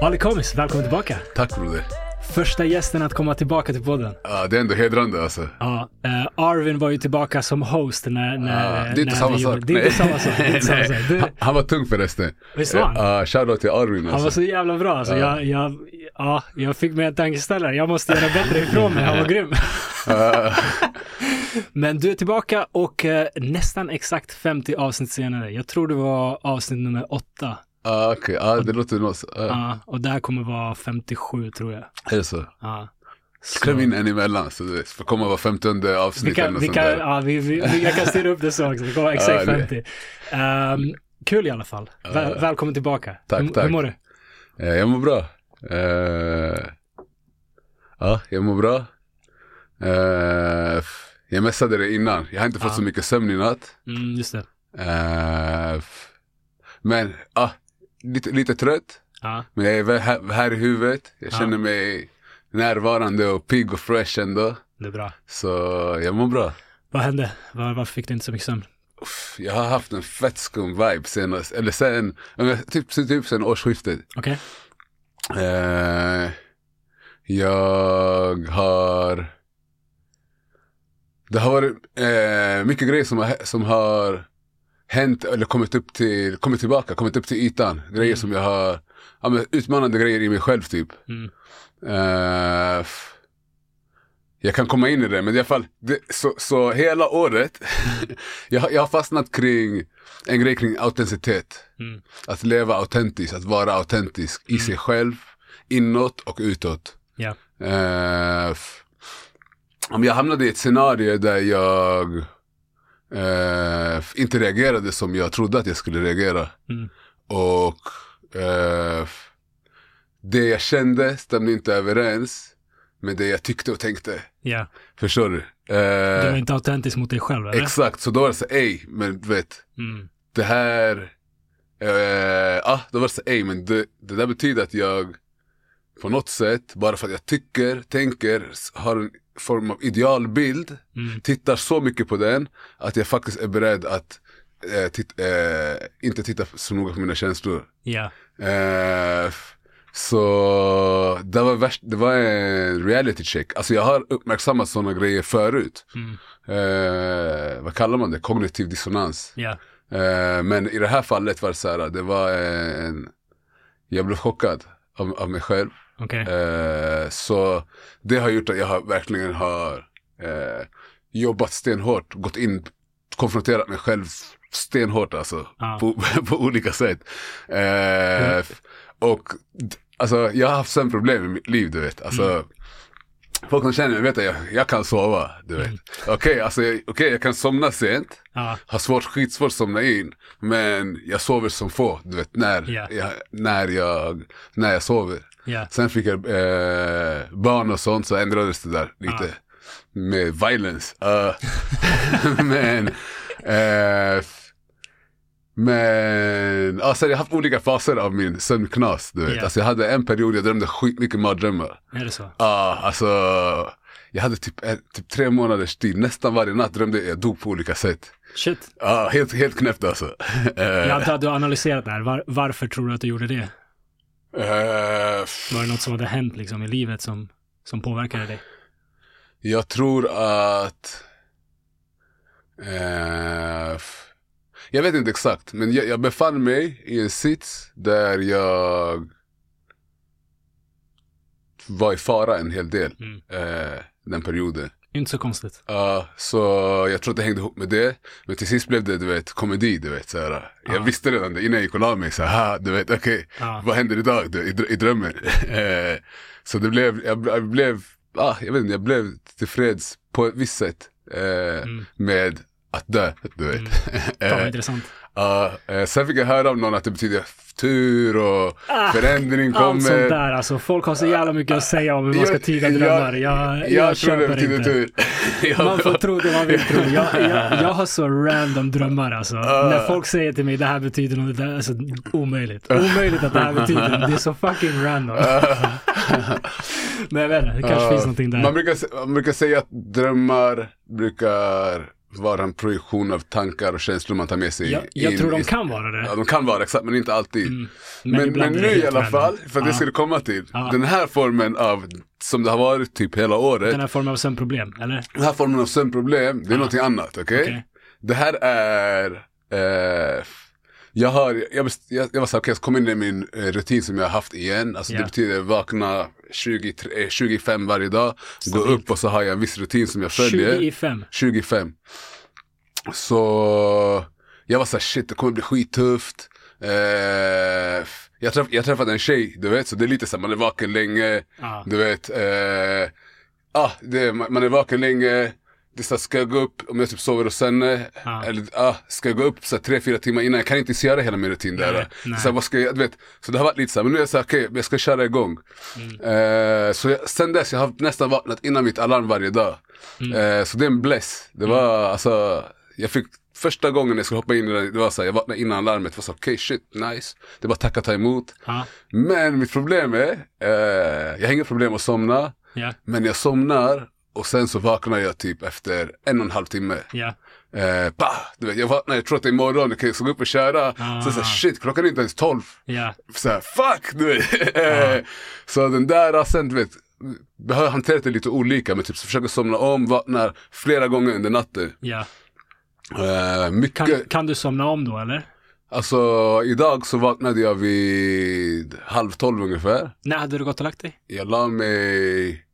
Ali Komis, välkommen tillbaka. Tack broder. Första gästen att komma tillbaka till podden. Ja, det är ändå hedrande alltså. Ja, eh, Arvin var ju tillbaka som host när... när Ja, det är inte samma sak. gjorde- Det är inte samma sak. Det är inte samma sak. Du, Han, han var tung förresten. Visst var han? Ja, shoutout till Arvin han var alltså. så jävla bra. Alltså, Ja. jag, jag, ja, jag fick mig en tankeställare. Jag måste göra bättre ifrån mig. Han var grym. Men du är tillbaka och eh, nästan exakt 50 avsnitt senare. Jag tror det var avsnitt nummer 8. Ah, okej, ja, det låter något. Ja, Ja, och där kommer vara 57 tror jag. är det så? Ja. Så- Kläm in en emellan så det får komma vara 50 avsnitt Vi kan, vi ja, vi, vi, jag kan styra upp det så också. Det kommer vara exakt Ja, det- 50. Ehm, kul i alla fall. Väl, välkommen tillbaka. Tack, hur, tack. Hur mår du? Eh, jag mår bra. Eh, ja, jag mår bra. F- jag messade det innan. Jag har inte fått Ja. så mycket sömn i natt. Mm, just det. F- men, ja, lite, lite trött. Ja, Men jag är här, här i huvudet. Jag Ja. känner mig närvarande och pigg och fresh ändå. det är bra. Så jag mår bra. Vad hände? Var, varför fick du inte så mycket sömn? Jag har haft en fett skum vibe senast, eller sen, eh, typ, typ sen årsskiftet. Okej? Eh, jag har, det har varit eh, mycket grejer som har, som har hänt eller kommit upp till, kommit tillbaka, kommit upp till ytan. Grejer Mm. som jag har, ja, men utmanande grejer i mig själv typ. Mm. F- jag kan komma in i det, men i alla fall, det, så, så hela året, jag, jag har fastnat kring en grej kring autenticitet. Mm. Att leva autentiskt, att vara autentisk i sig själv, inåt och utåt. Eh, f- om jag hamnade i ett scenario där jag eh, inte reagerade som jag trodde att jag skulle reagera. Mm. Och eh, det jag kände stämde inte överens med det jag tyckte och tänkte. Ja. Förstår du? Eh, Du var inte autentisk mot dig själv, eller? exakt, så då var det så, ej, men du vet, Mm. det här, eh, ja, då var det så, ej, men det, det där betyder att jag på något sätt, bara för att jag tycker, tänker, har en form av idealbild, Mm. tittar så mycket på den, att jag faktiskt är beredd att eh, titt, eh, inte titta så noga på mina känslor. Ja. Eh, så det var, värst, det var en reality check. Alltså jag har uppmärksammat sådana grejer förut. Mm. Eh, vad kallar man det? Kognitiv dissonans. Eh, men i det här fallet var det så här, det var en... Jag blev chockad av, av mig själv. Okej. Eh, så det har gjort att jag har, verkligen har eh, jobbat stenhårt, gått in, konfronterat mig själv stenhårt alltså. Ja. På, på olika sätt. Eh, f- och alltså jag har haft sen problem i mitt liv du vet. Alltså, Mm. Folk som känner mig vet att jag, jag kan sova, du vet. Mm. Okej, alltså, jag- okej, jag kan somna sent Ja. har svårt, skitsvårt att somna in. Men jag sover som få, du vet, när, Ja. jag, när, jag, när jag sover. Ja. Sen fick jag eh, barn och sånt, så ändrades det där lite. Med violence. Uh, men, eh, men, alltså jag har haft olika faser av min sömnknas, du vet. Ja. Alltså jag hade en period jag drömde skitmycket mardrömmar. Är det så? Ja, alltså. Jag hade typ, en, typ tre månaders tid, nästan varje natt drömde jag jag dog på olika sätt. Shit. Ja, helt, helt knäppt alltså. Jag antar att du har analyserat det här. Var, varför tror du att du gjorde det? Eh, Var det något som hade hänt liksom i livet som, som påverkade dig? jag tror att... f- jag vet inte exakt, men jag, jag befann mig i en sits där jag var i fara en hel del Mm. eh, den perioden. Inte så konstigt. Ja, så jag tror att det hängde ihop med det. Men till sist blev det, du vet, komedi, du vet. Så här. Jag Ja. visste redan det innan jag gick och la mig. Så här, "Ha, du vet, okej, Ja. vad händer idag du, i, i drömmen? Eh, så det blev, jag, jag blev, ah, jag vet inte, jag blev tillfreds på ett visst sätt eh, Mm. med att dö, du vet. Fan vad Eh, intressant. Ja, eh, sen fick jag höra av någon att det betyder tur och förändring kommer. Ah, Allt sånt där alltså. Folk har så jävla mycket att säga om hur man ska tyda drömmar. Jag, jag, Jag tror det betyder inte. tur. Man får tro det man vill tro. Jag, jag, jag har så random drömmar alltså. Ah. När folk säger till mig det här betyder något, det där, alltså omöjligt. Omöjligt att det här betyder något. Det är så fucking random. Men jag vet inte, det kanske Ja, finns någonting där. Man brukar, man brukar säga att drömmar brukar vara en projektion av tankar och känslor man tar med sig jag, jag in tror de kan vara det. Ja, de kan vara exakt, men inte alltid. Mm. Men, men, det nu i alla fall, för att det Ja. skulle komma till, Ja. den här formen av, som det har varit typ hela året, Den här formen av sömnproblem, eller? den här formen av sömnproblem, det är någonting annat, okej? Okej. Det här är, eh, jag har, jag, jag, jag var såhär, okej, jag kom in i min eh, rutin som jag har haft igen. Alltså Ja. det betyder vakna 20, eh, 25 varje dag, gå Stabilt. upp och så har jag en viss rutin som jag följer. 20 i 5. 25. Så jag var såhär shit det kommer bli skittufft. Eh, jag, träff, jag träffade en tjej, du vet, så det är lite såhär man är vaken länge. Ja. Du vet, eh, ah, det, man man är vaken länge. Det är så här, ska jag gå upp om jag typ sover hos henne? Ja. Eller ah, ska jag gå upp så här, tre, fyra timmar innan? Jag kan inte ens göra hela min rutin där. Nej, Så, nej. så, här, vad ska jag, vet, så det har varit lite så här, men nu är jag så här, okej, jag ska köra igång. Mm. Eh, så jag, sen dess, jag har nästan vaknat innan mitt alarm varje dag. Mm. Eh, så det är en bless. Det var alltså, jag fick första gången jag skulle hoppa in i det, det var så här, jag vaknade innan alarmet, det var så okej shit, nice. Det är bara tacka ta emot. Ja. Men mitt problem är, eh, jag har inga problem att somna, Ja. men jag somnar och sen så vaknar jag typ efter en och en halv timme. Ja. Eh, bah, du vet, jag vaknar, jag tror att det är imorgon, jag ska gå upp och köra. Ah. Så här, shit, klockan är inte ens tolv. Ja. Så här, fuck, du vet. Eh, Så den där, sen du vet, vi har hanterat det lite olika, men typ så försöker somna om, vaknar flera gånger under natten. Ja. Eh, mycket, Kan, kan du somna om då eller? alltså idag så vaknade jag vid halv tolv ungefär. När hade du gått och lagt dig? Jag la mig,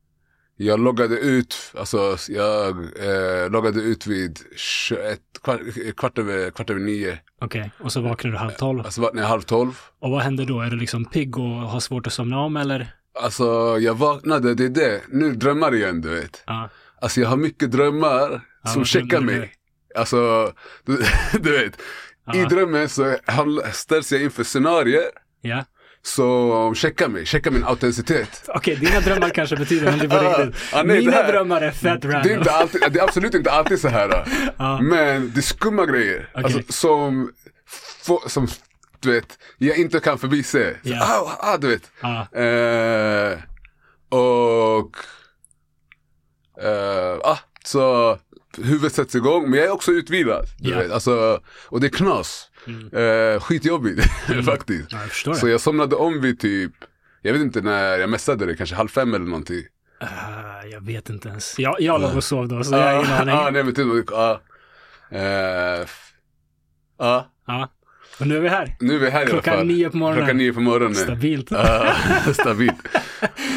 jag loggade ut, alltså jag eh, loggade ut vid 21, kvart, kvart, över, kvart över nio. Okej, och så vaknar du halv tolv. Alltså vaknade jag halv tolv. Och vad händer då? Är du liksom pigg och har svårt att somna om eller? Alltså jag vaknade, det är det, nu drömmar igen du vet. Ja. Alltså jag har mycket drömmar Ja, som checkar drömmer du? mig. Alltså, du, du vet. I Ja. drömmen så ställs jag inför scenarier Ja. Som checkar mig, checkar min autenticitet. Okej, dina drömmar kanske betyder någonting på Ah, riktigt. ah, nej, Mina här- drömmar är fett Det är, random. inte alltid, det är absolut inte alltid så här. Ja. Men det är skumma grejer. Okej. Alltså, som, få- som, du vet, jag inte kan förbise. Så, Ja. ah, ah, du vet. Ja. Eh, och, eh, ah, så huvudet sätts igång, men jag är också utvilad. Du Ja. vet. Alltså, och det är knas. Mm. Eh, skitjobbigt faktiskt. ja, jag Så jag somnade om vid typ, jag vet inte när jag messade det, kanske halv fem eller någonting. Uh, jag vet inte ens. Jag, jag låg och sov då, så jag har ingen Ah, aning. ah, nej men typ, ah, f- ah, Ja. Och nu är vi här. nu är vi här i alla Klockan fall. nio på morgonen. Klockan nio på morgonen. Stabilt. Ah, stabilt.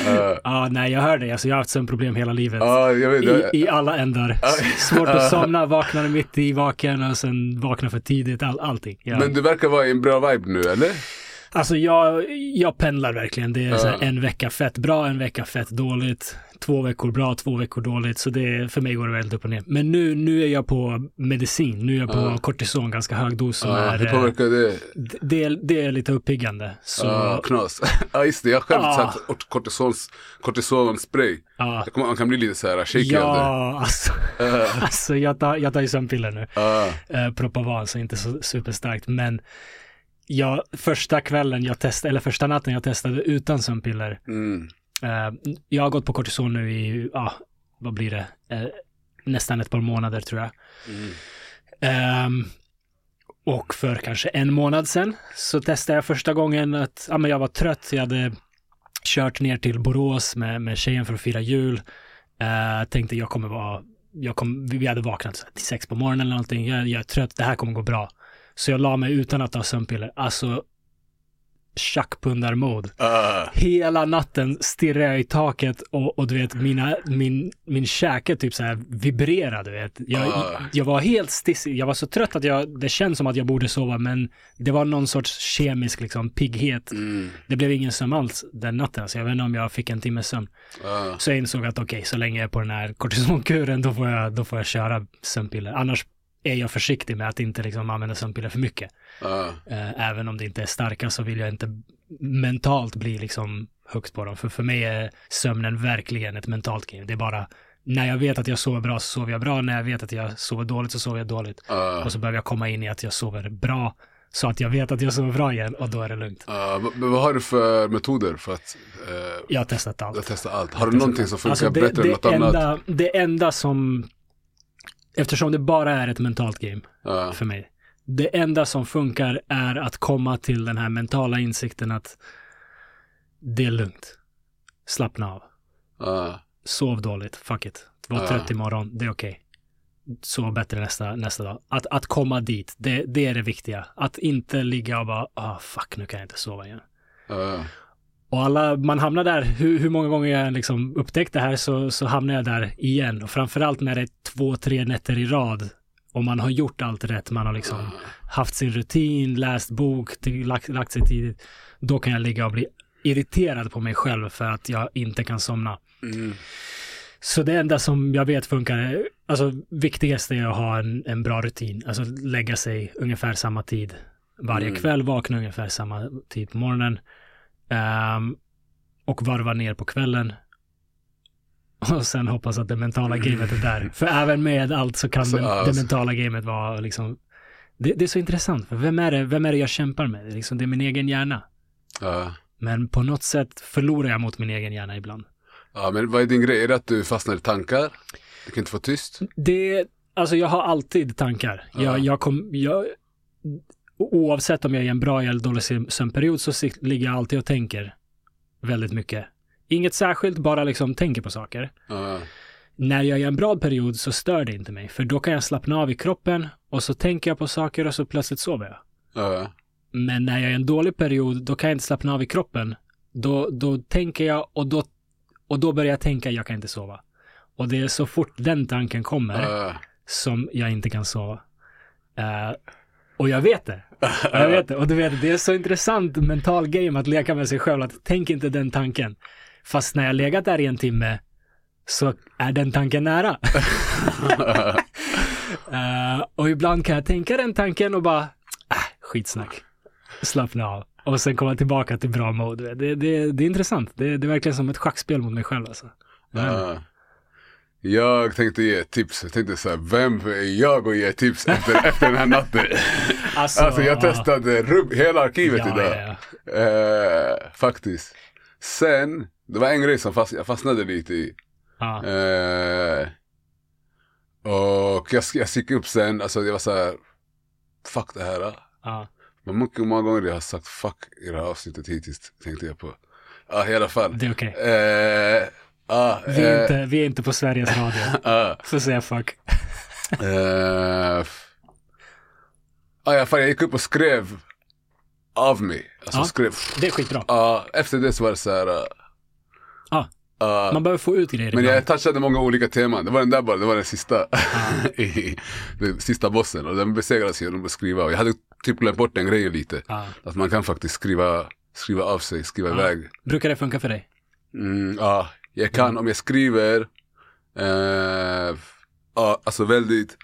Ah, Ja, nej, jag hör dig. Alltså, jag har haft sömnproblem hela livet. ah, jag vet, I, I alla ändar. Ja. Svårt att somna, vaknar mitt i vaken och sen vaknar för tidigt. All, allting. Ja. Men du verkar vara i en bra vibe nu eller? Alltså jag, jag pendlar verkligen. Det är här, en vecka fett bra, en vecka fett dåligt. Två veckor bra, två veckor dåligt. Så det, för mig går det väldigt upp och ner. Men nu, nu är jag på medicin. Nu är jag på Ja. kortison, ganska hög dos. Som Ah, är, hur eh, påverkar det? det, är- det är lite uppiggande. Så, Ah, knas. Ja just det, jag har själv Ah. satt kortisons, kortisonspray. ja. Kommer- Man kan bli lite så här shaky av det. Ja, alltså, Ah, alltså jag, tar, jag tar ju sömnpiller nu. eh, Propavan, så inte så superstarkt. Men jag, första kvällen jag testade, eller första natten jag testade utan sömnpiller. mm, jag har gått på kortison nu i, ja, vad blir det? Eh, nästan ett par månader tror jag. mm. Ehm, och för kanske en månad sedan så testade jag första gången att ja, men jag var trött. Jag hade kört ner till Borås med, med tjejen för att fira jul. Uh, tänkte jag kommer vara, jag kom, vi hade vaknat till sex på morgonen eller någonting. Jag, jag är trött, det här kommer gå bra. Så jag la mig utan att ta sömnpiller. Alltså, tjackpundar-mode. Ah, Hela natten stirrade jag i taket och, och du vet, mina, min, min käke typ så här vibrerade, vet. Jag, Ah. jag var helt stissig. Jag var så trött att jag, det känns som att jag borde sova, men det var någon sorts kemisk liksom pigghet. mm, Det blev ingen sömn alls den natten, så jag vet inte om jag fick en timmes sömn. ah. Så jag insåg att okej, så länge jag är på den här kortisonkuren, då får jag, då får jag köra sömnpiller. Annars är jag försiktig med att inte liksom använda sömnpiller för mycket. Eh, även om det inte är starka så vill jag inte mentalt bli liksom högt på dem. För för mig är sömnen verkligen ett mentalt game. Det är bara när jag vet att jag sover bra så sover jag bra. När jag vet att jag sover dåligt så sover jag dåligt. Ja. Och så behöver jag komma in i att jag sover bra så att jag vet att jag sover bra igen och då är det lugnt. Vad- men vad har du för metoder för att eh, Jag har testat allt. jag testa allt? Har du någonting som funkar Alltså, det, bättre än det något annat? enda, Det enda som, eftersom det bara är ett mentalt game Ja. för mig. Det enda som funkar är att komma till den här mentala insikten att det är lugnt. Slappna av. Ja. Sov dåligt, fuck it. Var Ja. trött imorgon, det är okej. Sov bättre nästa, nästa dag. Att, att komma dit, det, det är det viktiga. Att inte ligga och bara, ah fuck, nu kan jag inte sova igen. Och alla, man hamnar där, hur, hur många gånger jag liksom upptäckt det här så, så hamnar jag där igen. Och framförallt när det är två, tre nätter i rad. Och man har gjort allt rätt, man har liksom haft sin rutin, läst bok, till, lagt, lagt sig tidigt. Då kan jag ligga och bli irriterad på mig själv för att jag inte kan somna. Mm. Så det enda som jag vet funkar, alltså viktigast är att ha en, en bra rutin. Alltså lägga sig ungefär samma tid varje Mm. kväll, vakna ungefär samma tid på morgonen. Ehm, och varva ner på kvällen. Och sen hoppas att det mentala gamet är där. För även med allt så kan Så, men, det alltså- mentala gamet vara liksom det, det är så intressant, för vem är det, vem är det jag kämpar med? Det är, liksom, det är min egen hjärna. Ja. Men på något sätt förlorar jag mot min egen hjärna ibland. ja, men vad är din grej? Är det att du fastnar i tankar? Du kan inte få tyst? Det, alltså jag har alltid tankar. Ja. Jag, jag kom, jag, oavsett om jag är i en bra eller dålig söm- sömnperiod så ligger jag alltid och tänker väldigt mycket. Inget särskilt, bara liksom tänker på saker. Ja. När jag är i en bra period så stör det inte mig, för då kan jag slappna av i kroppen och så tänker jag på saker och så plötsligt sover jag. Ja. Men när jag är i en dålig period, då kan jag inte slappna av i kroppen. Då, då tänker jag och då, och då börjar jag tänka, jag kan inte sova. Och det är så fort den tanken kommer Ja. som jag inte kan sova. Och jag vet det. Och jag vet det. Och du vet, det är så intressant mental game att leka med sig själv. Att tänk inte den tanken. Fast när jag legat där i en timme så är den tanken nära. Eh, och ibland kan jag tänka den tanken och bara, äh, skitsnack. Slappna av. Och sen komma tillbaka till bra mode. Det, det, det är intressant. Det, det är verkligen som ett schackspel mot mig själv alltså. Ja. Jag tänkte ge ett tips. Jag tänkte så här, vem är jag att ge tips efter, efter den här natten? Alltså, Alltså jag testade rubb, hela arkivet ja, idag. ja. Eh, faktiskt. Sen, det var en grej som fast, jag fastnade lite i. Ja. Eh, och jag, jag gick upp sen, alltså jag var så här, fuck det här. Ja. Men mycket många gånger jag har sagt fuck i det här avsnittet hittills, tänkte jag på. Ja, i alla fall. Det är okej. Eh, ah, Vi, är eh, inte, vi är inte på Sveriges Radio. ah, Får säga fuck. eh, f- ah, i alla fall, jag gick upp och skrev av mig. Alltså Ja. skrev, Det är skitbra. ja, efter det så var det så här. Uh, Ja. Man behöver få ut grejer Men ibland. jag touchade många olika teman. Det var den där bara, det var den sista. i, den sista bossen. Och den besegrades genom att skriva. Och jag hade typ glömt bort den grejen lite. Ja. Att man kan faktiskt skriva, skriva av sig, skriva Ja. iväg. Brukar det funka för dig? Mm, ja, jag kan om jag skriver. Eh, alltså väldigt.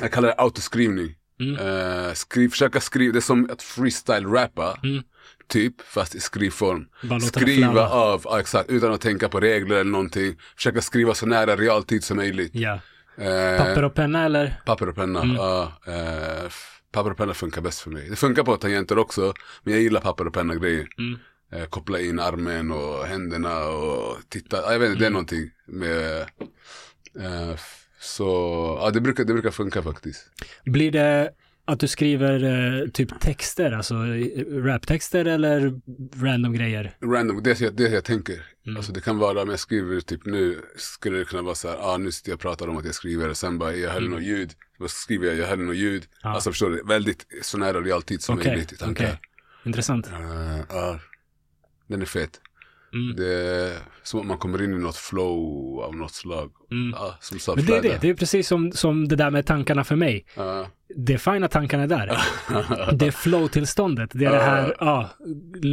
Jag kallar det autoskrivning. Mm. Eh, skriv, försöka skriva, det är som att freestyle-rappa. Mm. Typ, fast i skrivform. Skriva av, ja, exakt, utan att tänka på regler eller någonting. Försöka skriva så nära realtid som möjligt. Ja. Eh, Papper och penna eller? papper och penna, Mm. ja. Eh, papper och penna funkar bäst för mig. Det funkar på tangenter också, men jag gillar papper och penna grejer. Mm. Eh, koppla in armen och händerna och titta. Ja, Jag vet inte, det är någonting med... Eh, så, ja det brukar, det brukar funka faktiskt. Blir det att du skriver eh, typ texter, alltså raptexter eller random grejer? Random, det är jag, det jag tänker. Mm. Alltså det kan vara om jag skriver typ nu, skulle det kunna vara så här, ah, nu sitter jag och pratar om att jag skriver och sen bara, jag hörde något ljud. Då skriver jag, jag hörde något ljud. Mm. Ja. Alltså förstår du, väldigt så nära realtid som Okej, möjligt i tankar. okej. Intressant. Eh, ja, den är fet. Mm. Det är som att man kommer in i något flow av något slag. Mm. Ja, som sa Men det är det, det är precis som, som det där med tankarna för mig. Ja. Det är fina tankarna är där. Det är flow-tillståndet. Det är det här, ja,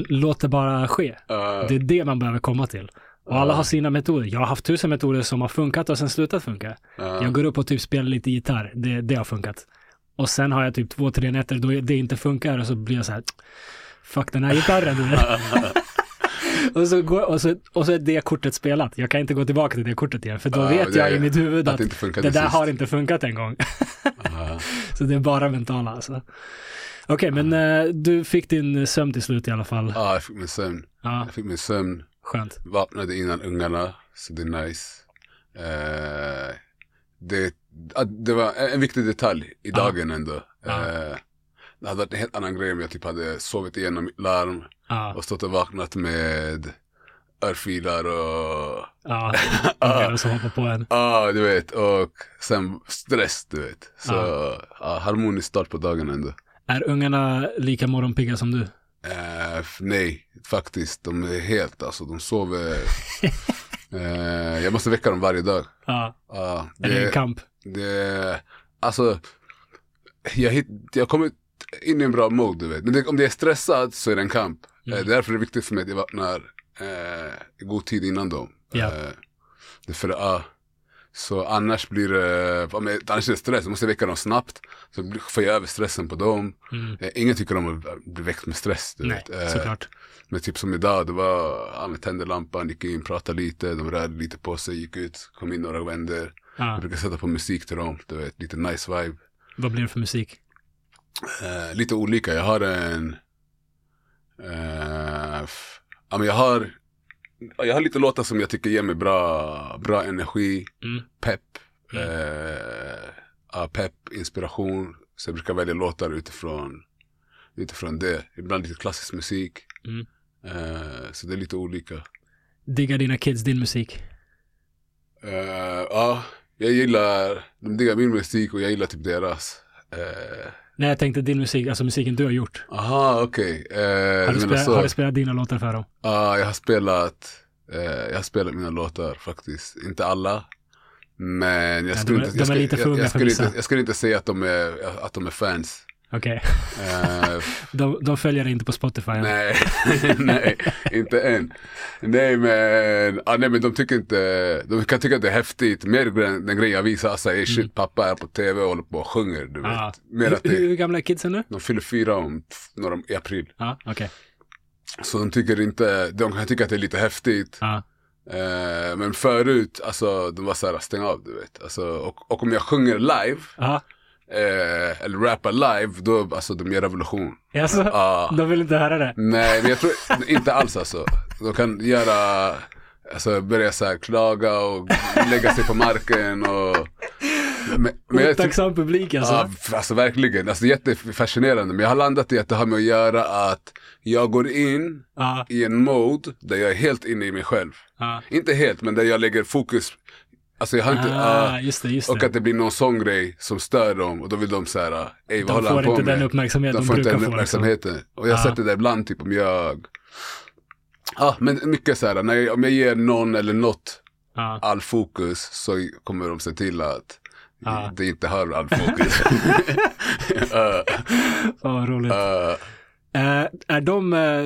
låt det bara ske. Ja. Det är det man behöver komma till. Och alla har sina metoder. Jag har haft tusen metoder som har funkat och sen slutat funka. Ja. Jag går upp och typ spelar lite gitarr. Det, det har funkat. Och sen har jag typ två, tre nätter då det inte funkar och så blir jag så här, fuck den här gitarren. och, så går, och, så, och så är det kortet spelat. Jag kan inte gå tillbaka till det kortet igen, för då Ja, vet jag i mitt huvud att att, det det där har inte funkat en gång. Ja. så det är bara mentala alltså. Okej, men eh, du fick din sömn till slut i alla fall. Ja, jag fick min sömn. Ja, Jag fick min sömn. skönt. Vaknade innan ungarna, så det är nice. Eh, det, det var en, viktig detalj i dagen ändå. Ja. Det hade varit en helt annan grej om jag typ hade sovit igenom mitt larm Ja, och stått och vaknat med örfilar och ja. Ungar som hoppar på en. Ja, du vet. Och sen stress, du vet. Så ja, harmonisk start på dagen ändå. Är ungarna lika morgonpigga som du? Eh, nej, faktiskt. De är helt, alltså de sover. eh, jag måste väcka dem varje dag. Ja, Ja, är det en kamp? det, alltså, jag, hit, jag kommer in i en bra mode, du vet. Men det, om det är stressad så är det en kamp. Mm. Eh, därför är det viktigt för mig att jag vaknar eh, god tid innan dem. Ja. Eh, det är för, ja. så annars blir det, annars är det stress, jag måste väcka dem snabbt. Så får jag över stressen på dem. Mm. Eh, ingen tycker om att bli väckt med stress. Du Nej, vet. Eh, såklart. men typ som idag, det var, ja, tände lampan, gick in, pratade lite, de rörde lite på sig, gick ut, kom in några vänner. Ja. Jag brukar sätta på musik till dem, du vet, lite nice vibe. Vad blir det för musik? Eh, lite olika, jag har en, eh, f- ja men jag har, jag har lite låtar som jag tycker ger mig bra, bra energi, Mm. pepp, Mm. eh, pepp, inspiration. Så jag brukar välja låtar utifrån, utifrån det. Ibland lite klassisk musik. Mm. Eh, så det är lite olika. Diggar dina kids din musik? Eh, ja, jag gillar, de diggar min musik och jag gillar typ deras. Eh, Nej, jag tänkte din musik, alltså musiken du har gjort. aha, okej. Eh, Har du spelat, har du spelat dina låtar för dem? Ja, jag har spelat, eh, jag har spelat mina låtar faktiskt. Inte alla. Men jag Ja, skulle inte, jag skulle inte säga att de är, att de är fans. Okej. Eh, De, de följer inte på Spotify? nej, nej, inte än. Nej men, ah, nej men de tycker inte, de kan tycka att det är häftigt. Mer den, den grejen jag visar, alltså, hey, shit pappa är på tv och håller på och sjunger. Du vet. Mm. Ja. Mer att hur, det, hur gamla är kidsen nu? de fyller fyra om, några, i april. Ja, okej. Så de tycker inte, de kan tycka att det är lite häftigt. Ja. Eh, men förut, alltså de var såhär, stäng av du vet. Alltså, och, och om jag sjunger live, Ja. Eh, eller rappar live, då, alltså de gör revolution. Alltså, Ja. de vill inte höra det? Nej, men jag tror inte alls alltså. De kan göra, alltså börja så här klaga och lägga sig på marken och... Men, men Otacksam publik alltså? ja, alltså verkligen, alltså jättefascinerande. Men jag har landat i att det har med att göra att jag går in Ja. i en mode där jag är helt inne i mig själv. ja. Inte helt, men där jag lägger fokus. Alltså jag har inte, Ah, ah, just det, just och det. att det blir någon sån grej som stör dem och då vill de säga, ey vad De håller får han på inte med? den uppmärksamhet de, de får inte den få. Liksom. uppmärksamheten. Och jag har Ja. sett det där ibland, typ om jag, ja men mycket så här, när jag, om jag ger någon eller något Ja. all fokus så kommer de se till att Ja. det inte har all fokus. uh, Fan vad roligt. uh, Eh, är de eh,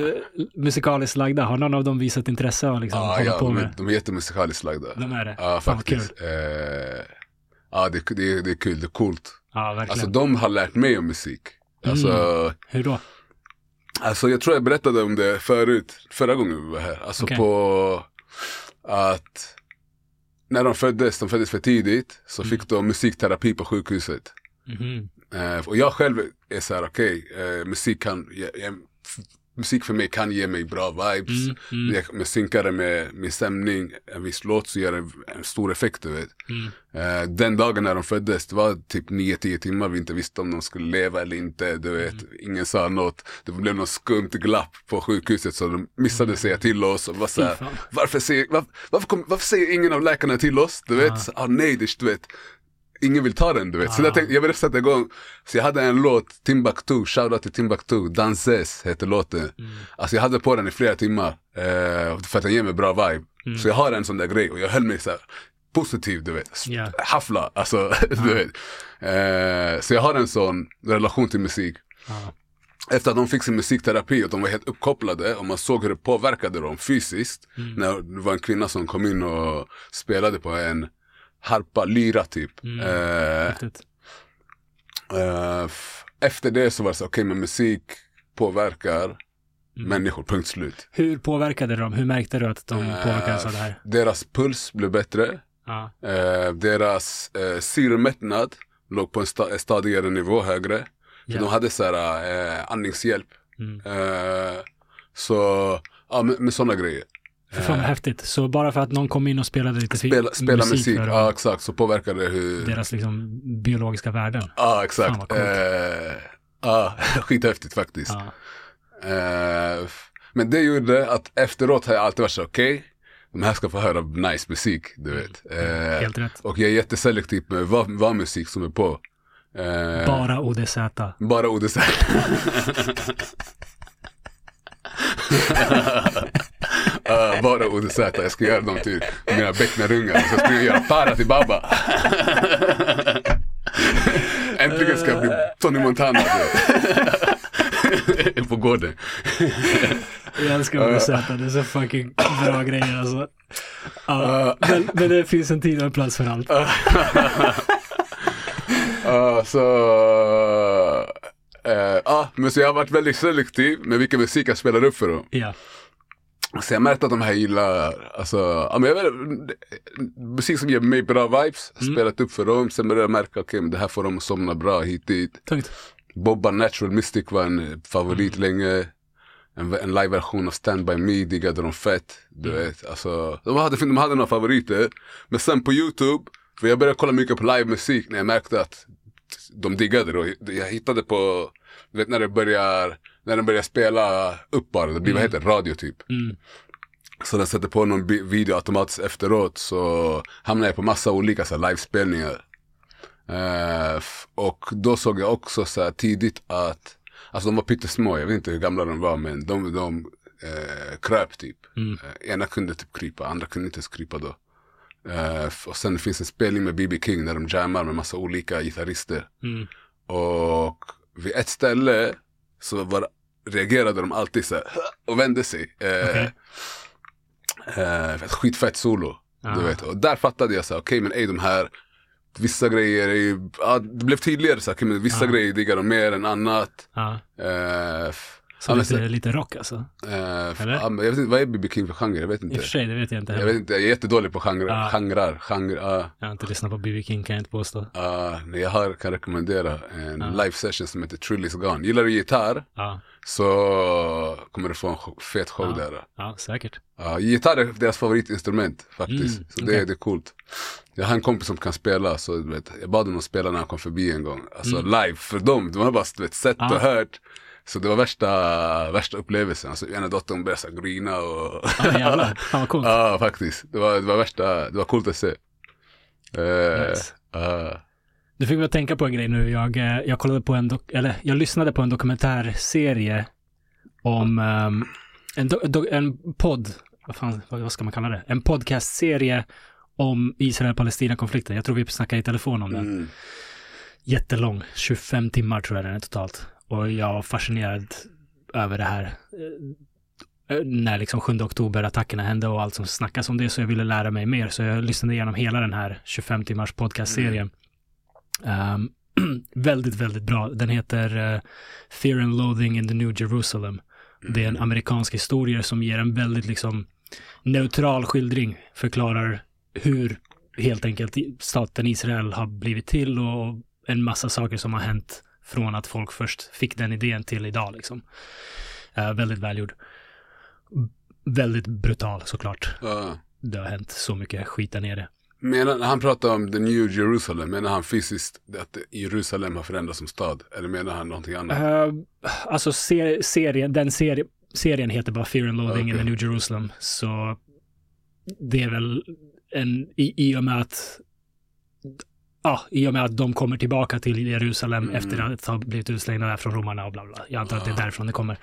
musikaliskt lagda? Har någon av dem visat intresse och liksom ah, ja, på de, med? är- de är jättemusikaliskt lagda. De är det? Ja, kul. faktiskt. Eh, ja, det, det, det är kul, det är coolt. Ja, verkligen. Alltså de har lärt mig om musik. Alltså, Mm. Hur då? alltså jag tror jag berättade om det förut, förra gången vi var här. Alltså Okej. på att när de föddes, de föddes för tidigt, så Mm. fick de musikterapi på sjukhuset. Mhm. Eh, och jag själv är så här, okej, eh, musik kan, ge, f- musik för mig kan ge mig bra vibes. Mm, mm, Jag, jag synkar det med min stämning, en viss låt så gör det en, en stor effekt du vet. mm. Eh, den dagen när de föddes, det var typ 9-10 timmar vi inte visste om de skulle leva eller inte. Du vet, Mm. ingen sa något. Det blev något skumt glapp på sjukhuset så de missade säga till oss och var så här, varför, säger, var, varför, kom, varför säger ingen av läkarna till oss? Du vet, Ah. ah, nej, det, du vet. Ingen vill ta den du vet. Så Ah. jag tänkte, jag ville sätta igång. Så jag hade en låt, Timbuktu, shoutout till Timbuktu, Danses heter låten. Mm. Alltså jag hade på den i flera timmar. Eh, för att den ger mig bra vibe. Mm. Så jag har en sån där grej och jag höll mig så här positiv du vet. Ja. Haffla, alltså du vet. Eh, så jag har en sån relation till musik. Ja. efter att de fick sin musikterapi och de var helt uppkopplade och man såg hur det påverkade dem fysiskt. Mm. När det var en kvinna som kom in och spelade på en harpa, lyra typ. Mm. Eh, eh, efter det så var det så, okej men musik påverkar Mm. människor, punkt slut. Hur påverkade de? Hur märkte du att de Eh, påverkades av det här? Deras puls blev bättre. Ja. Eh, deras eh, syremättnad låg på en sta- stadigare nivå högre. Ja. de hade så här eh, andningshjälp. Mm. Eh, så, ja med, med sådana grejer. För fan vad häftigt. Så bara för att någon kom in och spelade lite Spela, spela musik, för dem, ja exakt, så påverkar det hur... deras liksom biologiska värden. Ja Fan, exakt. coolt. Eh, Ja, skithäftigt faktiskt. Ja. Eh, men det gjorde att efteråt har jag alltid varit så okej, de här ska få höra nice musik, du vet. Eh, Helt rätt. och jag är jätteselektiv med vad, vad musik som är på. Eh, Bara ODZ. Bara ODZ. uh, bara ODZ, jag ska göra dem till mina becknarungar. Så ska jag göra para till Baba. Äntligen ska jag bli Tony Montana. På gården. Jag älskar ODZ. Det är så fucking bra grejer alltså. Ja, men, men det finns en tid och en plats för allt. Uh, så, uh, men så jag har varit väldigt selektiv med vilken musik jag spelar upp för dem. Ja. Så jag märkte att de här gillar, alltså, ja, men jag vet, musik som ger mig bra vibes, Mm. spelat upp för dem, sen började jag märka, okej men det här får dem att somna bra hit dit. Bobba Natural Mystic var en favorit Mm. länge. En, en live-version av Stand By Me diggade de fett. Du Mm. vet, alltså, de, hade, de hade några favoriter. Men sen på YouTube, för jag började kolla mycket på livemusik när jag märkte att de diggade det. Jag hittade på, du vet när det börjar, när de börjar spela upp bara, det blir vad heter det? radio typ. Mm. Så den sätter på någon video automatiskt efteråt så hamnar jag på massa olika så här, livespelningar. F- och då såg jag också så här, tidigt att, alltså de var pyttesmå, jag vet inte hur gamla de var men de, de eh, kröp typ. Mm. Eh, ena kunde typ krypa, andra kunde inte ens krypa då. Och sen finns en spelning med B.B. King där de jammar med massa olika gitarrister. Mm. Och vid ett ställe så var, reagerade de alltid så här och vände sig. Eh, Okej. eh, ett skitfett solo. Ah. Du vet. Och där fattade jag så här, okej men ej de här Vissa grejer är ju, det blev tydligare så här, okej, men vissa Ah. grejer diggar de mer än annat. Eh, Så lite, så- lite rock alltså. f- Eller? jag vet inte, vad är B.B. King för genre? Jag vet I och inte. för sig, det vet jag inte Jag heller. vet inte, jag är jättedålig på genre, Ah. genrer. genre ja. Jag har inte lyssnat på B.B. King kan jag inte påstå. Ja, nej, jag har, kan rekommendera en Ah. live session som heter Trilly's Gone. Gillar du gitarr Ja, så kommer du få en fet show Ah. där. ja säkert. Ja, gitarr är deras favoritinstrument faktiskt. Mm, så det, det är coolt. Jag har en kompis som kan spela, så vet, jag bad honom spela när han kom förbi en gång. Alltså live för dem, de har bara vet, sett Mm. Ah. och hört. Så det var värsta, värsta upplevelsen. Alltså, ena dottern började så grina och... Ja, jävlar. Fan vad coolt. Ja, faktiskt. Det var, det var värsta, det var coolt att se. Eh, Nice. ja. Du fick mig att tänka på en grej nu. Jag, eh, jag kollade på en, eller jag lyssnade på en dokumentärserie om ehm, en, do, en podd, vad, fan, vad ska man kalla det? En podcastserie om Israel-Palestina-konflikten. Jag tror vi snackade i telefon om den. Mm. Jättelång, 25 timmar tror jag den är totalt. Och jag var fascinerad över det här. Eh, eh, När liksom 7 oktober-attackerna hände och allt som snackas om det så jag ville lära mig mer. Så jag lyssnade igenom hela den här 25 timmars podcastserien. Ehm, väldigt, väldigt bra. Den heter eh, Fear and Loathing in the New Jerusalem. Det är en amerikansk historia som ger en väldigt liksom neutral skildring, förklarar hur helt enkelt staten Israel har blivit till och en massa saker som har hänt från att folk först fick den idén till idag liksom. Eh, väldigt välgjord. Väldigt brutal såklart. Ja. Det har hänt så mycket skit där nere. Menar, han pratar om the new Jerusalem, menar han fysiskt att Jerusalem har förändrats som stad? Eller menar han någonting annat? Uh, alltså ser, serien, den serie, serien heter bara Fear and Loathing in Okej. the New Jerusalem. Så det är väl en, i, i och med att Ja, i och med att de kommer tillbaka till Jerusalem Mm. efter att ha blivit utslängda där från romarna och bla bla. Jag antar att det är därifrån det kommer.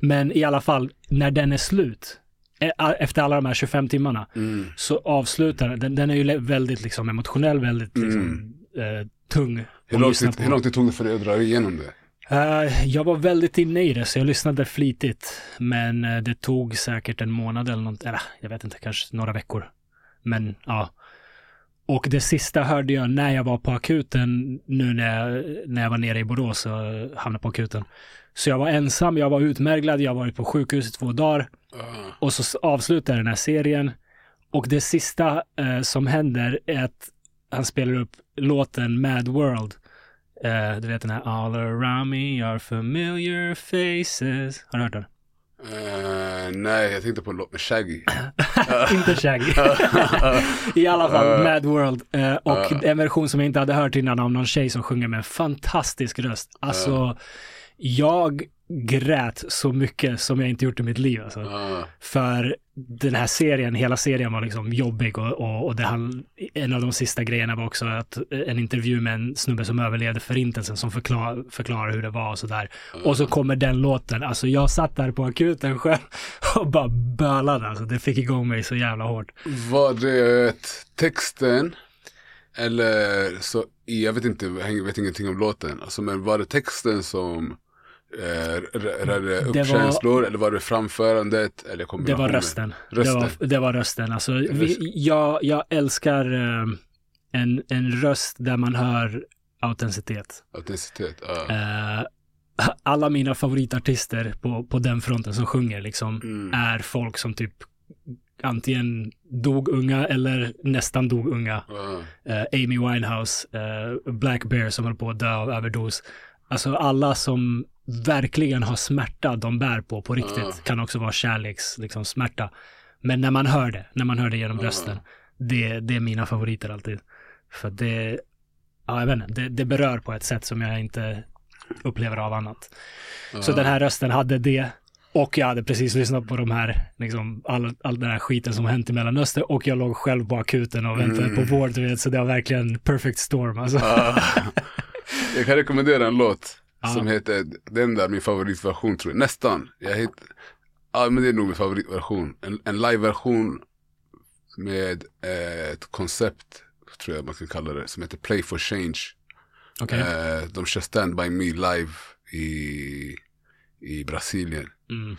Men i alla fall, när den är slut, eh, efter alla de här 25 timmarna, Mm. så avslutar den, den är ju väldigt liksom emotionell, väldigt liksom, eh, tung. Mm. Hur, lång tid, hur lång tid tog det för dig att dra igenom det? Eh, jag var väldigt inne i det, så jag lyssnade flitigt. Men eh, det tog säkert en månad eller något, eller jag vet inte, kanske några veckor. Men ja. Och det sista hörde jag när jag var på akuten, nu när jag, när jag var nere i Borås och hamnade på akuten. Så jag var ensam, jag var utmärglad, jag har varit på sjukhus i två dagar. Ah, Och så avslutar den här serien. Och det sista eh, som händer är att han spelar upp låten Mad World. Eh, du vet den här All around me are familiar faces. Har du hört den? eh, nej, jag tänkte på en låt med Shaggy. Inte Shaggy. I alla fall Uh. Mad World. Eh, och Uh. en version som jag inte hade hört innan av någon tjej som sjunger med en fantastisk röst. Alltså, jag grät så mycket som jag inte gjort i mitt liv. Alltså. För den här serien, hela serien var liksom jobbig och, och, och det han, en av de sista grejerna var också att en intervju med en snubbe som överlevde förintelsen som förklar, förklarar hur det var och sådär. Och så kommer den låten, alltså jag satt där på akuten själv och bara bölade alltså. Det fick igång mig så jävla hårt. var det texten eller så, jag vet inte, jag vet ingenting om låten. Alltså, men var det texten som eh, r- rörde upp Det var- känslor eller var det framförandet? Eller Det kombinationen? var rösten. Rösten. Det, var, det var rösten. Alltså, vi, jag, jag älskar eh, en, en röst där man hör autenticitet. Autenticitet. ah. Eh, alla mina favoritartister på, på den fronten som sjunger liksom Mm. är folk som typ antingen dog unga eller nästan dog unga. Ah. Eh, Amy Winehouse, eh, Black Bear som höll på att dö av överdos. Alltså alla som verkligen har smärta de bär på på riktigt Ah. kan också vara kärleks, liksom smärta. Men när man hör det, när man hör det genom Ah. rösten, det, det är mina favoriter alltid. För det, ja jag vet inte, det, det berör på ett sätt som jag inte upplever av annat. Så Ah. den här rösten hade det. Och jag hade precis lyssnat på de här, liksom, all, all den här skiten som hänt i Mellanöstern och jag låg själv på akuten och väntade Mm. på vård, du vet, så det var verkligen perfect storm alltså. Ah. jag kan rekommendera en låt Ja. som heter, den där min favoritversion tror jag, nästan. Jag hit, ja men det är nog min favoritversion. En, en liveversion med eh, ett koncept, tror jag man kan kalla det, som heter Play for Change. Okej. Eh, de kör Stand By Me live i, i Brasilien. Mm.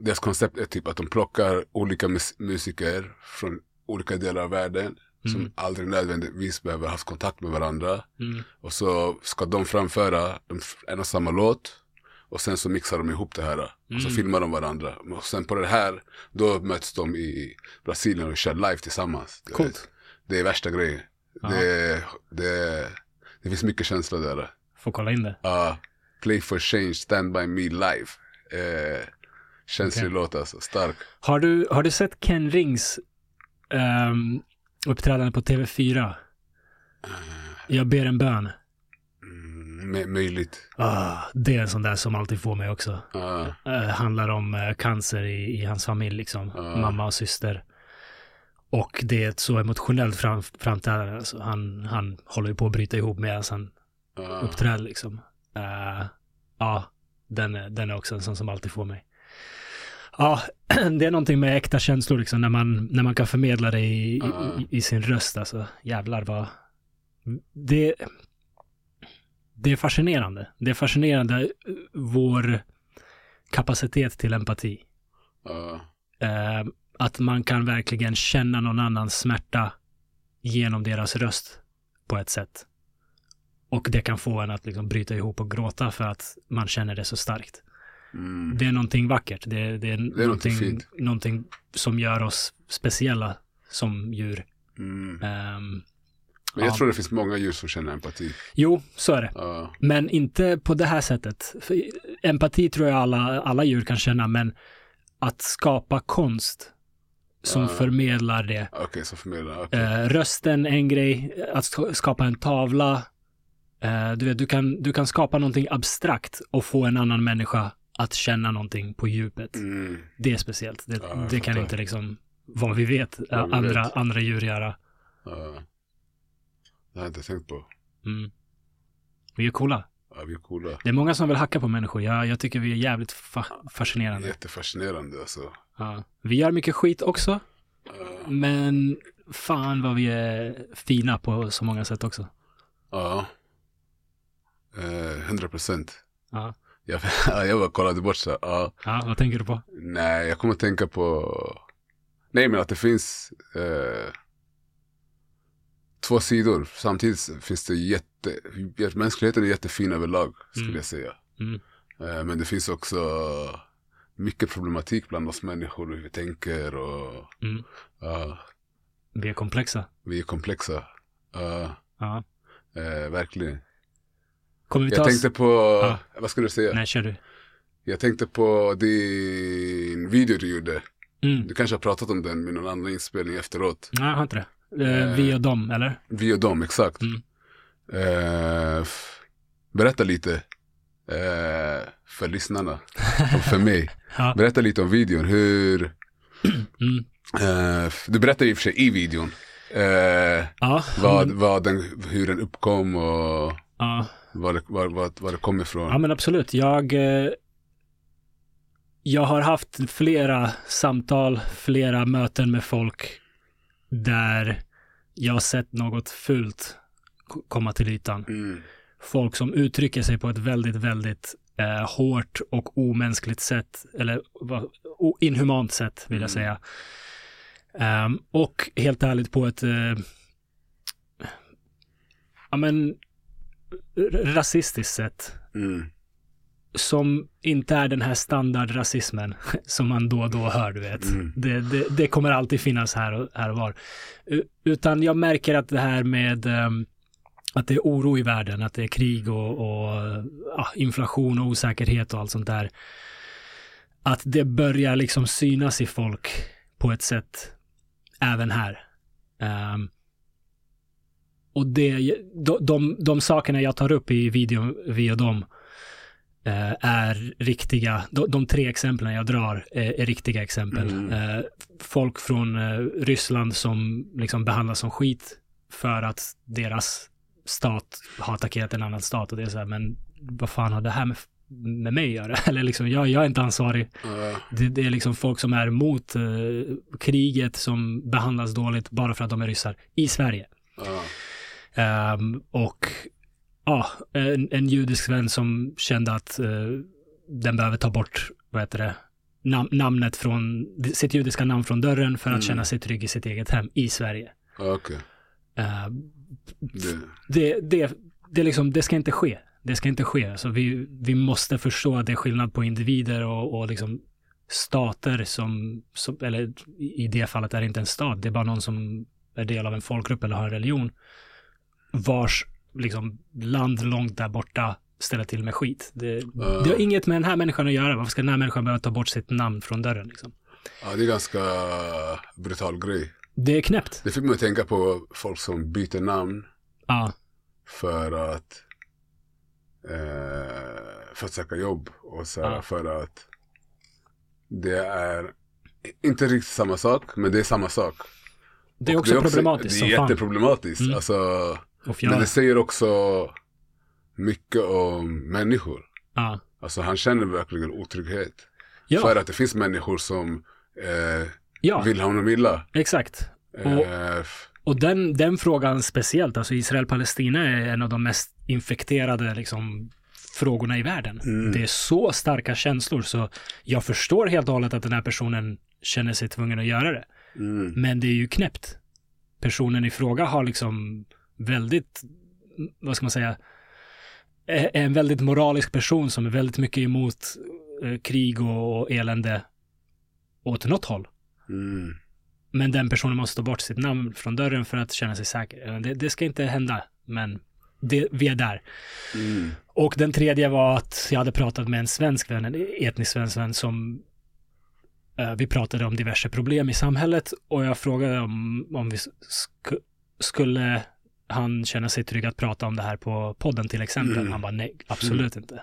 Deras koncept är typ att de plockar olika mus- musiker från olika delar av världen som Mm. aldrig nödvändigtvis behöver ha haft kontakt med varandra. Mm. Och så ska de framföra en, och samma låt. Och sen så mixar de ihop det här. Och så Mm. filmar de varandra. Och sen på det här, då möts de i Brasilien och kör live tillsammans. Coolt. det är värsta grejen. Det, det, det finns mycket känsla där. Får kolla in det. Ja, Play for Change, Stand By Me live. Eh, känslig Okej. låt alltså, stark. Har du, har du sett Ken Rings um, uppträdande på TV4? Jag ber en bön. Mm, med, möjligt. Ah, det är en sån där som alltid får mig också. Ja, Eh, handlar om eh, cancer i, i hans familj, liksom. Ja. Mamma och syster. Och det är ett så emotionellt fram, framträdande. Alltså, han, han håller ju på att bryta ihop medan han ja. uppträder liksom. Eh, ja, den är, den är också en sån som alltid får mig. Ja, det är någonting med äkta känslor liksom när man, när man kan förmedla det i, Ja. i, i sin röst. Alltså, jävlar vad... Det, det är fascinerande. Det är fascinerande eh, vår kapacitet till empati. Ja, Eh, att man kan verkligen känna någon annans smärta genom deras röst på ett sätt. Och det kan få en att liksom bryta ihop och gråta för att man känner det så starkt. Mm. Det är någonting vackert. Det, är- det är, någonting fint. någonting som gör oss speciella som djur. Mm. Ehm, Men jag Ja. tror det finns många djur som känner empati. jo, så är det. Ja, Men inte på det här sättet. För empati tror jag alla, alla djur kan känna, men att skapa konst som Ja. förmedlar det. Okej, så förmedlar okej. Eh, rösten en grej, att sk- skapa en tavla. Eh, du, vet, du, kan, du kan skapa någonting abstrakt och få en annan människa att känna någonting på djupet. Mm. Det är speciellt. Det, Ja, det kan inte liksom, vad vi vet, eh, Vad vi andra, vet. andra djur göra. Ja. Det har jag inte tänkt på. Mm. Vi är coola. Ja, vi är coola. Det är många som vill hacka på människor. Jag, jag tycker vi är jävligt fa- fascinerande. Jättefascinerande alltså. Ja. Vi gör mycket skit också, Ja. men fan vad vi är fina på så många sätt också. Ja. Eh, 100 procent. Ja. Jag, jag bara kollade bort så ja. ja, vad tänker du på? Nej, jag kommer att tänka på, nej men att det finns eh, två sidor. Samtidigt finns det jätte, mänskligheten är jättefin överlag skulle Mm. jag säga. Mm. Eh, men det finns också mycket problematik bland oss människor, hur vi tänker och Mm. ja, Vi är komplexa. vi är komplexa. Ja, Ja. eh, verkligen. Kommer vi ta Jag tänkte på, Ja. vad skulle du säga? Nej, kör du. Jag tänkte på din video du gjorde. Mm. Du kanske har pratat om den med någon annan inspelning efteråt. Nej, jag har inte det. Eh, vi och dem, eller? Vi och dem, exakt. Mm. Eh, berätta lite eh, för lyssnarna och för mig. Ja. Berätta lite om videon. Hur, Mm. eh, du berättar i och för sig i videon eh, Ja. vad, men- vad den, hur den uppkom och ja. Var det, var, var, var det kom ifrån. Ja men absolut. Jag, eh, jag har haft flera samtal, flera möten med folk där jag har sett något fult komma till ytan. Mm. Folk som uttrycker sig på ett väldigt, väldigt eh, hårt och omänskligt sätt, eller o- inhumant sätt vill jag Mm. säga. Ehm, och helt ärligt på ett eh, ja men rasistiskt sätt Mm. som inte är den här standardrasismen som man då och då hör, du vet. Mm. Det, det, det kommer alltid finnas här och, här och var. Utan jag märker att det här med ehm, att det är oro i världen, att det är krig och, och ja, inflation och osäkerhet och allt sånt där. Att det börjar liksom synas i folk på ett sätt även här. Ehm, och det, de, de, de sakerna jag tar upp i videon, vi och dem, eh, är riktiga, de, de tre exemplen jag drar är, är riktiga exempel. Mm. Eh, folk från eh, Ryssland som liksom behandlas som skit för att deras stat har attackerat en annan stat och det är så här, men vad fan har det här med, med mig att göra? Eller liksom, jag, jag är inte ansvarig. Ja. Det, det är liksom folk som är emot eh, kriget som behandlas dåligt bara för att de är ryssar i Sverige. Ja. Ehm, och ja, en, en judisk vän som kände att eh, den behöver ta bort, vad heter det, nam- namnet från, sitt judiska namn från dörren för att Mm. känna sig trygg i sitt eget hem i Sverige. Okej. Ehm, Det- det, det, det, liksom, det ska inte ske. Det ska inte ske. Så vi, vi måste förstå att det är skillnad på individer och, och liksom stater som, som, eller i det fallet är det inte en stat, det är bara någon som är del av en folkgrupp eller har en religion, vars liksom, land långt där borta ställer till med skit. Det, Ja. det har inget med den här människan att göra. Varför ska den här människan behöva ta bort sitt namn från dörren? Liksom? Ja, det är ganska brutal grej. Det är knäppt. Det fick mig att tänka på folk som byter namn Ja, för att eh, för att söka jobb och så Ja. för att det är inte riktigt samma sak, men det är samma sak. det är Och också problematiskt Det är jätteproblematiskt. Mm. Alltså, Och Men det säger också mycket om människor. ja. Alltså han känner verkligen otrygghet. Ja, För att det finns människor som eh, ja vill honom illa. exakt. Och- Eh, f- Och den, den frågan speciellt, alltså Israel-Palestina är en av de mest infekterade liksom, frågorna i världen. Mm. Det är så starka känslor så jag förstår helt och hållet att den här personen känner sig tvungen att göra det. mm, Men det är ju knäppt. Personen i fråga har liksom väldigt, vad ska man säga, är en väldigt moralisk person som är väldigt mycket emot eh, krig och, och elände åt något håll. mm, Men den personen måste ta bort sitt namn från dörren för att känna sig säker. Det, det ska inte hända, men det, vi är där. mm, Och den tredje var att jag hade pratat med en svensk vän, en etnisk svensk vän som eh, vi pratade om diverse problem i samhället och jag frågade om, om vi sk- skulle han känna sig trygg att prata om det här på podden till exempel. Mm. Han bara nej, absolut inte.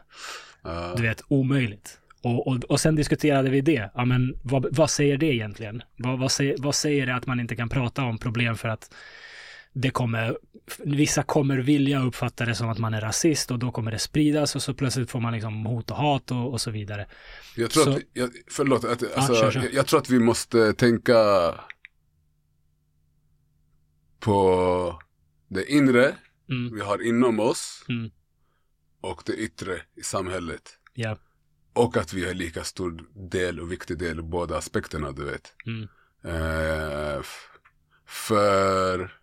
ja, Du vet, omöjligt. Och, och, och sen diskuterade vi det. Ja, men vad, vad säger det egentligen? Vad, vad, säger, vad säger det att man inte kan prata om problem för att det kommer, vissa kommer vilja uppfatta det som att man är rasist och då kommer det spridas och så plötsligt får man liksom hot och hat och, och så vidare. Jag tror Så- att, jag, förlåt, att, alltså, kör, kör. Jag, jag tror att vi måste tänka på det inre Mm, vi har inom oss Mm. och det yttre i samhället. Ja. Och att vi har lika stor del och viktig del i båda aspekterna, du vet. Mm. Eh, för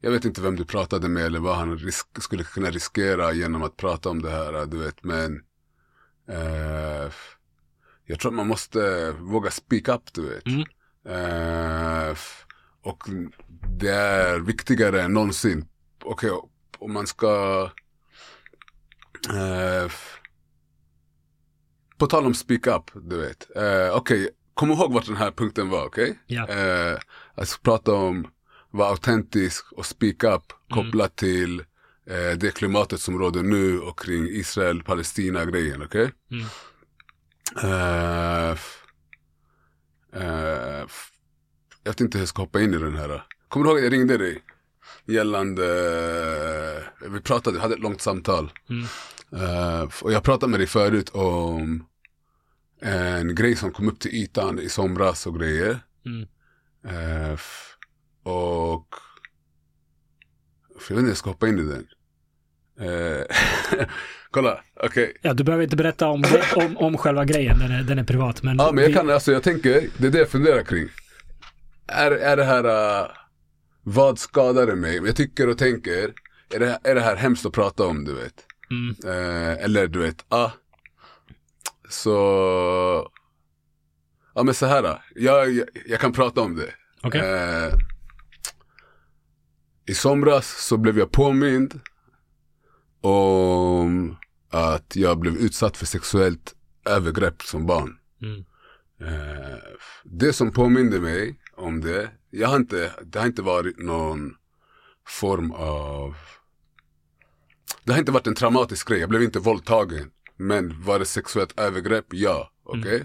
jag vet inte vem du pratade med eller vad han risk, skulle kunna riskera genom att prata om det här, du vet. Men eh, jag tror att man måste våga speak up, du vet. Mm. Eh, och det är viktigare än någonsin. Okej, om man ska eh, på tal om speak up, du vet. Eh, okej, kom ihåg vart den här punkten var, okej? Ja. Eh, ska prata om vara autentisk och speak up kopplat till eh, det klimatet som råder nu och kring Israel-Palestina-grejen, okej? Mm. Jag vet inte hur jag ska hoppa in i den här. Kommer du ihåg att jag ringde dig? Gällande, eh, vi pratade, hade ett långt samtal. Mm. Eh, och jag pratade med dig förut om en grej som kom upp till ytan i somras och grejer. Mm. F- och för jag vet inte hur jag ska hoppa in i den. Eh, kolla, okej. Ja, du behöver inte berätta om, om, om själva grejen, den är, den är privat. Men, Ja men jag vi- kan, alltså jag tänker, det är det jag funderar kring. Är, är det här, uh, vad skadar det mig? Jag tycker och tänker, är det, är det här hemskt att prata om du vet? Mm. Eh, eller du vet, ah. Så, ja men så här, då. jag, jag, jag kan prata om det. Okej. Eh, I somras så blev jag påmind om att jag blev utsatt för sexuellt övergrepp som barn. Mm. Eh, det som påminde mig om det, jag har inte, det har inte varit någon form av, det har inte varit en traumatisk grej, jag blev inte våldtagen. Men var det sexuellt övergrepp? Ja, okej.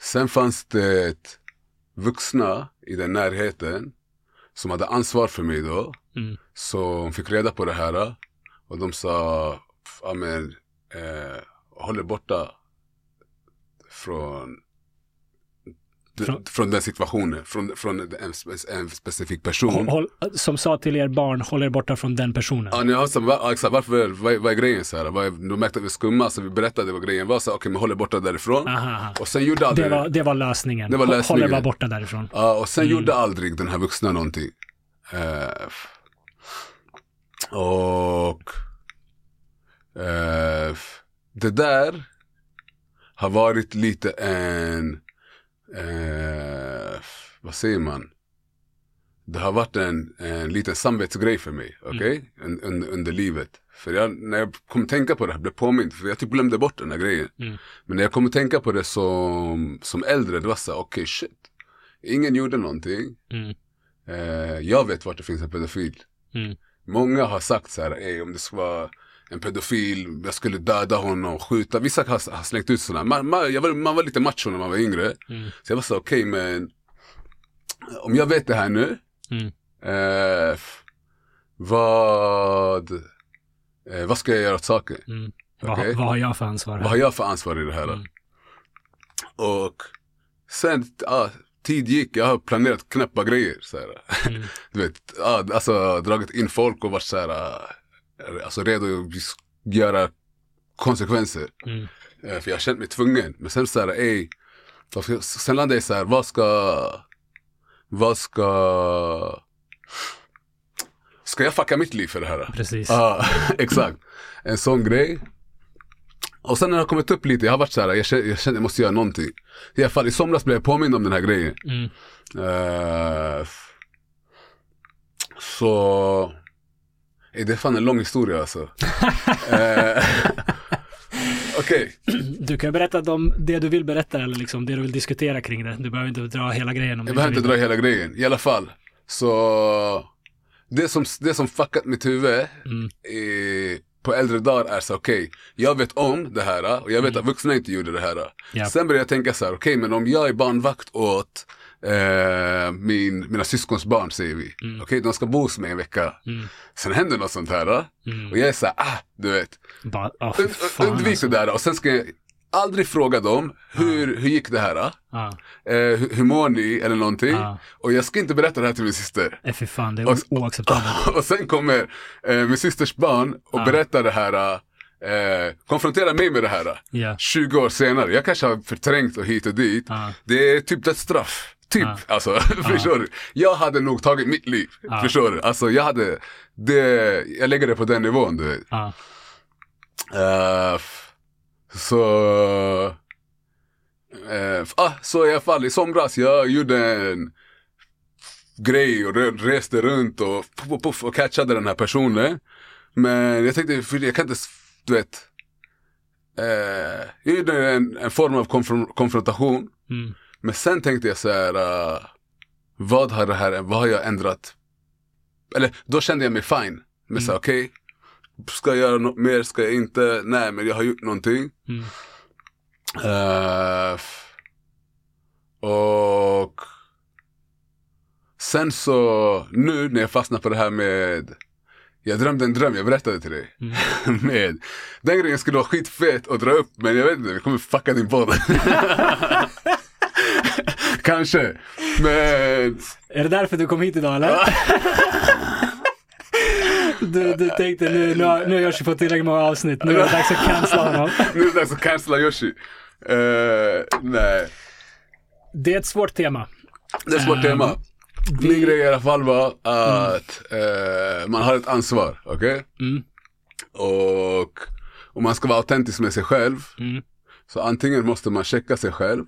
Sen fanns det vuxna i den närheten som hade ansvar för mig då, Mm. som fick reda på det här och de sa, ja men, eh, håll er borta från Från- från, den situationen, från, från en, en specifik person. Håll, som sa till er barn, håll er borta från den personen. Ja, ni har så, va, exakt, varför, vad, vad är grejen så här? Vad är, de märkte att vi skumma så vi berättade vad grejen var, så okej men håll er borta därifrån. Aha. Och sen gjorde aldrig, Det var, det var lösningen. Det var Håll- Håll lösningen. er bara borta därifrån. ja, och sen Mm. gjorde aldrig den här vuxna någonting. F- och f- det där har varit lite en, eh, vad säger man? Det har varit en, en liten samvetsgrej för mig, okej? Un, un, under livet. För jag, när jag kom tänka på det här, blev påmind, för jag typ glömde bort den här grejen. Mm. Men när jag kom tänka på det som, som äldre, det var så okej shit. Ingen gjorde någonting. Mm. Eh, jag vet vart det finns en pedofil. Mm. Många har sagt så här, "Ey, om det ska vara en pedofil, jag skulle döda honom, skjuta. Vissa har, har slängt ut sådana. Man, man, jag var, man var lite macho när man var yngre. Mm. Så jag var så okej men om jag vet det här nu, Mm. eh, vad, eh, vad ska jag göra åt saken? Mm. Vad, Okej. vad har jag för ansvar? Vad Här? har jag för ansvar i det här? Mm. Och sen, ja, tid gick, jag har planerat knäppa grejer. Så här. Mm. Du vet, ja, alltså dragit in folk och varit så här, alltså redo att göra konsekvenser. Mm. Eh, För jag har känt mig tvungen. Men sen så här, ey, sen landade jag så här, vad ska, vad ska, ska jag fucka mitt liv för det här? Precis. Ja, exakt. En sån grej. Och sen när det har kommit upp lite, jag har varit så här, jag känner, jag känner jag måste göra någonting. I alla fall i somras blev jag påmind om den här grejen. Mm. F- så, det är fan en lång historia alltså. Eh, Okej, Du kan berätta om det du vill berätta eller liksom det du vill diskutera kring det. Du behöver inte dra hela grejen om jag behöver inte dra hela grejen. I alla fall, så det som, det som fuckat mitt huvud Mm. i, på äldre dagar är så okej, jag vet om det här och jag vet att vuxna inte gjorde det här. Mm. Ja. Sen började jag tänka så här, okej men om jag är barnvakt åt eh, min, mina syskons barn säger vi. Mm. Okej, de ska bo hos mig en vecka. Mm. Sen händer något sånt här. Mm. Och jag är så här, ah, du vet. Oh, Und, undvik alltså. det där och sen ska jag aldrig fråga dem, hur, hur gick det här? Ja, Eh, hur, hur mår ni eller någonting? Ja. Och jag ska inte berätta det här till min syster. eh, fy fan, det är Och- oacceptabelt. och sen kommer eh, min systers barn och Ja. berättar det här eh, konfrontera mig med det här. Ja. 20 år senare, jag kanske har förträngt och hit och dit. Det är typ ett straff. Typ, Ja. alltså, förstår du? Jag hade nog tagit mitt liv, Ja. förstår du? Alltså jag hade, det, jag lägger det på den nivån du vet. Ja. F- så, f- ah, så i alla fall i somras jag gjorde en grej och re- reste runt och puff, puff, och catchade den här personen. Men jag tänkte, för jag kan inte, du vet. Eh, jag gjorde en, en form av konfron- konfrontation. Mm. Men sen tänkte jag så här, eh, vad har det här, vad har jag ändrat? Eller då kände jag mig fine. Men Mm. okej, ska jag göra något mer, ska jag inte? Nej, men jag har gjort någonting. Mm. F- och sen så, nu när jag fastnar på det här med jag drömde en dröm, jag berättade till dig. Mm. med, den grejen skulle vara skitfet att dra upp men jag vet inte, vi kommer fucka din podd. Kanske. Men Är det därför du kom hit idag eller? Du, du tänkte nu, nu, har- nu har Yoshi fått tillräckligt många avsnitt, nu är det dags att cancella honom. nu är det dags att cancella Yoshi. Eh, nej, Det är ett svårt tema. det är ett svårt Ehm, tema. vi- Min grej i alla fall var att eh, man har ett ansvar, okej? Mm. Och om man ska vara autentisk med sig själv, Mm. så antingen måste man checka sig själv.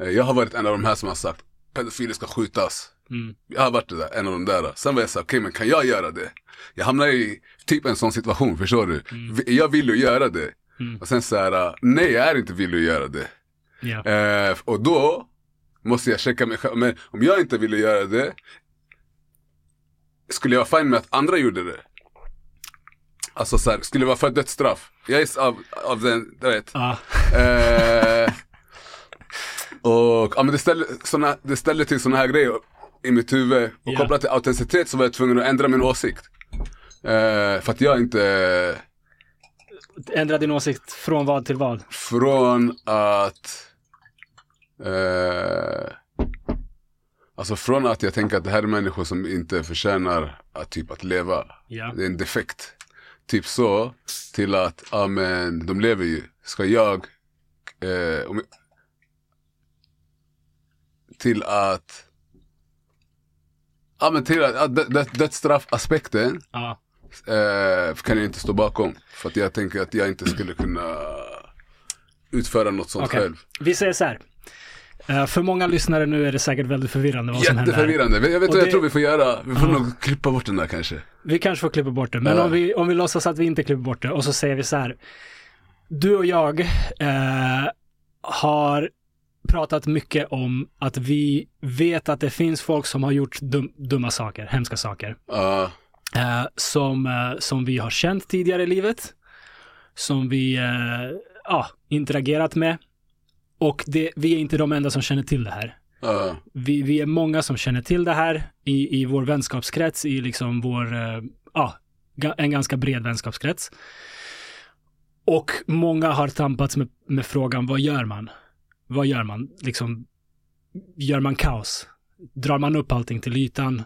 Eh, Jag har varit en av de här som har sagt, pedofiler ska skjutas. Mm. Jag har varit där, en av de där. Sen var jag så okej men kan jag göra det? Jag hamnade i typ en sån situation, förstår du? Vi- Jag vill ju göra det. Mm. Och sen så här, nej jag är inte villig att göra det. Ja. Eh, och då måste jag checka mig själv. Men om jag inte ville göra det, skulle jag vara fine med att andra gjorde det? Alltså så här, skulle det vara för dödsstraff? Jag är av, av den, du vet. Ja. Eh, och ja, men det, ställer, såna, det ställer till sådana här grejer i mitt huvud. Och Ja. kopplat till autenticitet så var jag tvungen att ändra min åsikt. Eh, för att jag inte, Ändra din åsikt från vad till vad? från att eh, Alltså från att jag tänker att det här är människor som inte förtjänar att typ att leva. Ja. Det är en defekt. Typ så, till att, ja men de lever ju. Ska jag, eh, om, till att, ja men till att, dö- dö- dödsstraffaspekten Ja. eh, kan jag inte stå bakom. För att jag tänker att jag inte skulle kunna utföra något sånt Okej. själv. Vi säger så här. Eh, för många lyssnare nu är det säkert väldigt förvirrande vad som händer. Jätteförvirrande. Jag vet Och vad jag det- tror vi får göra. Vi får Ja. nog klippa bort den där kanske. Vi kanske får klippa bort det, men Ja. om, vi, om vi låtsas att vi inte klipper bort det och så säger vi så här. Du och jag eh, har pratat mycket om att vi vet att det finns folk som har gjort dum, dumma saker, hemska saker. Ja, Eh, som, eh, som vi har känt tidigare i livet. Som vi eh, interagerat med. Och det, vi är inte de enda som känner till det här. Vi, vi är många som känner till det här i, i vår vänskapskrets, i liksom vår, ja, en ganska bred vänskapskrets. Och många har tampats med, med frågan, vad gör man? Vad gör man? Liksom, gör man kaos? Drar man upp allting till ytan?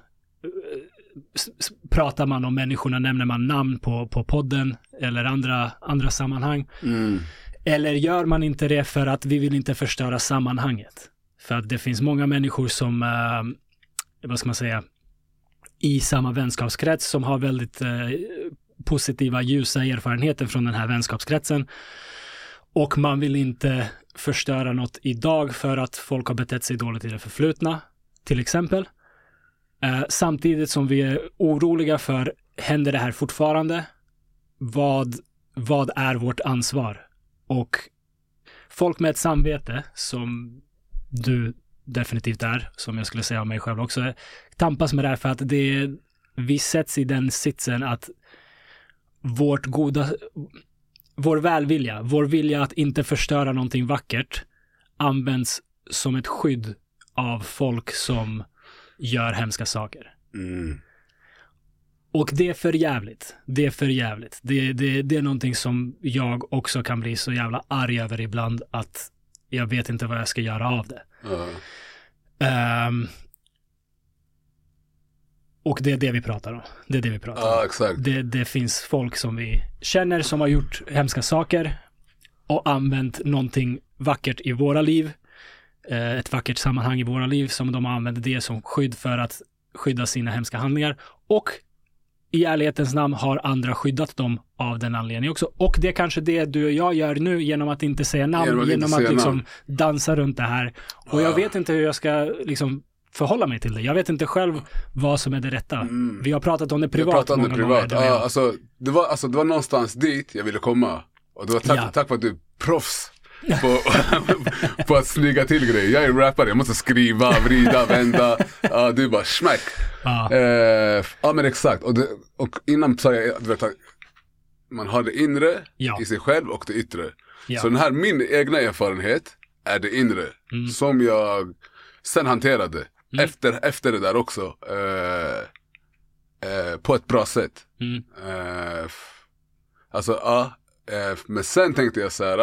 Pratar man om människorna, nämner man namn på, på podden eller andra, andra sammanhang? mm, Eller gör man inte det för att vi vill inte förstöra sammanhanget? För att det finns många människor som, eh, vad ska man säga, i samma vänskapskrets som har väldigt eh, positiva, ljusa erfarenheter från den här vänskapskretsen. Och man vill inte förstöra något idag för att folk har betett sig dåligt i det förflutna, till exempel. Eh, samtidigt som vi är oroliga för, händer det här fortfarande? Vad, vad är vårt ansvar? Och folk med ett samvete, som du definitivt är, som jag skulle säga om mig själv också, tampas med det här för att det, vi sätts i den sitsen att vårt goda, vår välvilja, vår vilja att inte förstöra någonting vackert används som ett skydd av folk som gör hemska saker. mm, Och det är för jävligt. Det är för jävligt. Det, det, det är någonting som jag också kan bli så jävla arg över ibland att jag vet inte vad jag ska göra av det. ja, Ehm, Och det är det vi pratar om. Det är det vi pratar om. Ja, exakt. Det, det finns folk som vi känner som har gjort hemska saker och använt någonting vackert i våra liv, eh, ett vackert sammanhang i våra liv som de använt det som skydd för att skydda sina hemska handlingar. Och i ärlighetens namn har andra skyddat dem av den anledningen också. Och det är kanske det du och jag gör nu genom att inte säga namn, Genom genom att att, inte säga liksom dansa runt det här. Och jag vet inte hur jag ska liksom förhålla mig till det. Jag vet inte själv vad som är det rätta. Vi har pratat om det Vi privat pratade om det gånger. privat. Ja, alltså, det var, alltså, det var någonstans dit jag ville komma. Och det var tack, Ja. tack för att du är proffs på, på att snygga till grejer. Jag är rappare, jag måste skriva, vrida, vända. Ja, du bara smack. Ja. Eh, ja men exakt. Och, det, och innan sa jag, du vet, man har det inre Ja. i sig själv och det yttre. Ja. Så den här, min egna erfarenhet är det inre. Mm. Som jag sen hanterade. Efter, efter det där också. Eh, eh, på ett bra sätt. Mm. Eh, alltså ja, eh, men sen tänkte jag så här.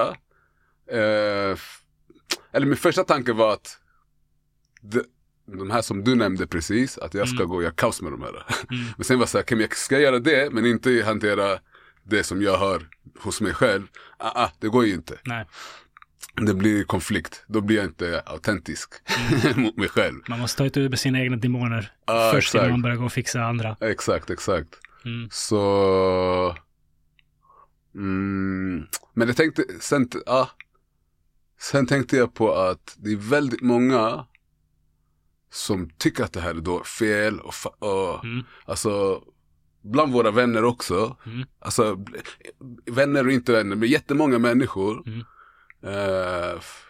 Eh, eller min första tanke var att de, de här som du nämnde precis, att jag ska Mm. gå och göra kaos med de här. Mm. Men sen var jag så här, jag ska göra det men inte hantera det som jag har hos mig själv. Ah, ah, det går ju inte. Nej, Det blir konflikt. Då blir jag inte autentisk mot mig själv. man måste ta itu med sina egna demoner Ja, först innan exakt. man börjar gå och fixa andra. Exakt, exakt. Mm. Så... Mm, men jag tänkte, sen, ja, sen tänkte jag på att det är väldigt många som tycker att det här är då fel och, och Mm. alltså bland våra vänner också. Mm. Alltså vänner och inte vänner, men jättemånga människor. Mm. F-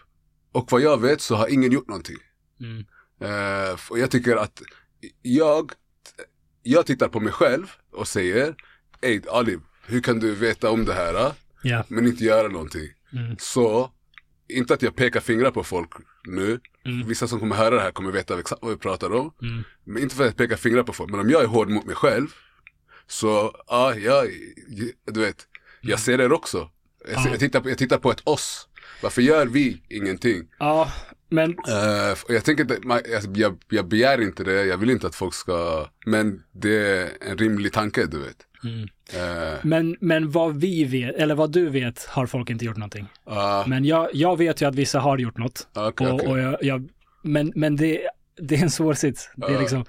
och vad jag vet så har ingen gjort någonting. Mm. F- och jag tycker att jag, jag tittar på mig själv och säger, Ey Ali, hur kan du veta om det här Ja. men inte göra någonting? Mm. Så, inte att jag pekar fingrar på folk nu. Mm. Vissa som kommer höra det här kommer veta exakt vad vi pratar om. Mm. Men inte för att jag pekar fingrar på folk. Men om jag är hård mot mig själv. Så, ja, jag, du vet. Jag ser er också. Jag, jag, tittar på, jag tittar på ett oss. Varför gör vi ingenting? Ja, men och jag tänker inte, man- alltså, jag, jag begär inte det, jag vill inte att folk ska, men det är en rimlig tanke du vet. Mm. Eh, Men, men vad vi vet, eller vad du vet, har folk inte gjort någonting. ja, Men jag, jag vet ju att vissa har gjort något. okej, och, okej. och jag, jag, men men det, det är en svår sits. Det är liksom,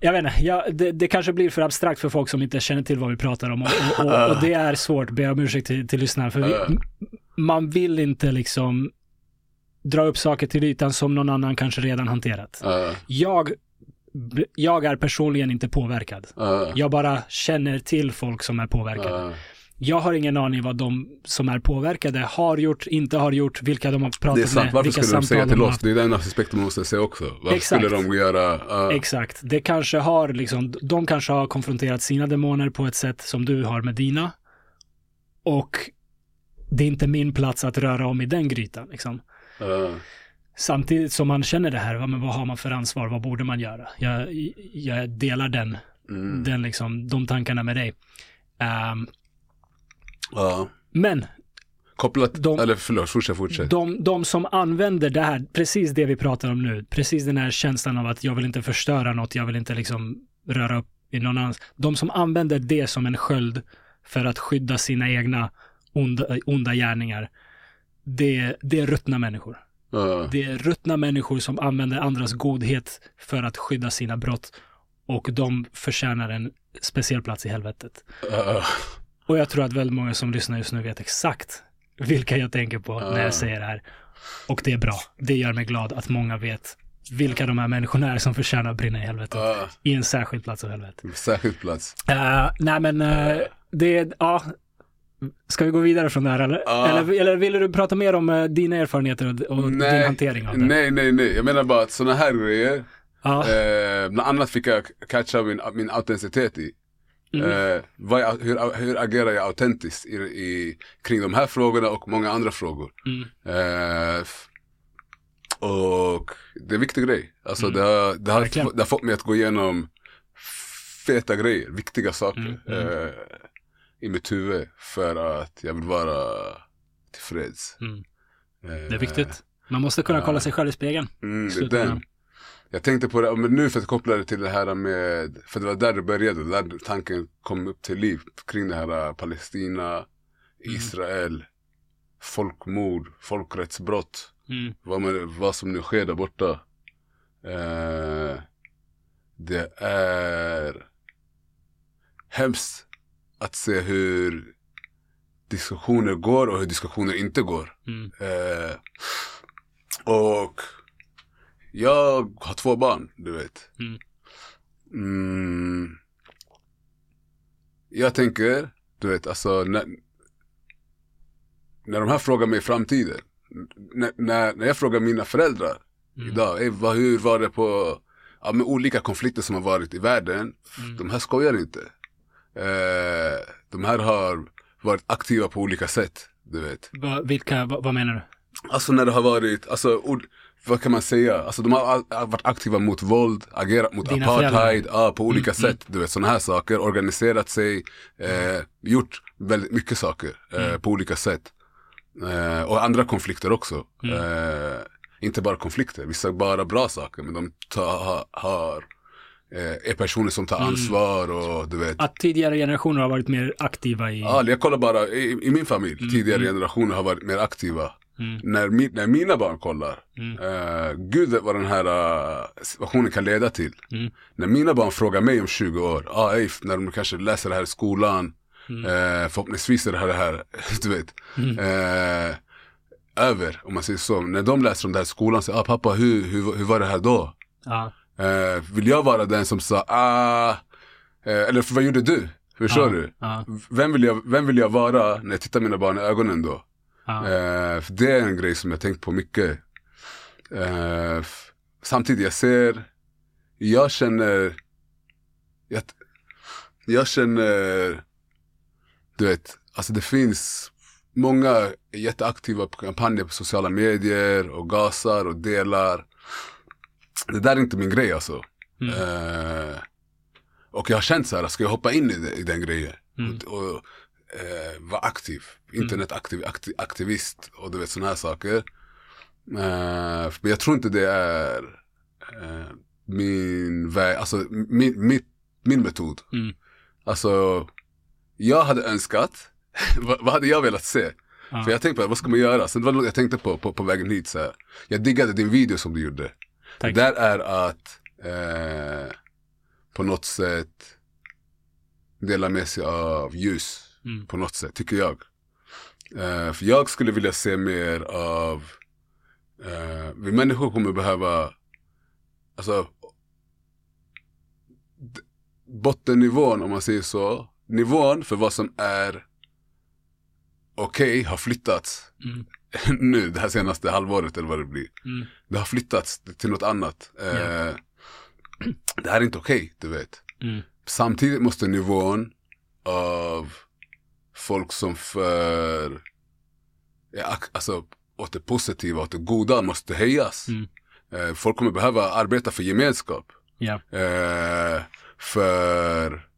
jag vet inte, jag, det, det kanske blir för abstrakt för folk som inte känner till vad vi pratar om. Och, och, och, det är svårt, ber om ursäkt till, till lyssnaren. För vi, man vill inte liksom dra upp saker till ytan som någon annan kanske redan hanterat. Ja, Jag, jag är personligen inte påverkad. ja, Jag bara känner till folk som är påverkade. ja. Jag har ingen aning vad de som är påverkade har gjort, inte har gjort, vilka de har pratat Det är sant, med, varför skulle de säga till oss? Det är den aspekten man måste se också. Varför Exakt. skulle de göra, ja, Exakt. Det kanske har liksom, de kanske har konfronterat sina demoner på ett sätt som du har med dina. Och det är inte min plats att röra om i den grytan. Liksom. ja, Samtidigt som man känner det här, men vad har man för ansvar? Vad borde man göra? Jag, jag delar den, mm, den liksom, de tankarna med dig. Ehm, ja. men Kopplat, De- eller förlåt, fortsätt, fortsätt. de, de som använder det här, precis det vi pratar om nu, precis den här känslan av att jag vill inte förstöra något, jag vill inte liksom röra upp i någon annans. De som använder det som en sköld för att skydda sina egna onda, onda gärningar, det, det är ruttna människor. Ja, Det är ruttna människor som använder andras godhet för att skydda sina brott och de förtjänar en speciell plats i helvetet. ja, Och jag tror att väldigt många som lyssnar just nu vet exakt vilka jag tänker på när Ah. jag säger det här. Och det är bra. Det gör mig glad att många vet vilka de här människorna är som förtjänar att brinna i helvetet. I en särskild plats av helvetet. Särskild plats. Uh, nej men, uh, det är, ja. Ska vi gå vidare från det här eller? Ja. Eller, eller vill du prata mer om eh, dina erfarenheter och, och din hantering av det? nej, nej, nej. Jag menar bara att sådana här grejer, Ja. eh, bland annat fick jag catcha min, min autenticitet i. Mm. Eh, jag, hur, hur agerar jag autentiskt i, i, kring de här frågorna och många andra frågor. Mm. Eh, och det är en viktig grej. Alltså Mm. det, har, det, har, det har fått mig att gå igenom feta grejer, viktiga saker Mm, mm. Eh, i mitt huvud för att jag vill vara tillfreds. Mm. Eh, Det är viktigt. Man måste kunna kolla sig själv i spegeln. Mm, det är Slutändan. den. Jag tänkte på det, men nu för att koppla det till det här med, för det var där det började, där tanken kom upp till liv kring det här äh, Palestina, Israel, folkmord, folkrättsbrott, Mm. vad, man, vad som nu sker där borta. Eh, det är hemskt att se hur diskussioner går och hur diskussioner inte går. Mm. Eh, och jag har två barn, du vet. Mm. Mm. Jag tänker, du vet, alltså när, när de här frågar mig i framtiden. När, när, när jag frågar mina föräldrar Mm. idag, "Ey, vad, hur var det på ja, med olika konflikter som har varit i världen. Mm. De här skojar inte. Eh, de här har varit aktiva på olika sätt, du vet. Vad, vilka, vad, vad menar du? Alltså när det har varit, alltså ord, vad kan man säga? Alltså de har varit aktiva mot våld, agerat mot Dina apartheid, ja, på olika Mm, sätt. Du vet sådana här saker, organiserat sig, eh, gjort väldigt mycket saker eh, Mm. på olika sätt. Eh, och andra konflikter också. Mm. Eh, inte bara konflikter, vissa bara bra saker, men de tar, har, är personer som tar Mm. ansvar och du vet. Att tidigare generationer har varit mer aktiva i... Ja, jag kollar bara, i, i min familj, Mm, tidigare mm. generationer har varit mer aktiva. Mm. När, mi, när mina barn kollar, Mm. eh, gud vad den här eh, situationen kan leda till. Mm. När mina barn frågar mig om 20 år, ah, ey, när de kanske läser det här i skolan, eh, förhoppningsvis är det här, det här du vet, eh, över, om man säger så. När de läser om det här i skolan, säger ah, pappa hur, hur, hur var det här då? Ja. Eh, vill jag vara den som sa, ah, eh, eller för vad gjorde du? Förstår ja. du? Ja. Vem vill, jag, vem vill jag vara när jag tittar mina barn i ögonen då? Ja. Eh, för det är en grej som jag tänkt på mycket. Eh, samtidigt, jag ser, jag känner, jag, jag känner, du vet, alltså det finns många jätteaktiva kampanjer på sociala medier och gasar och delar. Det där är inte min grej alltså. Mm. Eh, och jag har känt så här, ska jag hoppa in i, det, i den grejen? Mm. Och, och eh, vara aktiv, internetaktiv, aktiv, aktivist och du vet sådana här saker. Eh, men jag tror inte det är eh, min väg, alltså min, min, min metod. Mm. Alltså, jag hade önskat, vad, hade jag velat se? Ja. För jag tänkte på, vad ska man göra? Sen det var något jag tänkte på, på, på vägen hit så här. Jag diggade din video som du gjorde. Tack. Det där är att eh, på något sätt dela med sig av ljus. Mm. På något sätt, tycker jag. Eh, för jag skulle vilja se mer av, eh, vi människor kommer behöva, alltså bottennivån om man säger så, nivån för vad som är okej har flyttats Mm. nu det här senaste halvåret eller vad det blir. Mm. Det har flyttats till något annat. Eh, Ja. Det här är inte okej, du vet. Mm. Samtidigt måste nivån av folk som för, ja, alltså åt det positiva, åt det goda måste höjas. Mm. Eh, folk kommer behöva arbeta för gemenskap. Ja. Eh, för,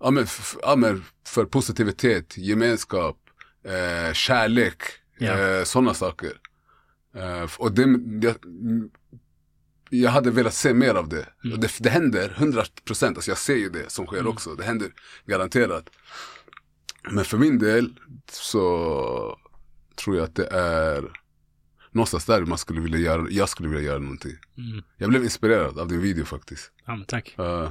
ja, men, f- ja, men för positivitet, gemenskap, eh, kärlek, Ja. eh, sådana saker. Eh, och det, jag, jag hade velat se mer av det. Mm. Det. Det händer 100%, alltså jag ser ju det som sker Mm. också. Det händer garanterat. Men för min del så tror jag att det är någonstans där man skulle vilja göra, jag skulle vilja göra någonting. Mm. Jag blev inspirerad av din video faktiskt. Ja, men tack. Uh,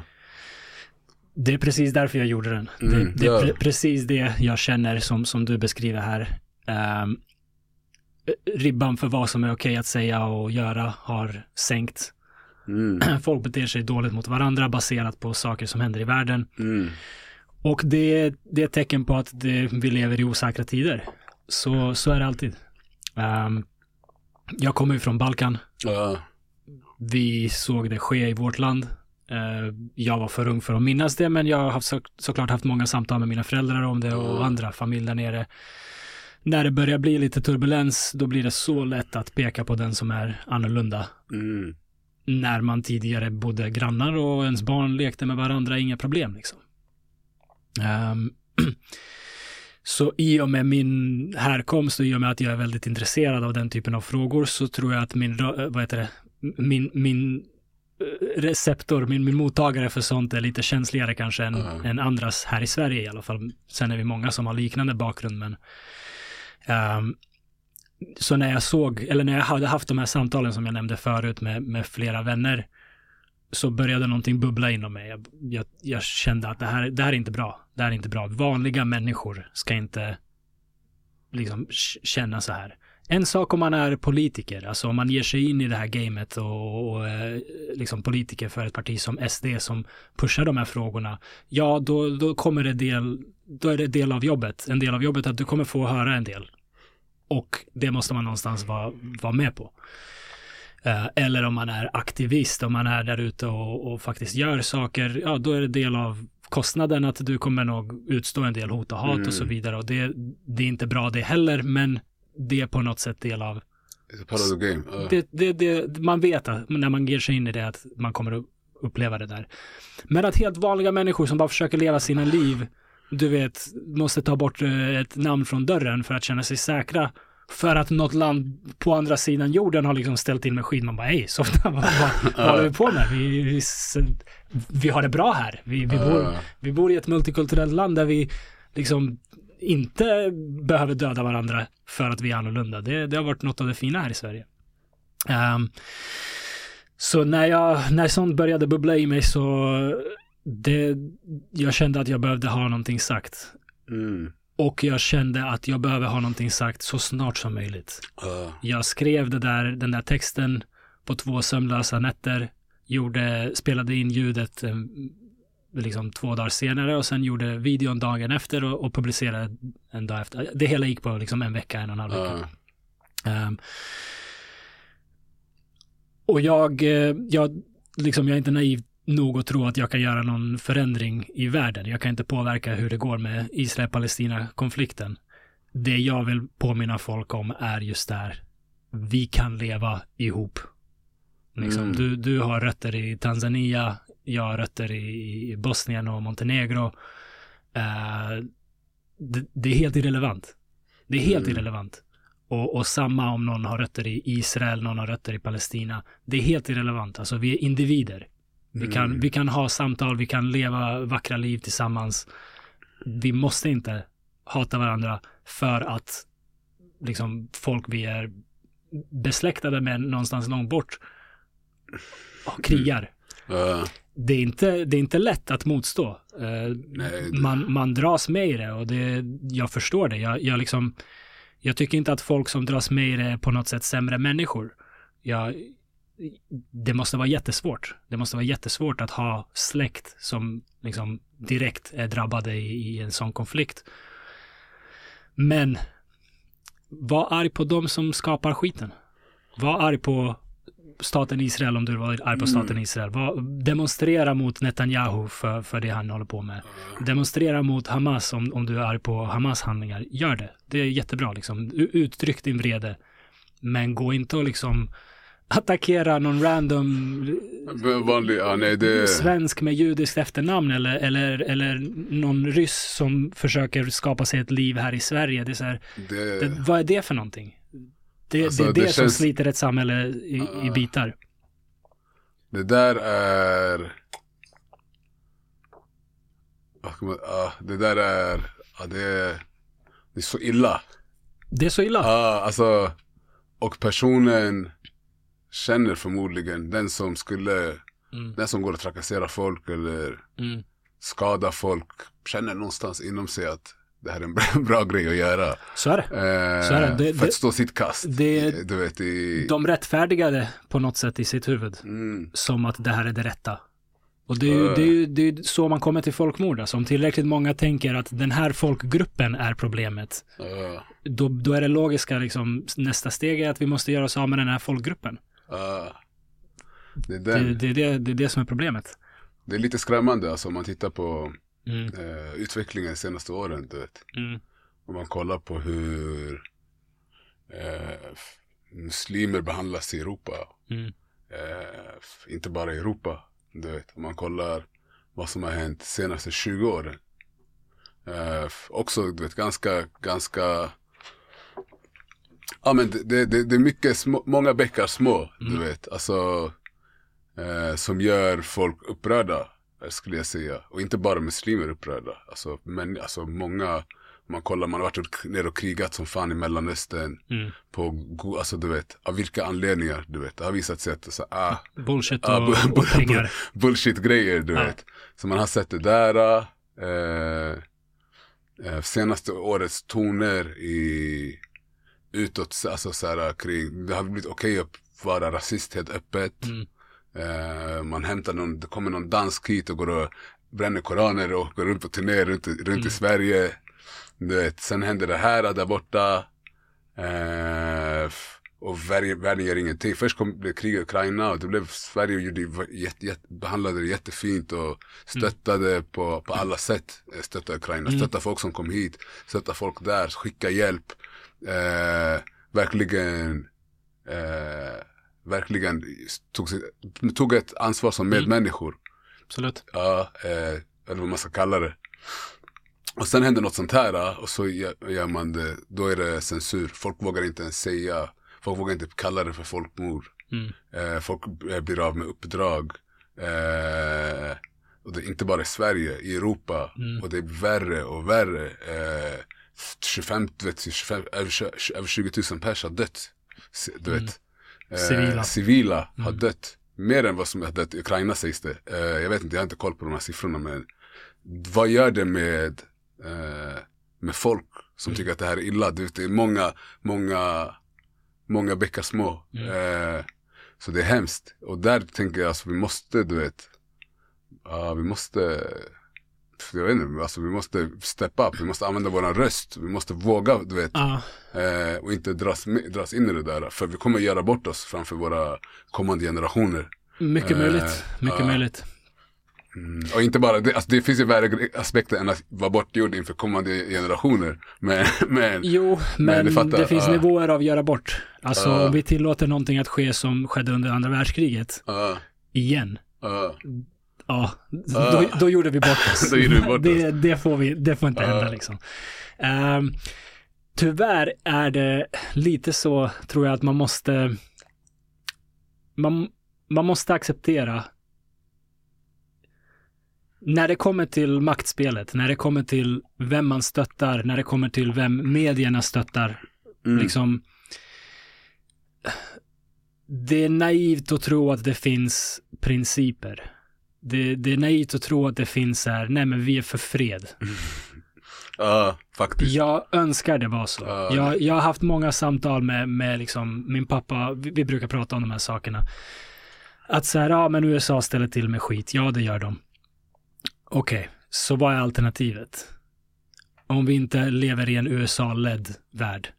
Det är precis därför jag gjorde den. Mm, det, det är ja. pre- precis det jag känner som, som du beskriver här. Ehm, ribban för vad som är okej att säga och göra har sänkt. mm, Folk beter sig dåligt mot varandra baserat på saker som händer i världen. mm, Och det, det är ett tecken på att det, vi lever i osäkra tider. Så, så är det alltid. Ehm, jag kommer ju från Balkan. ja, Vi såg det ske i vårt land. Eh, jag var för ung för att minnas det, men jag har så, såklart haft många samtal med mina föräldrar om det och andra familj där nere. När det börjar bli lite turbulens, då blir det så lätt att peka på den som är annorlunda. mm, När man tidigare bodde grannar och ens barn lekte med varandra, inga problem liksom. Ehm, så i och med min härkomst och i och med att jag är väldigt intresserad av den typen av frågor så tror jag att min, eh, vad heter det, min, min eh, receptor, min, min mottagare för sånt är lite känsligare kanske än, Mm. än andras här i Sverige i alla fall. Sen är vi många som har liknande bakgrund, men Um, så när jag såg, eller när jag hade haft de här samtalen som jag nämnde förut med, med flera vänner, så började någonting bubbla inom mig. Jag, jag, jag kände att det här, det här är inte bra. Det här är inte bra. Vanliga människor ska inte liksom känna så här. En sak om man är politiker, alltså om man ger sig in i det här gamet och, och eh, liksom politiker för ett parti som SD som pushar de här frågorna, ja då, då kommer det del, då är det del av jobbet. En del av jobbet är att du kommer få höra en del. Och det måste man någonstans vara, vara med på. Eh, Eller om man är aktivist, om man är där ute och, och faktiskt gör saker, ja då är det del av kostnaden att du kommer nog utstå en del hot och hat Mm. och så vidare. Och det, det är inte bra det heller, men det är på något sätt del av, It's a part of the game. Ja. det, det, det, man vet att när man ger sig in i det att man kommer att uppleva det där. Men att helt vanliga människor som bara försöker leva sina liv, du vet, måste ta bort eh, ett namn från dörren för att känna sig säkra. För att något land på andra sidan jorden har liksom ställt in med skit. Man bara, hej, så, vad, vad, håller vi på med? Vi, vi, vi har det bra här. Vi, vi, bor, vi bor i ett multikulturellt land där vi liksom inte behöver döda varandra för att vi är annorlunda. Det, det har varit något av det fina här i Sverige. Ehm, så när, jag, när sånt började bubbla i mig så det, jag kände att jag behövde ha någonting sagt. Mm. Och jag kände att jag behöver ha någonting sagt så snart som möjligt. Ja. Jag skrev det där, den där texten på två sömnlösa nätter, gjorde, spelade in ljudet eh, liksom två dagar senare och sen gjorde videon dagen efter och, och publicerade en dag efter. Det hela gick på liksom en vecka, en och en halv vecka. Ja. Ehm, och jag, eh, jag, liksom, jag är inte naiv nog att tro att jag kan göra någon förändring i världen. Jag kan inte påverka hur det går med Israel-Palestina-konflikten. Det jag vill påminna folk om är just där. Vi kan leva ihop. Liksom, Mm. du, du har rötter i Tanzania, jag har rötter i, Bosnien och Montenegro. Eh, det, det är helt irrelevant. Det är helt Mm. irrelevant. Och, och samma om någon har rötter i Israel, någon har rötter i Palestina. Det är helt irrelevant. Alltså vi är individer. Vi kan, Mm. vi kan ha samtal, vi kan leva vackra liv tillsammans. Vi måste inte hata varandra för att liksom folk vi är besläktade med någonstans långt bort krigar. Ja. Det, är inte, det är inte lätt att motstå. Eh, Nej, det- man, man dras med i det och det, jag förstår det. Jag, jag, liksom, jag tycker inte att folk som dras med i det är på något sätt sämre människor. Jag, det måste vara jättesvårt. Det måste vara jättesvårt att ha släkt som liksom direkt är drabbade i, i en sån konflikt. Men var arg på de som skapar skiten. Var arg på staten Israel om du var arg på staten Israel. Var, demonstrera mot Netanyahu för, för det han håller på med. Demonstrera mot Hamas om, om du är arg på Hamas handlingar. Gör det. Det är jättebra liksom. Uttryck din vrede. Men gå inte och liksom attackera någon random Vanlig, ja nej det... svensk med judiskt efternamn eller, eller, eller någon ryss som försöker skapa sig ett liv här i Sverige. Det är så här, det, det, vad är det för någonting? Det, Alltså, det är det, det som känns- sliter ett samhälle i, i bitar. det där är... Ja, det där är... Ja, det är... Det är så illa. Det är så illa. Ja, alltså. Och personen känner förmodligen den som skulle, Mm, den som går och trakasserar folk eller mm. skadar folk, känner någonstans inom sig att det här är en bra, bra grej att göra. Så är det. Eh, Så är det. Det- för att stå sitt kast. det- du vet, i... De rättfärdigade på något sätt i sitt huvud. Mm, som att det här är det rätta. Och det är ju det är, ju- det är ju så man kommer till folkmord. Alltså om tillräckligt många tänker att den här folkgruppen är problemet, ja, då, då är det logiska liksom, nästa steg är att vi måste göra oss av med den här folkgruppen. Ja. det, är Det, det, är det, det är det som är problemet. det är lite skrämmande alltså om man tittar på Mm, eh, utvecklingen de senaste åren. Du vet. mm, Om man kollar på hur eh, muslimer behandlas i Europa. mm, Eh, inte bara i Europa. Du vet, om man kollar vad som har hänt de senaste 20 åren. Eh, också, du vet, ganska, ganska Ja men det, det, det, är mycket små, många bäckar små, du vet. Alltså Eh, som gör folk upprörda, eh, skulle jag säga. Och inte bara muslimer upprörda. Alltså, men, alltså många, man kollar, man har varit ner och krigat som fan i Mellanöstern. Mm. På, alltså du vet, av vilka anledningar, du vet. Det har visat sig att, så, ah, Bullshit ah, och, bu- och pengar. bullshit-grejer, du Ja. vet. Så man har sett det där. Eh, eh, senaste årets toner i utåt, alltså så här kring, det har blivit okej att vara rasist helt öppet. Mm. Eh, man hämtar någon, det kommer någon dansk hit och går och bränner koraner och går runt på turné runt, runt Mm. i Sverige. Du vet, sen händer det här där borta. F- och världen, världen gör ingenting. Först kom blev krig i Ukraina och det blev Sverige gjorde, jätte, jätte, behandlade det jättefint och stöttade på, på alla sätt. Eh, Stöttade Ukraina, Mm. stöttade folk som kom hit, stöttade folk där, skicka hjälp. Eh, verkligen eh, verkligen tog, tog ett ansvar som Mm. medmänniskor. Absolut. Ja, eh, eller vad man ska kalla det. Och sen händer något sånt här eh, och så gör, man det, då är det censur. Folk vågar inte ens säga, folk vågar inte kalla det för folkmord. Mm. Eh, folk blir av med uppdrag. Eh, och det är inte bara i Sverige, i Europa. Mm. Och det är värre och värre. Eh, 25, du vet, 25, över, 20 över 20 000 pers har dött. Du Mm. vet. Eh, Civila. civila har Mm. dött. Mer än vad som har dött i Ukraina sägs det. Eh, jag vet inte, jag har inte koll på de här siffrorna men vad gör det med, eh, med folk som Mm. tycker att det här är illa? Du vet, det är många, många, många bäckar små. Mm. Eh, så det är hemskt. Och där tänker jag, alltså, vi måste, du vet, ja, vi måste, jag vet inte, alltså, vi måste steppa upp, vi måste använda våran röst, vi måste våga, du vet, Ja, eh, och inte dras, dras in i det där. För vi kommer göra bort oss framför våra kommande generationer. mycket Eh, möjligt. Mycket ja. möjligt. Mm. Och inte bara det, alltså, det finns ju värre aspekter än att vara bortgjord inför kommande generationer. Men, men Jo, men det, fattar, finns ja. nivåer av göra bort. Alltså om vi tillåter någonting att ske som skedde under andra världskriget, igen. Ja. Ja. då, då gjorde vi bort oss. Då gjorde vi bort det, det, får vi, det får inte Ja. hända liksom. Ehm, tyvärr är det lite så, tror jag, att man måste man, man måste acceptera när det kommer till maktspelet, när det kommer till vem man stöttar, när det kommer till vem medierna stöttar, Mm. liksom det är naivt att tro att det finns principer. Det, det är naivt att tro att det finns så här, nej men vi är för fred. Ja, faktiskt. Jag önskar det var så. Ja. Jag, jag har haft många samtal med, med liksom, min pappa, vi, vi brukar prata om de här sakerna. Att så här, ja men USA ställer till med skit, ja det gör de. Okej, så vad är alternativet? Om vi inte lever i en USA-ledd värld.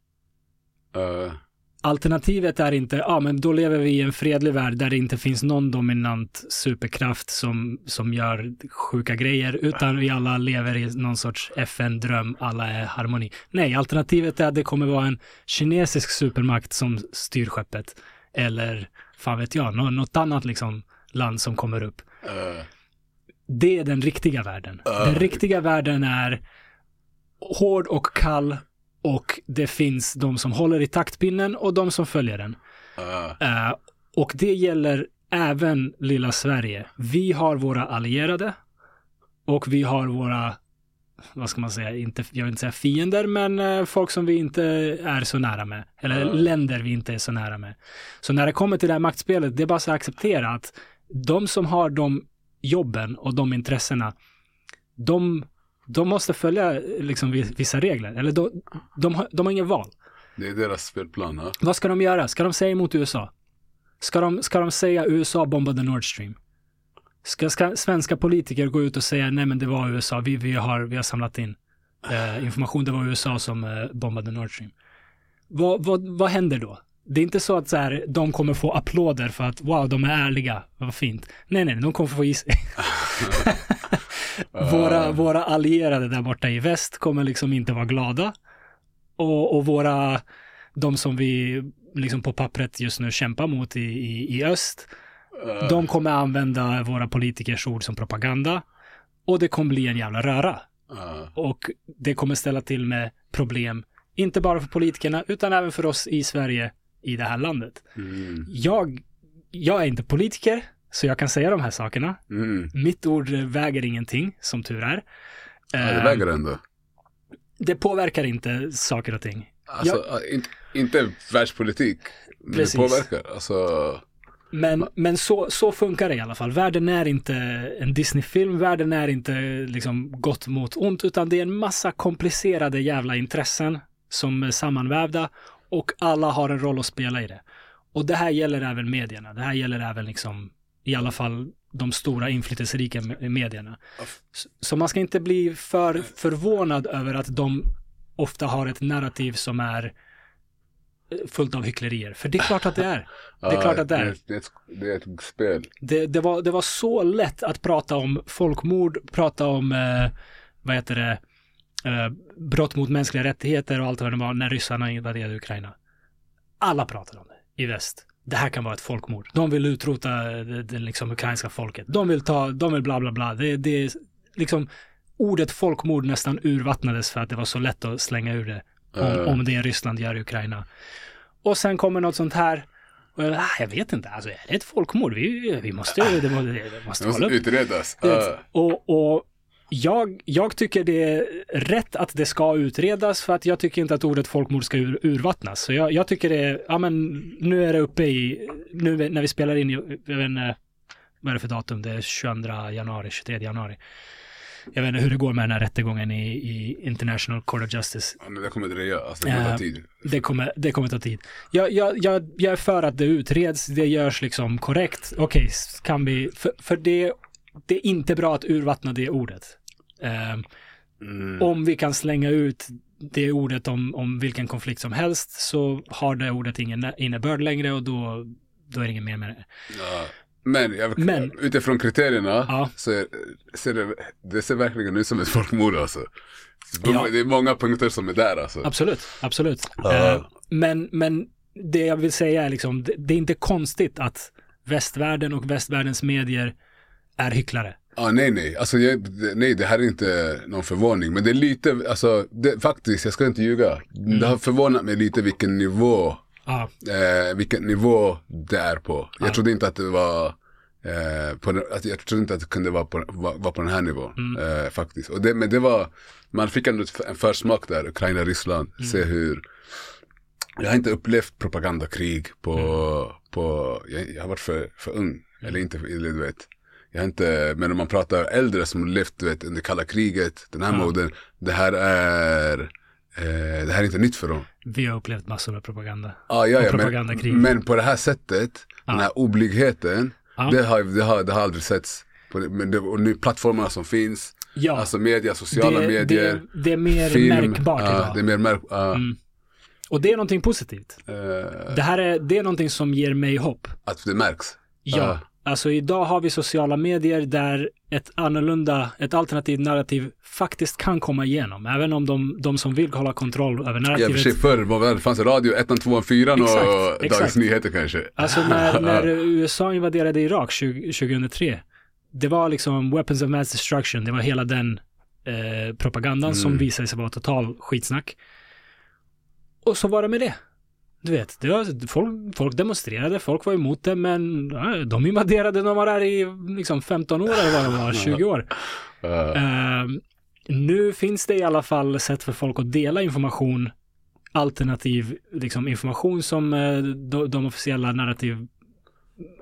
Ja, Alternativet är inte, ja men då lever vi i en fredlig värld där det inte finns någon dominant superkraft som, som gör sjuka grejer, utan vi alla lever i någon sorts FN-dröm, alla är harmoni. Nej, alternativet är att det kommer vara en kinesisk supermakt som styr skeppet. Eller, fan vet jag, nå- något annat liksom land som kommer upp. Det är den riktiga världen. Den riktiga världen är hård och kall och det finns de som håller i taktpinnen och de som följer den. Ja, Eh, och det gäller även lilla Sverige. Vi har våra allierade och vi har våra, vad ska man säga, inte, jag vill inte säga fiender, men eh, folk som vi inte är så nära med. Eller Ja. länder vi inte är så nära med. Så när det kommer till det här maktspelet, det är bara så att acceptera att de som har de jobben och de intressena, de, de måste följa liksom vi- vissa regler. Eller de, de, har, de har ingen val. det är deras spelplan. Ja. Vad ska de göra? Ska de säga emot USA? Ska de, ska de säga USA bombade Nord Stream? Ska, ska svenska politiker gå ut och säga nej men det var USA, vi, vi, har, vi har samlat in eh, information, det var USA som eh, bombade Nord Stream. Vad, vad, vad händer då? Det är inte så att så här, de kommer få applåder för att wow, de är ärliga, vad fint. Nej, nej, de kommer få i sig. våra, våra allierade där borta i väst kommer liksom inte vara glada. Och, och våra, de som vi liksom på pappret just nu kämpar mot i, i, i öst, Ja. de kommer använda våra politikers ord som propaganda. Och det kommer bli en jävla röra. Ja. Och det kommer ställa till med problem, inte bara för politikerna, utan även för oss i Sverige, i det här landet. Mm. Jag, jag är inte politiker, så jag kan säga de här sakerna. Mm. Mitt ord väger ingenting, som tur är. Ja, det Eh, väger ändå. det påverkar inte saker och ting. Alltså, inte, inte världspolitik. Precis. det påverkar. Alltså, Men, men så, så funkar det i alla fall. Världen är inte en Disney-film, världen är inte liksom gott mot ont, utan det är en massa komplicerade jävla intressen som är sammanvävda och alla har en roll att spela i det. Och det här gäller även medierna. Det här gäller även liksom, i alla fall de stora inflytelserika me- medierna. Så- man ska inte bli för förvånad över att de ofta har ett narrativ som är eh, fullt av hycklerier. För det är klart att det är. Det är klart att det är. Det det är ett spel. Det, det, var, det var så lätt att prata om folkmord, prata om, eh, vad heter det, brott mot mänskliga rättigheter och allt vad det var när ryssarna invaderade Ukraina. Alla pratade om det i väst. Det här kan vara ett folkmord. De vill utrota det, det liksom ukrainska folket. De vill ta, de vill bla bla bla. Det, det liksom, ordet folkmord nästan urvattnades för att det var så lätt att slänga ur det om, Eh. om det Ryssland gör i Ukraina. Och sen kommer något sånt här. Och jag, ah, jag vet inte, alltså är det ett folkmord? Vi, vi måste, det, må- det måste Det måste upp. utredas. Vet, Och, och jag, jag tycker det är rätt att det ska utredas för att jag tycker inte att ordet folkmord ska ur, urvattnas. Så jag, jag tycker det är, ja men nu är det uppe i, nu när vi spelar in, i- jag vet inte, vad är det för datum? Det är 22 januari, 23 januari. Jag vet inte hur det går med den här rättegången i, i International Court of Justice. Ja, men det kommer dröja. Alltså, det kommer Eh, ta tid. Det kommer, det kommer ta tid. Jag, jag, jag, jag är för att det utreds, det görs liksom korrekt. Okej, s- kan vi, för, för det, det är inte bra att urvattna det ordet. Ehm, Mm. Om vi kan slänga ut det ordet om, om vilken konflikt som helst så har det ordet ingen innebörd längre och då, då är det inget mer med det. Ja. Men, jag, Men- utifrån kriterierna Ja. så är, ser det, det ser verkligen ut som ett folkmord alltså. Det är- Ja. Det är många punkter som är där alltså. Absolut, absolut. Eh, men, men det jag vill säga är liksom, det, det är inte konstigt att västvärlden och västvärldens medier är hycklare. Ja, nej, nej. Alltså, jag, nej, det här är inte någon förvåning. Men det är lite, alltså, det, faktiskt, jag ska inte ljuga. Mm. Det har förvånat mig lite vilken nivå, Ja, eh, vilken nivå det är på. Ja. Jag trodde inte att det var, eh, på, att, jag trodde inte att det kunde vara på, vara, på den här nivån. Mm. Eh, faktiskt. Och det, men det var, man fick ändå en försmak där, Ukraina, Ryssland. Mm. Se hur, jag har inte upplevt propagandakrig på, Mm. på jag, jag har varit för, för ung. Eller inte, eller du vet. Jag har inte, men om man pratar äldre som levt vet, under kalla kriget, den här Ja. moden, det här är, eh, det här är inte nytt för dem. vi har upplevt massor med propaganda. Ah, ja, ja, propagandakrig. men, men på det här sättet, Ja. den här oblygheten, Ja. det, har, det, har, det har aldrig setts. Men det, och nu plattformarna som finns, Ja, alltså media, sociala det, medier, det, det är mer film. märkbart ja, idag. Det är mer märk, ja, Mm. Och det är någonting positivt. eh, Det här är, det är någonting som ger mig hopp. att det märks. Ja. Alltså idag har vi sociala medier där ett annorlunda, ett alternativt narrativ faktiskt kan komma igenom. Även om de, de som vill hålla kontroll över Ja, för sig narrativet. förr var det fanns radio 1, 2, 4 och Dagens. Nyheter kanske. Alltså när, när USA invaderade Irak 20, 2003. Det var liksom weapons of mass destruction. Det var hela den eh, propagandan som Mm. visade sig vara total skitsnack. Och så var det med det. Du vet, det var, folk, folk demonstrerade, folk var emot det, men de invaderade, de var där i liksom 15 år eller vad det var, 20 år. Ja. Eh, nu finns det i alla fall sätt för folk att dela information, alternativ liksom, information som eh, de, de officiella narrativ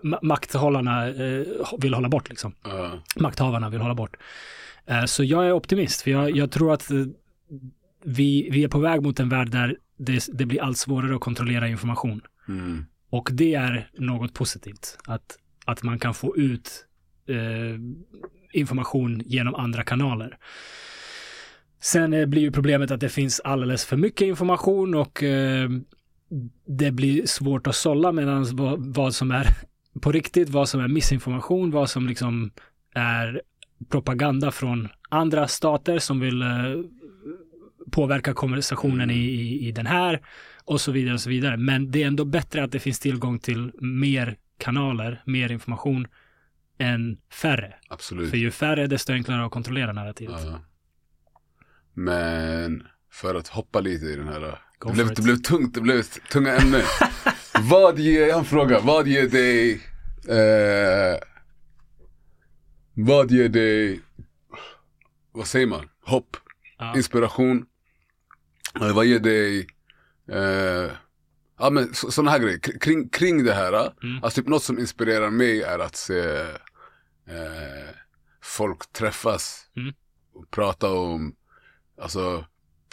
ma- makthållarna eh, vill hålla bort. Liksom. Ja. Makthavarna vill hålla bort. Eh, så jag är optimist, för jag, jag tror att vi, vi är på väg mot en värld där det, det blir allt svårare att kontrollera information. Mm. Och det är något positivt. Att, att man kan få ut eh, information genom andra kanaler. Sen eh, blir ju problemet att det finns alldeles för mycket information och eh, det blir svårt att sålla mellan vad, vad som är på riktigt, vad som är missinformation, vad som liksom är propaganda från andra stater som vill eh, påverka konversationen i, i, i den här och så vidare och så vidare. Men det är ändå bättre att det finns tillgång till mer kanaler, mer information än färre. Absolut. För ju färre desto enklare att kontrollera narrativet. Ja. Men för att hoppa lite i den här. Go Det blev, det blev tungt, det blev tunga ämnen. vad ger, en fråga, vad ger dig, eh, Vad ger dig, vad säger man, hopp, Ja. inspiration? Eh, vad ger dig, eh, ja men sådana här grejer, K- kring, kring det här. Mm. Alltså typ något som inspirerar mig är att se eh, folk träffas Mm. och prata om, alltså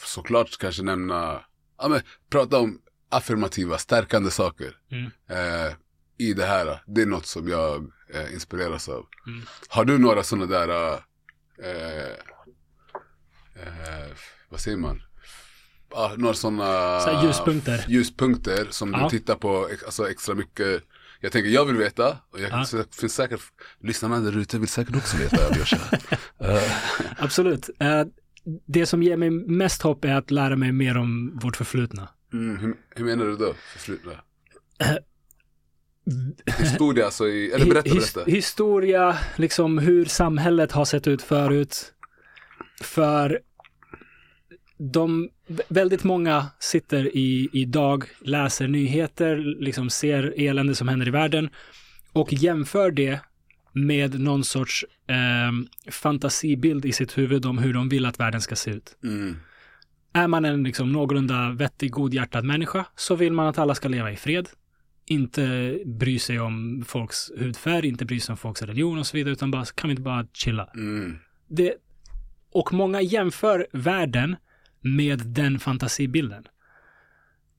såklart kanske nämna, ja men prata om affirmativa, stärkande saker Mm. eh, i det här. Det är något som jag eh, inspireras av. Mm. Har du några sådana där, eh, eh, vad säger man? Ah, några sådana Så ljuspunkter. ljuspunkter som Ja. du tittar på alltså, extra mycket. Jag tänker, jag vill veta, och jag, Ja. finns säkert, lyssnarna där ute vill säkert också veta, uh, Absolut. Eh, det som ger mig mest hopp är att lära mig mer om vårt förflutna. mm, hur, hur menar du då, förflutna? Historia alltså, i, eller berätta, berätta. historia, liksom hur samhället har sett ut förut. För de, väldigt många sitter i, idag, läser nyheter, liksom ser elände som händer i världen och jämför det med någon sorts eh, fantasibild i sitt huvud om hur de vill att världen ska se ut. Mm, Är man en liksom någorlunda vettig, godhjärtad människa så vill man att alla ska leva i fred. Inte bry sig om folks hudfärg, inte bry sig om folks religion och så vidare, utan bara, kan vi inte bara chilla? mm, Det, och många jämför världen med den fantasibilden.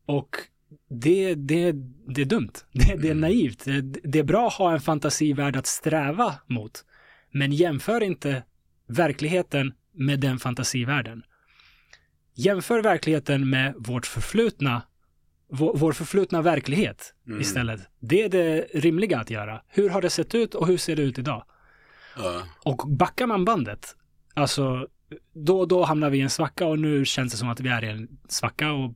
Och det, det, det är dumt. Det, det är naivt. Det, det är bra att ha en fantasivärld att sträva mot. Men jämför inte verkligheten med den fantasivärlden. Jämför verkligheten med vårt förflutna, vår, vår förflutna verklighet Mm. istället. Det är det rimliga att göra. Hur har det sett ut och hur ser det ut idag? ja, Och backar man bandet, alltså då och då hamnar vi i en svacka och nu känns det som att vi är i en svacka och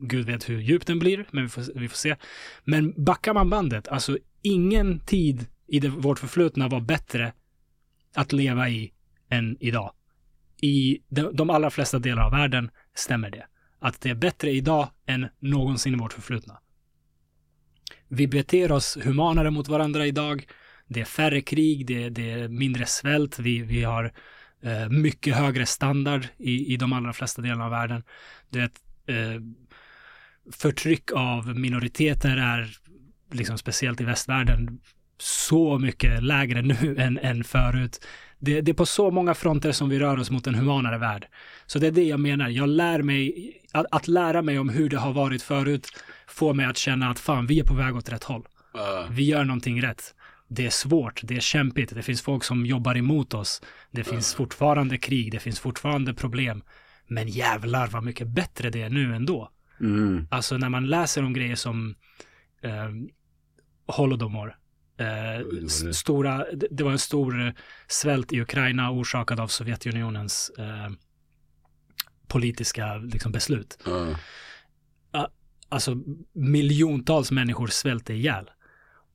Gud vet hur djup den blir, men vi får, vi får se. Men backar man bandet, alltså ingen tid i det, vårt förflutna var bättre att leva i än idag. I de, de allra flesta delar av världen stämmer det. Att det är bättre idag än någonsin i vårt förflutna. Vi beter oss humanare mot varandra idag. Det är färre krig, det, det är mindre svält, vi, vi har eh, mycket högre standard i, i de allra flesta delarna av världen. Det är ett, eh, förtryck av minoriteter är, liksom speciellt i västvärlden, så mycket lägre nu än, än förut. Det, det är på så många fronter som vi rör oss mot en humanare värld. Så det är det jag menar. Jag lär mig, att, att lära mig om hur det har varit förut får mig att känna att fan, vi är på väg åt rätt håll. ja, Vi gör någonting rätt. Det är svårt, det är kämpigt, det finns folk som jobbar emot oss. Det finns fortfarande krig, det finns fortfarande problem. Men jävlar vad mycket bättre det är nu ändå. mm, Alltså när man läser om grejer som eh, Holodomor. Eh, stora, det- var en stor eh, svält i Ukraina orsakad av Sovjetunionens eh, politiska liksom, beslut. ja, Alltså miljontals människor svälter ihjäl.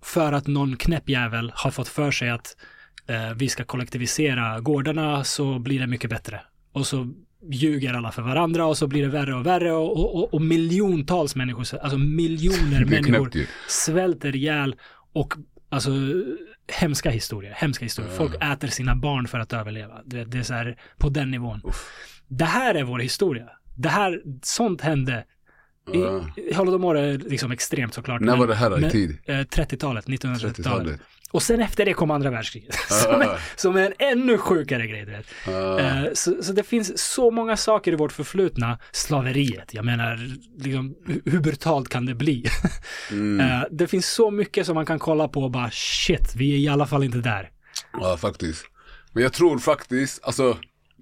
För att någon knäpp jävel har fått för sig att eh, vi ska kollektivisera gårdarna så blir det mycket bättre. Och så ljuger alla för varandra och så blir det värre och värre och, och, och, och miljontals människor, alltså miljoner människor svälter ihjäl och alltså hemska historier, hemska historier. Folk äter sina barn för att överleva. Det, det är så här på den nivån. Uff. Det här är vår historia. Det här, sånt hände. I, Ja. Holodomor är liksom extremt såklart. När var det här då, i tid? eh, 30-talet, 1930-talet. 30-talet? Och sen efter det kom andra världskriget. Som, är, som är en ännu sjukare grej, vet. ja. Eh, så, så det finns så många saker i vårt förflutna. Slaveriet, jag menar, liksom, hur- hur brutalt kan det bli? Mm. Eh, det finns så mycket som man kan kolla på och bara shit, vi är i alla fall inte där. Ja, faktiskt. Men jag tror faktiskt, alltså,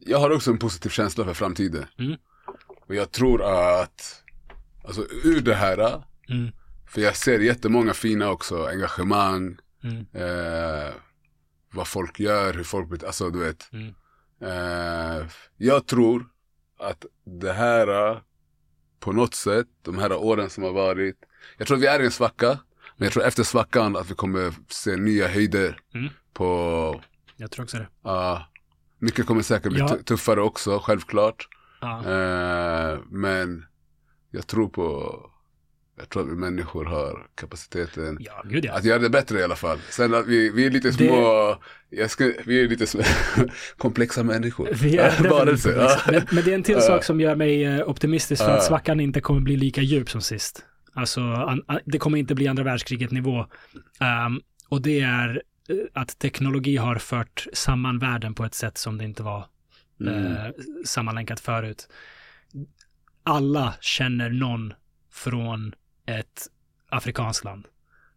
jag har också en positiv känsla för framtiden. Mm. Och jag tror att, alltså ur det här, Mm. för jag ser jättemånga fina också, engagemang, Mm. eh, vad folk gör, hur folk, bet- alltså du vet. Mm. Eh, jag tror att det här, på något sätt, de här åren som har varit, jag tror vi är i en svacka, men jag tror efter svackan att vi kommer se nya höjder Mm. på Jag tror också det. Ja, mycket kommer säkert bli Ja. tu- tuffare också, självklart. Ja. Eh, men jag tror på, jag tror att vi människor har kapaciteten Ja, gud ja. att göra det bättre i alla fall. Sen att vi, vi är lite Det- små Jag ska, vi är lite så, komplexa människor. Vi är Varelser. komplexa. Ja. men, men det är en till Ja. sak som gör mig eh, optimistisk för Ja. att svackan inte kommer bli lika djup som sist. Alltså, an, an, det kommer inte bli andra världskriget nivå. Ehm, och det är eh, att teknologi har fört samman världen på ett sätt som det inte var Mm. eh, sammanlänkat förut. Alla känner någon från ett afrikanskt land.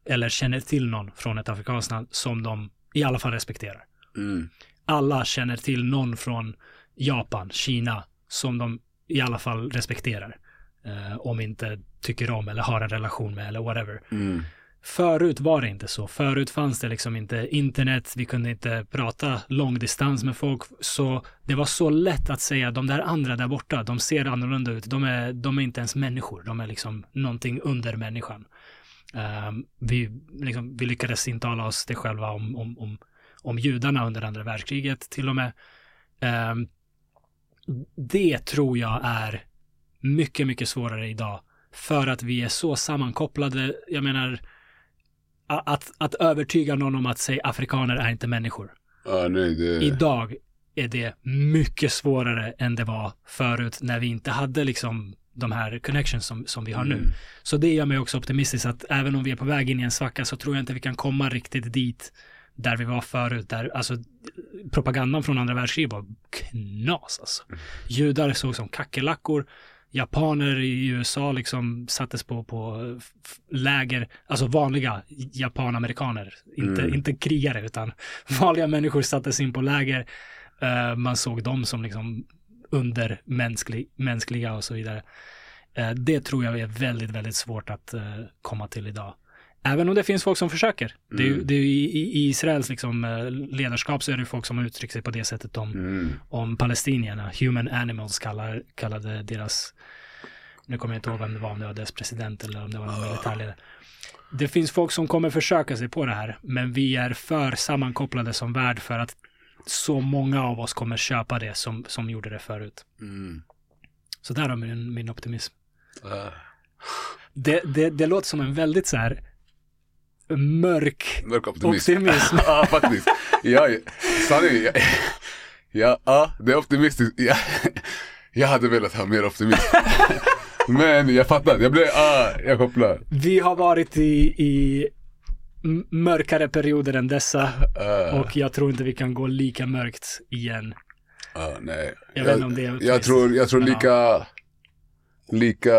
Eller känner till någon från ett afrikanskt land som de i alla fall respekterar. Mm. Alla känner till någon från Japan, Kina, som de i alla fall respekterar. Eh, om inte tycker om eller har en relation med eller whatever. Mm. Förut var det inte så. Förut fanns det liksom inte internet, vi kunde inte prata långdistans med folk. Så det var så lätt att säga de där andra där borta, de ser annorlunda ut. De är, de är inte ens människor, de är liksom någonting under människan. Um, vi, liksom, vi lyckades intala oss det själva om, om, om, om judarna under andra världskriget till och med. Um, det tror jag är mycket, mycket svårare idag. För att vi är så sammankopplade. Jag menar, att, att övertyga någon om att säga afrikaner är inte människor. Ja, nej, det... Idag är det mycket svårare än det var förut när vi inte hade liksom de här connections som, som vi har nu. Mm. Så det gör mig också optimistisk att även om vi är på väg in i en svacka så tror jag inte vi kan komma riktigt dit där vi var förut. Där, alltså, propagandan från andra världskriget var knas alltså. Judar såg som kackerlackor. Japaner i USA liksom sattes på, på läger, alltså vanliga japanamerikaner, inte, Mm. inte krigare utan vanliga människor sattes in på läger. Eh, man såg dem som liksom undermänsklig, mänskliga och så vidare. Eh, det tror jag är väldigt, väldigt svårt att eh, komma till idag. Även om det finns folk som försöker. Det är ju, Mm. det är i, i Israels liksom, eh, ledarskap så är det folk som har uttryckt sig på det sättet om, Mm. om palestinierna. Human Animals kallar, kallade deras, nu kommer jag inte ihåg vem det var, om det var deras president eller om det var någon militärledare. Det finns folk som kommer försöka sig på det här, men vi är för sammankopplade som värld för att så många av oss kommer köpa det som, som gjorde det förut. Mm. Så där har min, min optimism. Ah. Det, det, det låter som en väldigt så här mörk Mörk optimism. optimism. Ja, faktiskt. Ja, sanningen. Ja, ja, ja, det är optimistiskt. Ja, jag hade velat ha mer optimism. Men jag fattar. Jag blev, ah, jag kopplar. Vi har varit i, i mörkare perioder än dessa Ah, och jag tror inte vi kan gå lika mörkt igen. ah, nej. Jag vet inte om det är jag tror, jag tror lika, lika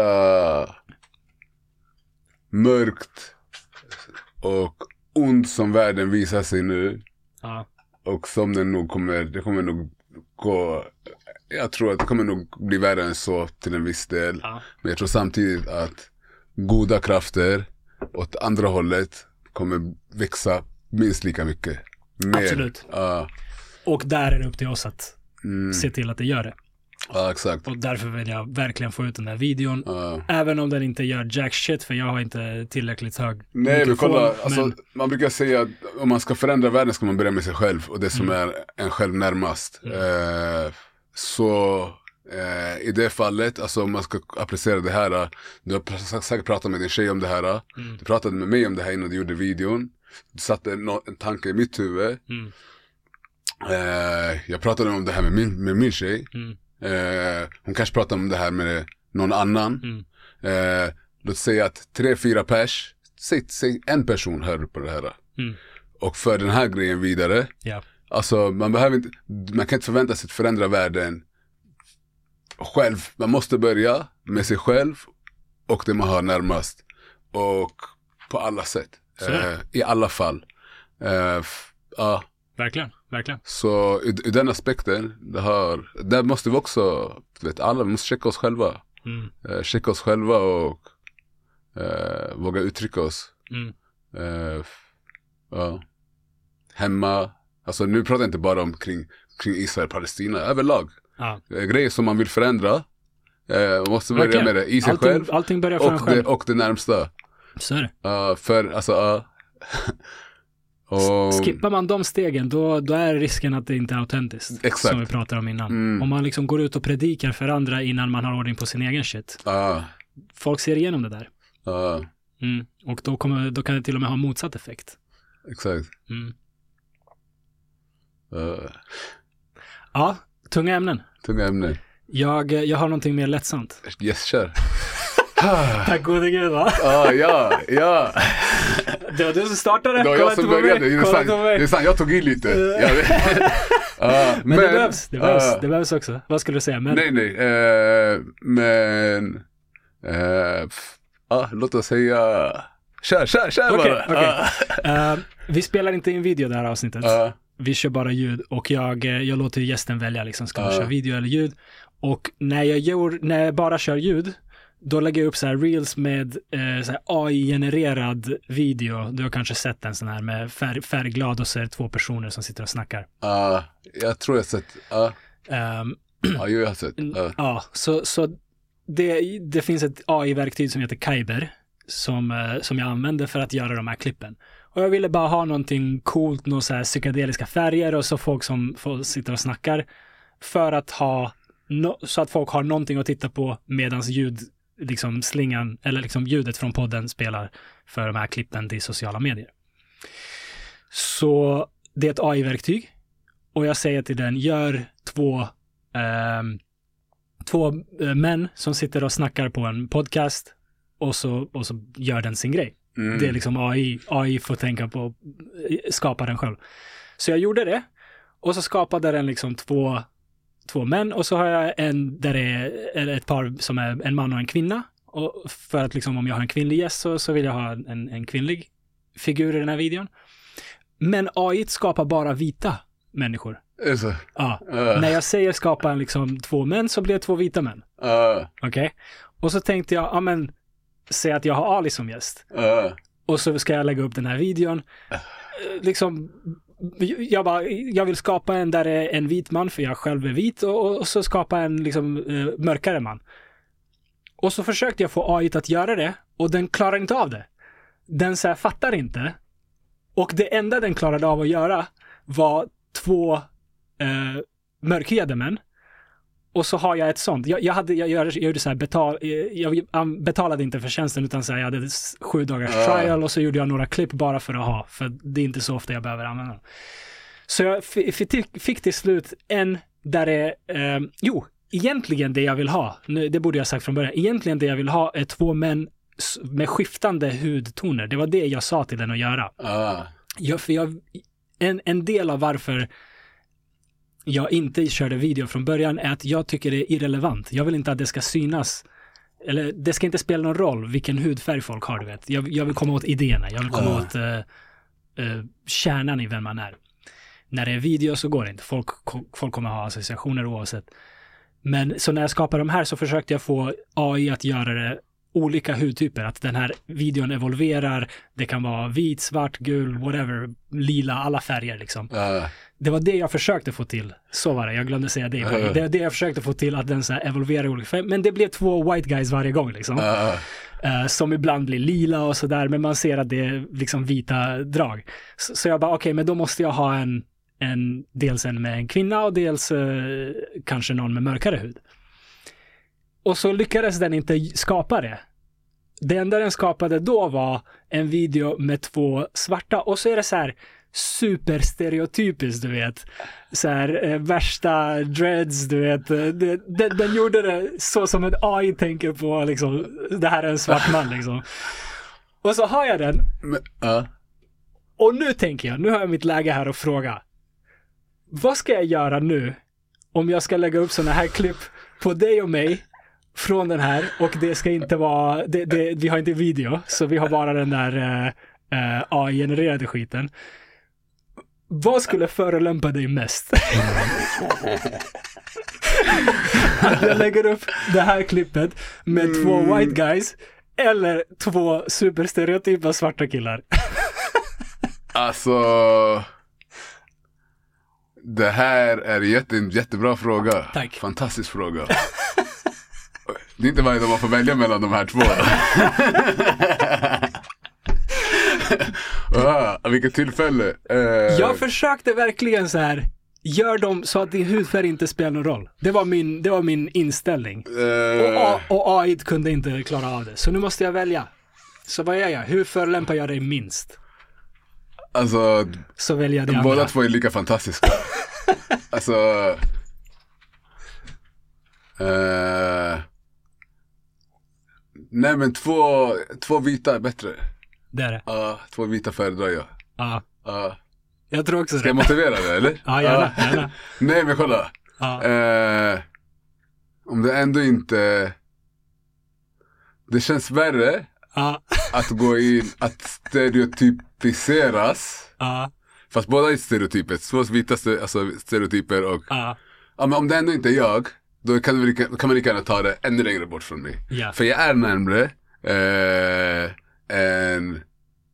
mörkt och ont som världen visar sig nu. Ja, Och som den nog kommer, det kommer nog gå, jag tror att det kommer nog bli värre än så till en viss del. ja. Men jag tror samtidigt att goda krafter åt andra hållet kommer växa minst lika mycket. Mer. Absolut. Ja, Och där är det upp till oss att mm, se till att det gör det. Ja exakt. Och därför vill jag verkligen få ut den där videon. Ja. Även om den inte gör jack shit, för jag har inte tillräckligt hög Nej men kolla, alltså, men- man brukar säga att om man ska förändra världen ska man börja med sig själv och det som Mm. är en själv närmast. Eh, så eh, i det fallet, alltså om man ska applicera det här, du har säkert pratat med din tjej om det här. Mm. du pratade med mig om det här innan du gjorde videon, du satte en, en tanke i mitt huvud, Mm, eh, jag pratade om det här med min, med min tjej, mm, Eh, hon kanske pratar om det här med någon annan. mm. Eh, låt säga att tre, fyra pers, säg, säg en person hör på det här. Mm. Och för den här grejen vidare. Ja. Alltså man behöver inte, man kan inte förvänta sig att förändra världen själv. Man måste börja med sig själv och det man har närmast. Och på alla sätt. Eh, I alla fall. Eh, ja. Verkligen, verkligen. Så ur, ur den aspekten, det har, där måste vi också, vet alla, vi måste checka oss själva. Mm, Eh, checka oss själva och eh, våga uttrycka oss. mm, Eh, ja. Hemma, alltså nu pratar jag inte bara om kring, kring Israel Palestina, överlag. ja. Eh, grejer som man vill förändra, eh, man måste börja Verkligen. med det i sig allting, själv allting börjar från en och det, själv. och det närmsta. Så är det. Ja, för alltså, ja. och, Skippar man de stegen, då, då är risken att det inte är autentiskt. Exakt. Som vi pratade om innan. Mm. Om man liksom går ut och predikar för andra innan man har ordning på sin egen shit. ja, Folk ser igenom det där. ja, Mm. Och då, kommer, då kan det till och med ha motsatt effekt. exakt. Mm. Uh, Ja, tunga ämnen. tunga ämnen. Jag, jag har någonting mer lättsamt. Yes, kör. Tack gode gud va? Ah, ja, ja. Det var du som startade. Det var jag som började. Det är sant, det är mig. sant, jag tog i lite. Vet. Ah, Men, det behövs. Det behövs. ah, det behövs också. Vad skulle du säga? Men, Nej, nej. eh, men... ah, låt oss säga... Kör, kör, kör Okej, bara. okej. Ah, Eh, vi spelar inte in video det här avsnittet. Vi kör bara ljud och jag, jag låter gästen välja liksom, ska man Ja. köra video eller ljud? Och när jag, gör, när jag bara kör ljud, då lägger jag upp så här reels med eh, AI-genererad video. Du har kanske sett en sån här med färg, färgglad och så är det två personer som sitter och snackar. ah, jag tror jag har sett. Ah, Ehm, ah, jo, jag har sett. Ja, så, så det, det finns ett AI-verktyg som heter Kyber som, eh, som jag använder för att göra de här klippen. Och jag ville bara ha någonting coolt, några så här psykedeliska färger och så folk som får sitta och snackar. För att ha, no, så att folk har någonting att titta på medans ljud, liksom slingan, eller liksom ljudet från podden spelar för de här klippen till sociala medier. Så det är ett AI-verktyg och jag säger till den, gör två ehm, två eh, män som sitter och snackar på en podcast och så, och så gör den sin grej. mm, Det är liksom AI, AI får tänka på, eh, skapa den själv. Så jag gjorde det och så skapade den liksom två, två män och så har jag en där det är ett par som är en man och en kvinna. Och för att liksom om jag har en kvinnlig gäst så, så vill jag ha en, en kvinnlig figur i den här videon. Men AI skapar bara vita människor. så? Ja. Ah, När jag säger skapa en liksom två män så blir det två vita män. ah, Okej? Och så tänkte jag, ja men, säg att jag har Ali som gäst. ah, Och så ska jag lägga upp den här videon. Liksom, jag bara, jag vill skapa en där det är en vit man, för jag själv är vit, och, och så skapa en liksom eh, mörkare man. Och så försökte jag få AI att göra det, och den klarar inte av det. Den så här fattar inte. Och det enda den klarade av att göra var två eh, mörkhyade män. Och så har jag ett sånt. Jag, jag, hade, jag, jag gjorde så här betal, eh, jag am- betalade inte för tjänsten utan så här, jag hade sju dagars Ah. trial och så gjorde jag några klipp bara för att ha. För det är inte så ofta jag behöver använda dem. Så jag fick, till slut en där det, eh, jo, egentligen det jag vill ha, nu, det borde jag sagt från början, egentligen det jag vill ha är två män med skiftande hudtoner. Det var det jag sa till den att göra. ah, Ja, för jag, en, en del av varför jag inte körde video från början är att jag tycker det är irrelevant. Jag vill inte att det ska synas. Eller det ska inte spela någon roll vilken hudfärg folk har, du vet. Jag, jag vill komma åt idéerna. Jag vill komma Ja. åt eh, eh, kärnan i vem man är. När det är video så går det inte. Folk, folk kommer ha associationer oavsett. Men så när jag skapade de här så försökte jag få AI att göra det olika hudtyper. Att den här videon evolverar. Det kan vara vit, svart, gul, whatever, lila, alla färger liksom. ah, Det var det jag försökte få till. Så var det, jag glömde säga det. Ja. Det är det jag försökte få till, att den så här evolverar i olika. Men det blev två white guys varje gång liksom. ah, Eh, som ibland blir lila och sådär, men man ser att det är liksom vita drag. Så, så jag bara, okej, men då måste jag ha en, en, dels en med en kvinna och dels eh, kanske någon med mörkare hud. Och så lyckades den inte skapa det. Det enda den skapade då var en video med två svarta och så är det så här superstereotypiskt, du vet. Så här eh, värsta dreads, du vet. Eh, Det, den, den gjorde det så som ett AI tänker på, liksom, det här är en svart man liksom. Och så har jag den men, och nu tänker jag, nu har jag mitt läge här att fråga. Vad ska jag göra nu om jag ska lägga upp sådana här klipp på dig och mig från den här och det ska inte vara, det, det, vi har inte video, så vi har bara den där eh, eh, AI-genererade skiten. Vad skulle förolämpa dig mest? Att jag lägger upp det här klippet med två white guys eller två superstereotypa svarta killar. Alltså. Det här är jätte, jättebra fråga. Tack. Fantastisk fråga. Det är inte varje dag man får välja mellan de här två. ah, vilket tillfälle. Eh, Jag försökte verkligen så här, gör dem så att din hudfärg inte spelar någon roll. Det var min, det var min inställning. Och, eh, A- och AI kunde inte klara av det. Så nu måste jag välja. Så vad gör jag? Hur förolämpar jag dig minst? Alltså, så väljer jag det båda andra. två är lika fantastiska. alltså. eh, nej men två, två vita är bättre. Det är det. Ja, två vita föredrar jag. Ja, Ja. jag tror också Ska jag det. motivera det eller? Ja, gärna, gärna. Nej men kolla. Ja, Eh, om det ändå inte... Det känns värre ja, att gå in, att stereotypiseras. ja, Fast båda är stereotyper, två vita alltså stereotyper och ja, ja, men om det ändå inte är jag, då kan, vi, kan man lika gärna ta det ännu längre bort från mig. ja. För jag är närmre eh, en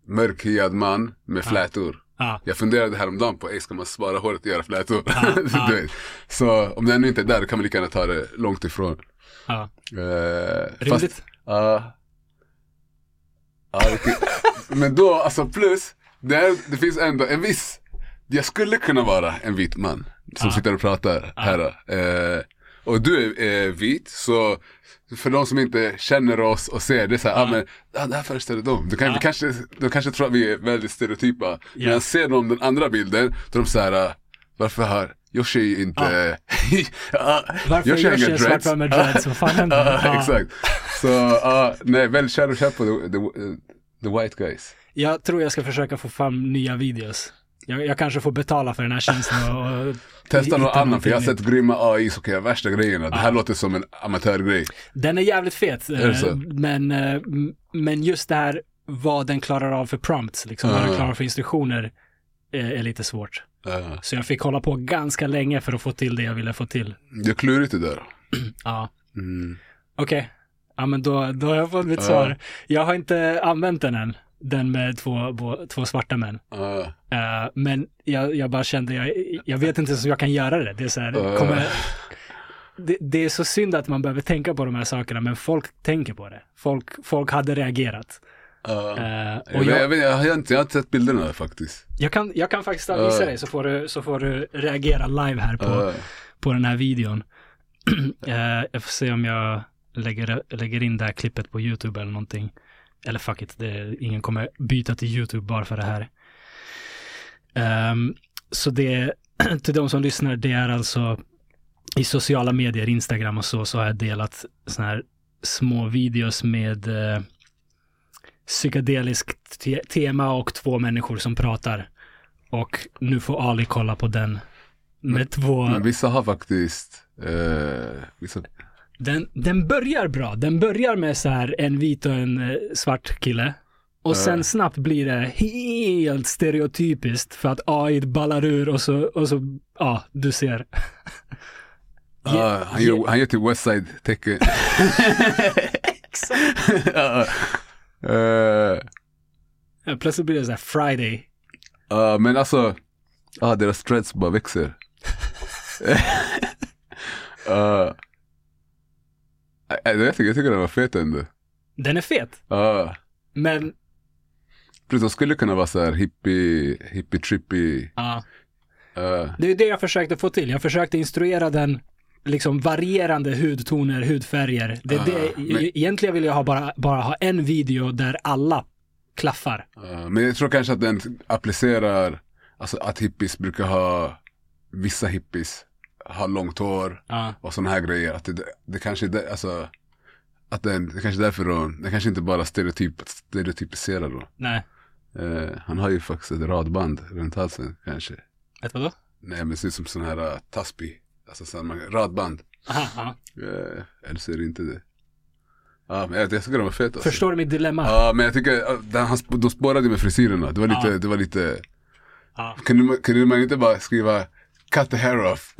mörkhyad man med flätor. ja. Jag funderade häromdagen på, "Ey, ska man spara håret och göra flätor? Vet. Så om ännu inte är där, kan man lika gärna ta det långt ifrån. ja. Eh, Rimligt. Det- men då, alltså plus, det, det finns ändå en viss, jag skulle kunna vara en vit man som sitter och pratar här. Eh, och du är eh, vit, så för de som inte känner oss och ser det så här, ja ah, men ah, det här föreställer dem. Du kan, Ja. vi kanske, de kanske tror att vi är väldigt stereotypa. Ja. Men jag ser de den andra bilden, då är de så här, ah, varför har Yoshi inte, ja. Varför Yoshi är Yoshi en svart med dreads? Vad fan händer? Ja, exakt. Så, ja, nej, väldigt kär och kär på the, the, the white guys. Jag tror jag ska försöka få fram nya videos. Jag, jag kanske får betala för den här tjänsten och, och Testa någon annan, för jag har sett grymma AI som kan göra värsta grejerna. Det här Ja. låter som en amatörgrej. Den är jävligt fet. Är eh, Men, eh, men just det här vad den klarar av för prompts, liksom, vad den Ja. klarar för instruktioner är, är lite svårt. Uh, Så jag fick hålla på ganska länge för att få till det jag ville få till. det är klurigt det där. Ja, Mm. okej. Ja, men då, då har jag fått mitt Ja. svar. Jag har inte använt den än. Den med två, bo- två svarta män. Uh, Eh, men jag, jag bara kände, jag, jag vet inte ens om jag kan göra det. Det är, så här, Uh. kommer, det, det är så synd att man behöver tänka på de här sakerna, men folk tänker på det. Folk, folk hade reagerat. uh. Eh, och jag, jag, vet, jag, har inte, jag har inte sett bilderna faktiskt. jag, kan, jag kan faktiskt visa Uh. dig så får, du, så får du reagera live här på, Uh, på den här videon. Eh, jag får se om jag lägger, lägger in det här klippet på YouTube eller någonting. Eller fuck it, det, ingen kommer byta till YouTube bara för det här. Ehm, så det, till de som lyssnar, det är alltså i sociala medier, Instagram och så, så har jag delat sådana här små videos med eh, psykedeliskt te- tema och två människor som pratar. Och nu får Ali kolla på den med två... men vissa har faktiskt, uh, vissa, Den, den börjar bra. Den börjar med så här en vit och en eh, svart kille. Och sen snabbt blir det helt stereotypiskt för att AI ballar ur och så, och så ja, du ser. Uh, han, gör, han gör till Westside tecken. uh, uh, Ja, Plötsligt blir det så här Friday. uh, men alltså, ah, deras threads bara växer. uh, jag, tycker, jag tycker den var fet ändå. Den är fet, Uh, men plus de skulle kunna vara så här hippie, hippie trippy. ja, Uh, det är det jag försökte få till. Jag försökte instruera den liksom varierande hudtoner, hudfärger. Det, det, Ah, men- Egentligen vill jag ha bara, bara ha en video där alla klaffar. uh, men jag tror kanske att den applicerar, alltså att hippies brukar ha, vissa hippies har långt hår Ja, och sådana här grejer. Att det, det kanske är, alltså, att den, det kanske är därför då, den kanske inte bara stereotyp, stereotypiserar då. nej. Eh, han har ju faktiskt ett radband runt halsen kanske. Vet du vad då? Nej men det ser ut som sån här uh, taspi. Alltså sån radband. Aha, aha. Uh, eller så är det inte det. Ja men jag, jag tycker de var fet alltså. Förstår du mitt dilemma? Ja men jag tycker, där han, de spårade med frisyrerna. Det var lite, det var lite. Kunde, kunde man inte bara skriva cut the hair off?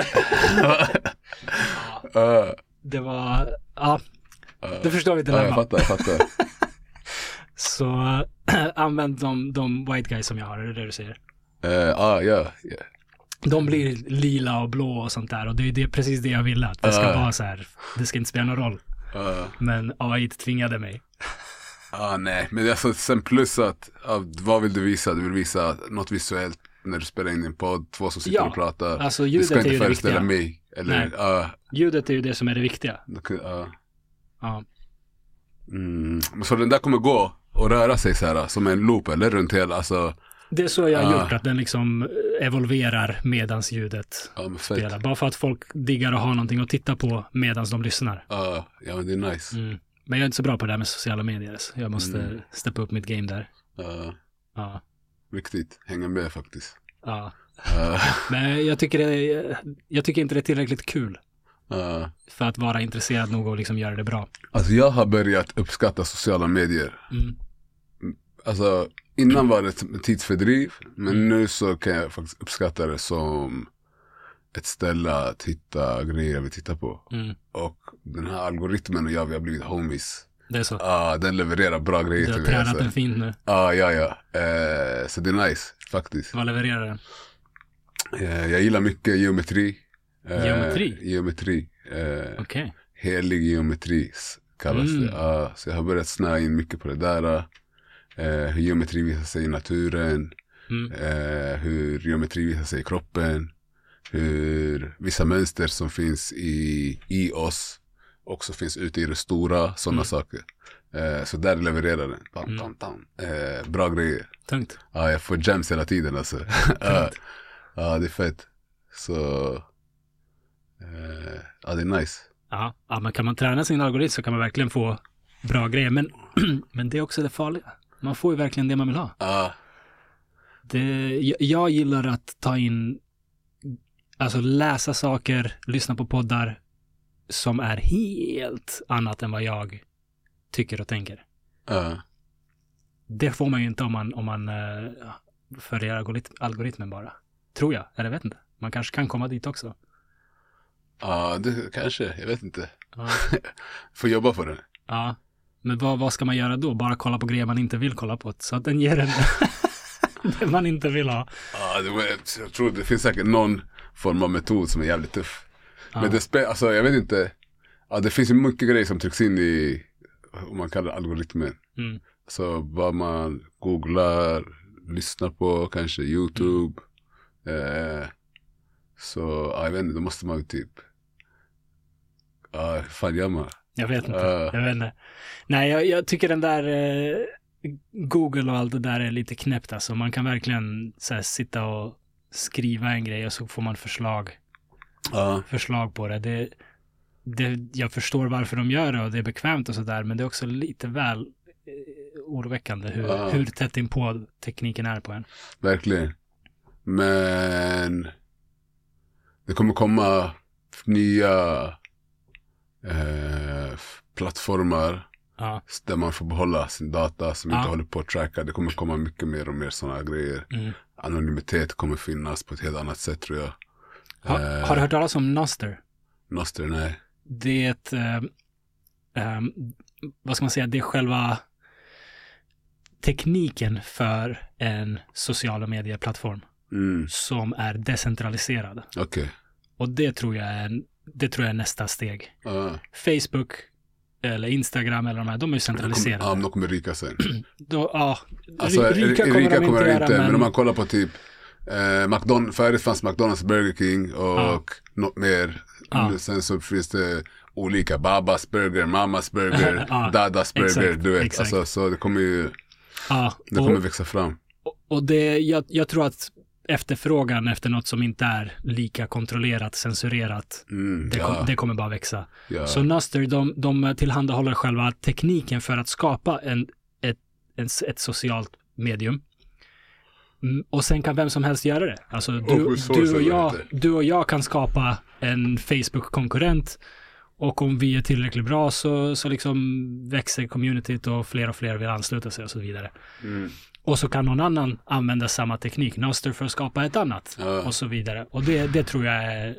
uh, Det var, ja, uh, du förstår mitt Ja jag dilemma. fattar, jag fattar. Så använd de, de white guys som jag har, är det det du säger? Eh, Ja, ja, ja. De blir lila och blå och sånt där och det är det, precis det jag ville, att det ska Ja. vara så här, det ska inte spela någon roll. Uh, Men AI tvingade mig. ah, nej, men alltså, sen plus att, ah, vad vill du visa? Du vill visa något visuellt när du spelar in en podd, två som sitter Ja, och pratar. Alltså det ljudet ska är inte ju det föreställa viktiga. mig. Eller, Nej. ah, Ljudet är ju det som är det viktiga. ah. Ja. Mm. Så den där kommer gå och röra sig så här som en loop eller runt hela, alltså Det är så jag har Ah. gjort, att den liksom evolverar medans ljudet spelar. Bara för att folk diggar att ha någonting att titta på medans de lyssnar. Ja, ja men det är nice. Mm. Men jag är inte så bra på det här med sociala medier, så jag måste Mm. steppa upp mitt game där. Ja, riktigt, hänga med faktiskt. ja. Ja, Men jag tycker, det, jag tycker inte det är tillräckligt kul ja. för att vara intresserad nog och liksom göra det bra. Alltså jag har börjat uppskatta sociala medier. Mm. Alltså innan var det tidsfördriv, men Mm. nu så kan jag faktiskt uppskatta det som ett ställe att hitta grejer jag vill titta på. Mm. Och den här algoritmen och jag, vi har blivit homies. Det är så. Ja, den levererar bra grejer Du har till mig. tränat Alltså. den fint nu. Ja, ja, ja. Eh, så det är nice faktiskt. Vad levererar den? Eh, jag gillar mycket geometri. Eh, Geometri? Geometri. Okej. helig geometri kallas Mm. det. Så jag har börjat snöa in mycket på det där. Hur geometri visar sig i naturen. Mm. Hur geometri visar sig i kroppen. Hur vissa mönster som finns i, i oss också finns ute i det stora. Sådana Mm. saker. Eh, så där levererar den. Tam, Mm. tam, tam. Eh, bra grejer. Tungt. Ja, jag får gems hela tiden alltså. ja, ja, det är fett. Så, eh, ja det är nice. Ja. ja, men kan man träna sin algoritm så kan man verkligen få bra grejer. Men, men det är också det farliga. Man får ju verkligen det man vill ha. Ja, Det, jag, jag gillar att ta in, alltså läsa saker, lyssna på poddar som är helt annat än vad jag tycker och tänker. ja, Det får man ju inte om man, om man uh, följer algorit, algoritmen bara. Tror jag, eller vet inte. Man kanske kan komma dit också. ja, det kanske, jag vet inte. Ja. Får jobba på det. ja. Men vad, vad ska man göra då? Bara kolla på grejer man inte vill kolla på, så att den ger en det man inte vill ha. Ja, det, jag tror det finns säkert någon form av metod som är jävligt tuff. Ja. Men det spe, alltså jag vet inte. Ja, det finns ju mycket grejer som trycks in i, om man kallar det algoritmen. Mm. Så vad man googlar, lyssnar på, kanske YouTube. Eh, så ja, jag vet inte, då måste man ju typ, ja, hur fan gör man? Jag vet inte. Ja. Jag vet inte. Nej, jag, jag tycker den där eh, Google och allt det där är lite knäppt alltså. Man kan verkligen så här, sitta och skriva en grej och så får man förslag, Ja, förslag på det. det, det jag förstår varför de gör det och det är bekvämt och sådär, men det är också lite väl eh, oroväckande hur, Ja. hur tätt inpå tekniken är på en. verkligen. Men det kommer komma nya eh, plattformar Ja. där man får behålla sin data som Ja. inte håller på att tracka. Det kommer komma mycket mer och mer sådana grejer. Mm. Anonymitet kommer finnas på ett helt annat sätt tror jag. Ha, Eh. har du hört talas om Noster? Noster, nej. Det är ett, eh, ehm, vad ska man säga, det är själva tekniken för en sociala medieplattform Mm, som är decentraliserad. okej. Och det tror jag är, det tror jag är nästa steg. Ja. Facebook eller Instagram eller de här, de är ju kommer, centraliserade. ja, men de kommer ryka sen. Då, ja, Alltså, ri- rika kommer, rika de inte, men... men om man kollar på typ eh, McDonald's, förut fanns McDonalds, Burger King och Ja. något mer. Nu, Sen så finns det olika, Babas Burger, Mamas Burger, Ja, Dadas Burger, exakt, du vet. exakt. Alltså, så det kommer ju, ja, det och, kommer växa fram. och- och det, jag, jag tror att efterfrågan efter något som inte är lika kontrollerat, censurerat, Mm, det, ja, kom, det kommer bara växa. ja. Så Nuster, de, de tillhandahåller själva tekniken för att skapa en, ett, en, ett socialt medium. Mm, Och sen kan vem som helst göra det. Alltså du, du, och, jag, du och jag kan skapa en Facebook-konkurrent och om vi är tillräckligt bra så, så liksom växer communityt och fler och fler vill ansluta sig och så vidare. Mm, Och så kan någon annan använda samma teknik, Noster, för att skapa ett annat Ja. och så vidare. Och det, det tror jag är,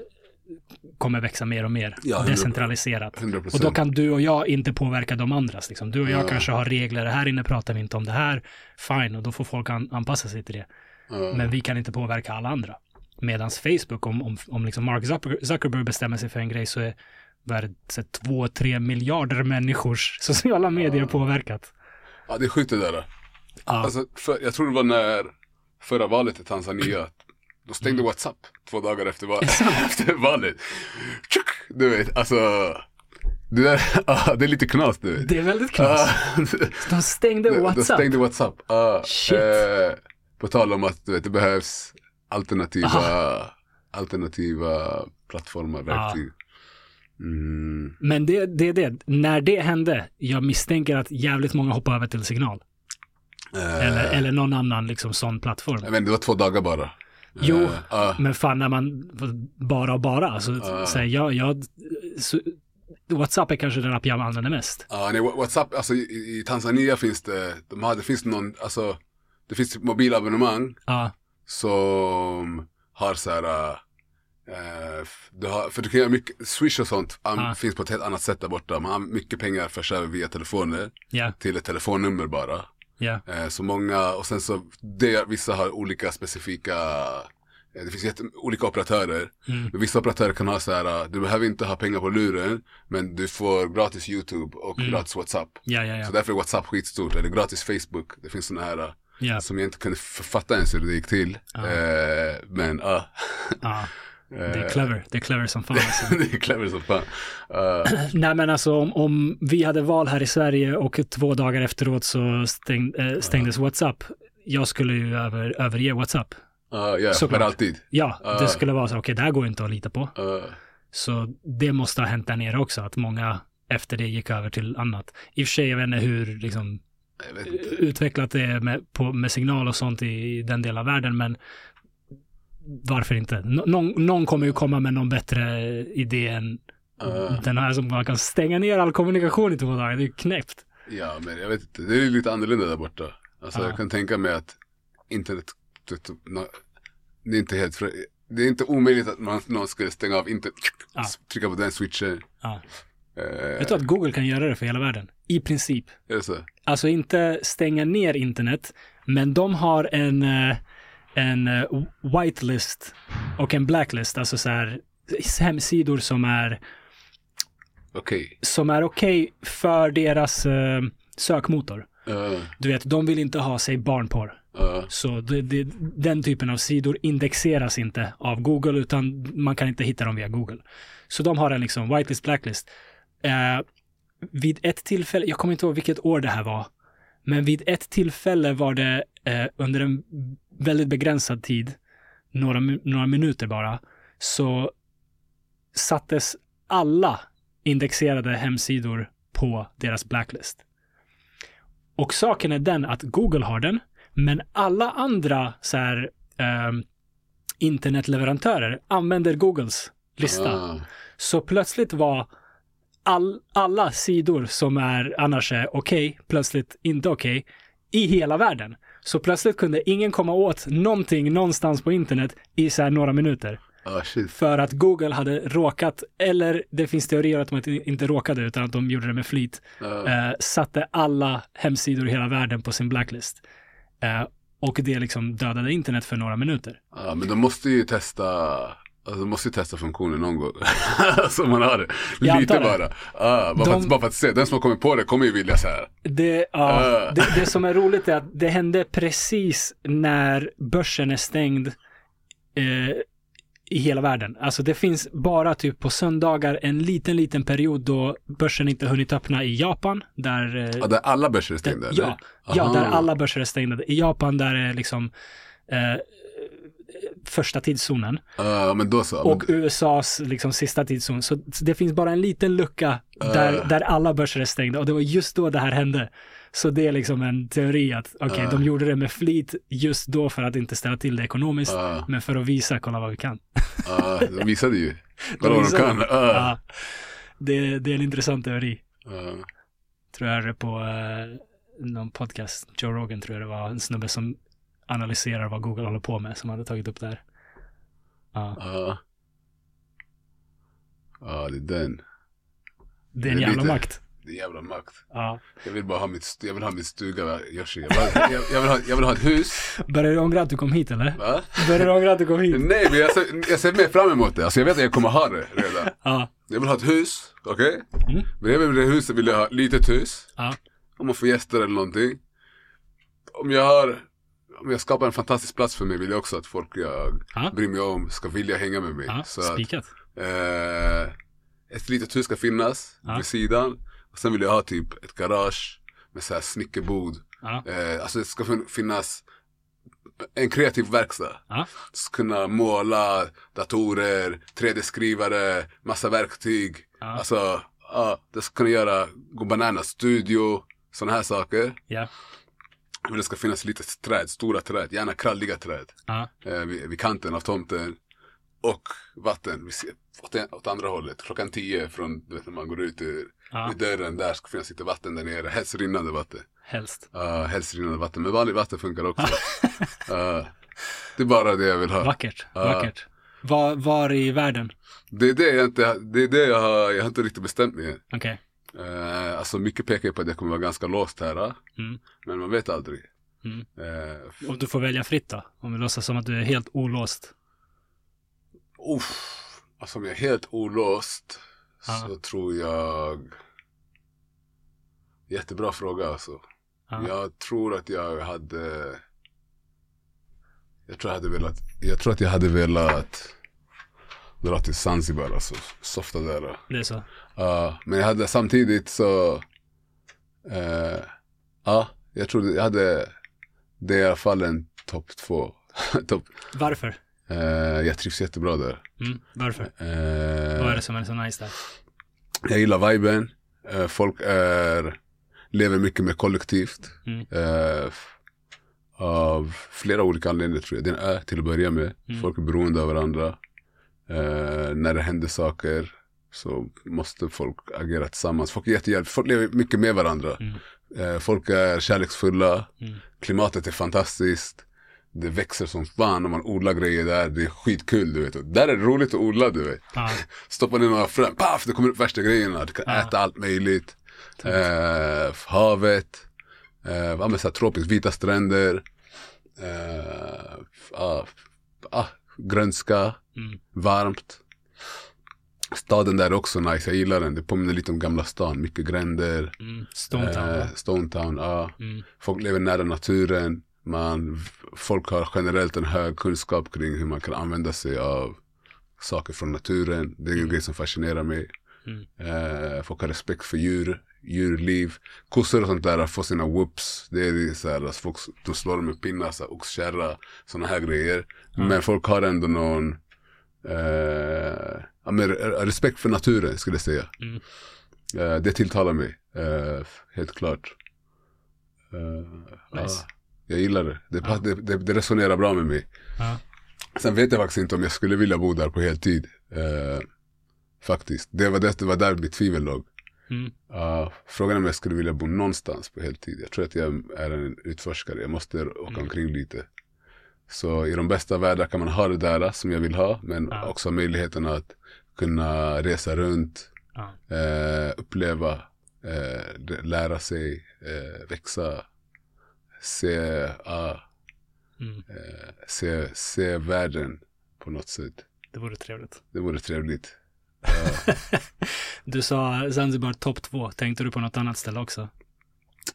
kommer växa mer och mer Ja, 100%. decentraliserat. 100%. Och då kan du och jag inte påverka de andras. Liksom. Du och jag Ja. kanske har regler, här inne pratar vi inte om det här, fine, och då får folk an, anpassa sig till det. ja. Men vi kan inte påverka alla andra. Medan Facebook, om, om, om liksom Mark Zucker- Zuckerberg bestämmer sig för en grej så är vad är det, så här två, tre miljarder människors sociala medier påverkat. ja, det är sjukt det där. Ja, Alltså, för, jag tror det var när förra valet i Tanzania, då stängde Mm. WhatsApp två dagar efter, val- efter valet. Tjuk! Du vet, alltså, det, där, ja, det är lite knas du vet. det är väldigt knas. Ja, De stängde de- de WhatsApp. stängde WhatsApp. Ja, Shit. eh, På tal om att du vet, det behövs alternativa, alternativa plattformar, verktyg. Mm. Men det, det är det. När det hände, jag misstänker att jävligt många hoppade över till signal. Eh, Eller, eller någon annan liksom sån plattform. Inte, det var två dagar bara. Jo, ja. men fan när man bara och bara, alltså, Ja. så här, jag, jag, så, WhatsApp är kanske den app jag använder mest. Ja, nej, Whatsapp, alltså i, i Tanzania finns det, de har, det finns någon, alltså, det finns mobilabonnemang Ja, som har så här, f- du har, för du kan göra mycket, Swish och sånt um, finns på ett helt annat sätt där borta. Man har mycket pengar förs över via telefoner ja, till ett telefonnummer bara. Eh, så många, och sen så, det, vissa har olika specifika, eh, det finns jätte, olika operatörer. Mm. Men vissa operatörer kan ha så här, eh, du behöver inte ha pengar på luren, men du får gratis YouTube och Mm. gratis WhatsApp. ja, ja, Så ja, därför är WhatsApp skitstort, eller gratis Facebook. Det finns sådana här eh, som jag inte kunde författa ens hur det gick till. Ja. Eh, men ja, ja. Det är Eh, clever, det är clever som fan. Alltså. det är clever som fan. Eh, Nej men alltså om, om vi hade val här i Sverige och två dagar efteråt så stäng, eh, stängdes WhatsApp. Jag skulle ju över, överge WhatsApp. ja, ja, Såklart. för alltid. Ja, Ja. det skulle vara så, okej det här går inte att lita på. Så det måste ha hänt där nere också, att många efter det gick över till annat. I och för sig, jag vet inte hur liksom, utvecklat det är med, på, med signal och sånt i den delen av världen, men varför inte? Nå- någon, någon kommer ju komma med någon bättre idé än Eh, den här som bara kan stänga ner all kommunikation i två dagar. Det är ju knäppt. ja, men jag vet inte. Det är lite annorlunda där borta. Alltså Ja. jag kan tänka mig att internet, det är inte helt, det är inte omöjligt att man, någon skulle stänga av internet, Ja. trycka på den switchen. Ja. Eh, Vet du att Google kan göra det för hela världen? I princip. är det så? Alltså inte stänga ner internet, men de har en, eh, en eh, whitelist och en blacklist, alltså så här hemsidor som är Okej. som är okej för deras eh, sökmotor. Eh, Du vet, de vill inte ha, sig barnporr. eh, Så det, det, den typen av sidor indexeras inte av Google, utan man kan inte hitta dem via Google. Så de har en liksom whitelist, blacklist. Eh, vid ett tillfälle, jag kommer inte ihåg vilket år det här var, men vid ett tillfälle var det eh, under en väldigt begränsad tid, några, några minuter bara, så sattes alla indexerade hemsidor på deras blacklist. Och saken är den att Google har den, men alla andra så här, ehm, internetleverantörer använder Googles lista. ah, Så plötsligt var all, alla sidor som är annars är okej, plötsligt inte okej, i hela världen. Så plötsligt kunde ingen komma åt någonting någonstans på internet i så här några minuter. ah, shit. För att Google hade råkat, eller det finns teorier att de inte råkade utan att de gjorde det med flit, Eh, eh, satte alla hemsidor i hela världen på sin blacklist. Eh, och det liksom dödade internet för några minuter. Ja, men de måste ju testa, alltså de måste ju testa funktionen någon gång. så man har det. Jag Lite antar det. bara. Bara, för De- att, bara för att se, den som har kommit på det kommer ju vilja så här. Det, ja, Eh. det, det som är roligt är att det hände precis när börsen är stängd eh, i hela världen. Alltså det finns bara typ på söndagar en liten, liten period då börsen inte hunnit öppna i Japan. Där, eh, Ja, där alla börser är stängda eller? ja, ja, där alla börser är stängda. I Japan där är liksom eh, första tidszonen. Men då så. Och USAs liksom sista tidszon. Så det finns bara en liten lucka där, Uh. där alla börser är stängda. Och det var just då det här hände. Så det är liksom en teori att okej, Uh. de gjorde det med flit just då för att inte ställa till det ekonomiskt. Ja, Men för att visa, kolla vad vi kan. de visade ju. Kolla vad de visade. kan. Ja. Ja. Det, det är en intressant teori. Tror jag det på eh, någon podcast, Joe Rogan tror jag det var, en snubbe som analyserar vad Google håller på med, som hade tagit upp det här. Ja, Ja. Ja, det är den. det är en jävla lite- makt. Det är jävla makt. Ja. Jag vill bara ha mitt, jag vill ha min stuga, Yoshi. Jag vill, ha, jag, jag, vill ha, jag vill ha ett hus. Börjar du ångra att du kom hit eller? Va? Börjar du ångra att du kom hit? Nej, men jag ser, jag ser mer fram emot det. Alltså jag vet att jag kommer ha det redan. Ja. Jag vill ha ett hus, okej? Mm. Bredvid det huset vill jag ha ett litet hus. Ja. Om man får gäster eller någonting. Om jag har, om jag skapar en fantastisk plats för mig vill jag också att folk jag Ja. bryr mig om ska vilja hänga med mig. Ja, Så att, spikat. eh, ett litet hus ska finnas Ja. vid sidan. Och sen vill jag ha typ ett garage med så här snickerbod. Eh, alltså det ska fin- finnas en kreativ verkstad. S- Kunna måla, datorer, 3D-skrivare, massa verktyg. Ja. Alltså, ja, det ska kunna göra gå bananas, studio, sådana här saker. Ja. Men det ska finnas lite träd, stora träd, gärna kralliga träd. Ja. Eh, vid, vid kanten av tomten. Och vatten åt, åt andra hållet. Klockan tio från, du vet när man går ut ur, Ja. ur dörren, där ska finnas lite vatten där nere. Helst rinnande vatten. Helst. Uh, helst rinnande vatten, men vanligt vatten funkar också. uh, det är bara det jag vill ha. Vackert. Ja. Vackert. Var, var i världen? Det är det jag inte, det är det jag har, jag har inte riktigt bestämt mig än. Okej. Uh, alltså mycket pekar ju på att jag kommer vara ganska låst här. Mm. Men man vet aldrig. Mm. Uh, Om du får välja fritt då? Om vi låtsas som att du är helt olåst. uff, alltså om jag är helt olåst Ja. så tror jag Jättebra fråga alltså. Ja. Jag tror att jag hade Jag tror jag hade velat Jag tror att jag hade velat Dra till Zanzibar alltså. Softa där. Det är så. Ja, men jag hade samtidigt så eh, Ja, jag tror jag hade Det är i alla fall en topp två topp, Varför? eh, Jag trivs jättebra där Mm. Varför? eh, Vad är det som är så nice där? Jag gillar viben. Eh, folk är, lever mycket mer kollektivt. Mm. Av flera olika anledningar tror jag. Den är till att börja med. Mm. Folk är beroende av varandra. När det händer saker så måste folk agera tillsammans. Folk är jättehjälp. Folk lever mycket med varandra. Mm. Eh, folk är kärleksfulla. Mm. Klimatet är fantastiskt. Det växer som fan om man odlar grejer där. Det är skitkul du vet. Och där är det roligt att odla du vet. Ja. Stoppa ner några frön, paff, det kommer upp värsta grejerna. Du kan Ja. äta allt möjligt. Eh, havet, eh, ja, men så här, tropiskt vita stränder. Eh, ah, ah, grönska, Mm. varmt. Staden där är också nice, jag gillar den. Det påminner lite om gamla stan, mycket gränder. Mm. Stone Town. Eh, va? Stone Town, ja. Mm. Folk lever nära naturen. Man, folk har generellt en hög kunskap kring hur man kan använda sig av saker från naturen. Det är en Mm. grej som fascinerar mig. Mm. Eh, folk har respekt för djur, djurliv. Kossor och sånt där får sina whoops. Det är så här, alltså folk, de slår med pinnar, så här, oxkärra, sådana här grejer. Men folk har ändå någon eh, ja, men, respekt för naturen skulle jag säga. Mm. Eh, det tilltalar mig, eh, helt klart. Eh, Nice. ja, jag gillar det. Det, Ja. det, det. det resonerar bra med mig. Ja. Sen vet jag faktiskt inte om jag skulle vilja bo där på heltid. Eh, faktiskt. Det var, det, det var där mitt tvivel låg. Mm. Uh, frågan är om jag skulle vilja bo någonstans på heltid. Jag tror att jag är en utforskare. Jag måste åka Mm. omkring lite. Så i de bästa världar kan man ha det där som jag vill ha. Men Ja. också möjligheten att kunna resa runt. Ja. eh, uppleva, eh, lära sig, eh, växa. Se, ja, Mm. eh, se, se världen på något sätt. Det vore trevligt. Det vore trevligt. Du sa Zanzibar topp två. Tänkte du på något annat ställe också?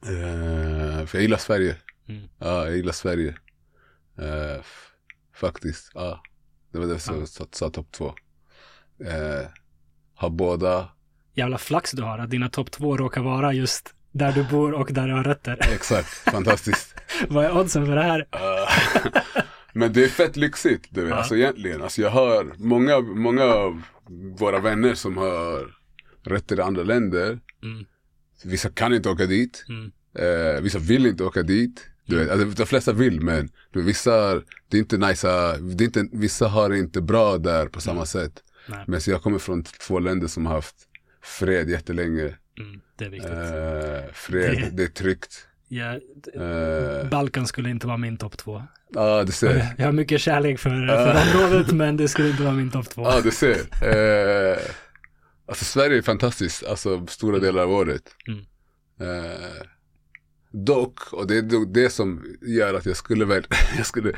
Eh, för jag gillar Sverige. Mm. Ja, jag gillar Sverige. Eh, faktiskt, ja. Det var det som Ja. sa topp två. Eh, har båda, Jävla flax du har att dina topp två råkar vara just där du bor och där du har rötter. exakt, fantastiskt. Vad är oddsen för det här? Eh, men det är fett lyxigt, du vet. Ja. Alltså egentligen. Alltså jag har många, många av våra vänner som har rötter i andra länder. Mm. Vissa kan inte åka dit. Mm. Eh, vissa vill inte åka dit. Du vet, alltså, de flesta vill men du vissa, det är inte nice, det är inte, vissa har det inte bra där på samma sätt. Nej. Men så jag kommer från två länder som har haft fred jättelänge. Mm. Det är viktigt. Eh, fred, Det- det är tryggt. Ja, Eh, Balkan skulle inte vara min topp två. Ja, du ser. Jag har mycket kärlek för, för området men det skulle inte vara min topp två. Ja, du ser. Eh, alltså Sverige är fantastiskt, alltså stora delar av året. Mm. Dock, och det är det som gör att jag skulle väl, jag skulle,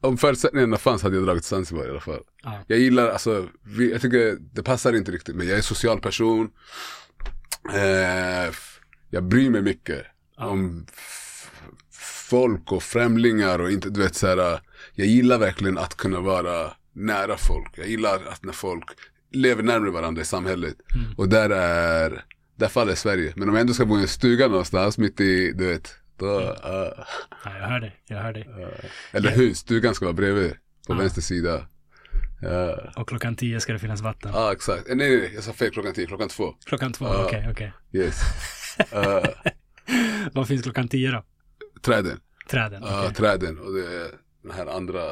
om förutsättningarna fanns hade jag dragit till Zanzibar i alla fall. Ja. Jag gillar, alltså, vi, jag tycker det passar inte riktigt, men jag är social person. Eh, jag bryr mig mycket Ja. om folk och främlingar och inte, du vet så här, jag gillar verkligen att kunna vara nära folk. Jag gillar att när folk lever närmare varandra i samhället. Mm. Och där är, där faller Sverige. Men om jag ändå ska bo i en stuga någonstans mitt i, du vet, Då, uh, Ja, jag hör dig, jag hör dig. eller hur, stugan ska vara bredvid. På Ja. vänster sida. Ja, Och klockan tio ska det finnas vatten. ah, exakt. Eh, Nej, nej, nej, jag sa fel klockan tio, klockan två. Klockan två, Ja. okej, okej. Yes. Uh, Vad finns klockan tio då? träden. Träden, Ja, okej. träden och det är den här andra,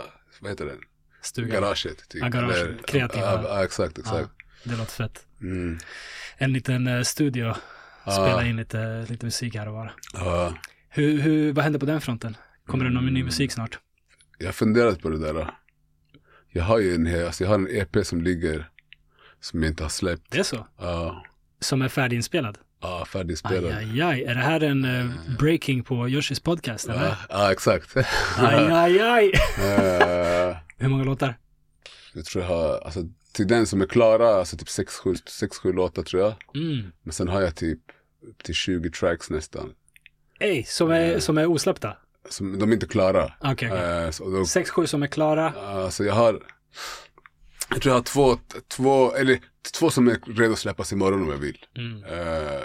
vad heter den? Stugan. Garaget. Typ. Ja, garaget. Kreativa. Ja, ja, exakt, exakt. Det låter fett. Mm. En liten eh, studio. Spela in lite, lite musik här och var. Hur, hur, vad händer på den fronten? Kommer det någon ny Mm. musik snart? jag har funderat på det där. Jag har ju en, alltså jag har en EP som ligger, som jag inte har släppt. Det är så? Ja, Som är färdiginspelad? ja Aj, färdigspelad. aj, aj. Är det här en eh, breaking på Yoshis podcast eller? Ja, ja, exakt. Aj, aj, aj. Hur många låtar? jag tror jag har, alltså till den som är klara, alltså typ 6-7 låtar tror jag. Mm. Men sen har jag typ till 20 tracks nästan. Ey, som är, som är osläppta? Som, de är inte klara. Okej, okej. Så då, Sex, sju som är klara. Alltså jag har, jag tror jag har två, två, eller två som är redo att släppas imorgon om jag vill. Mm. Eh,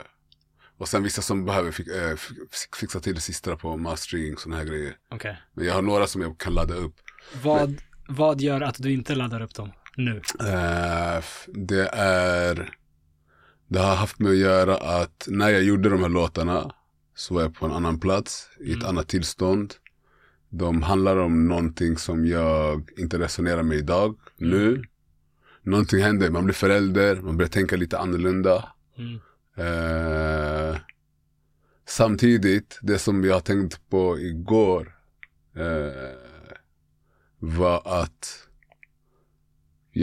och sen vissa som behöver eh, fi- fixa till det sista på mastering, sådana här grejer. Okej. Men jag har några som jag kan ladda upp. Vad, vad gör att du inte laddar upp dem nu? F- det är, det har haft med att göra att när jag gjorde de här låtarna så var jag på en annan plats, i ett Mm. annat tillstånd. De handlar om någonting som jag inte resonerar med idag, nu. Någonting händer, man blir förälder, man börjar tänka lite annorlunda. Mm. Eh, samtidigt, det som jag tänkte på igår eh, var att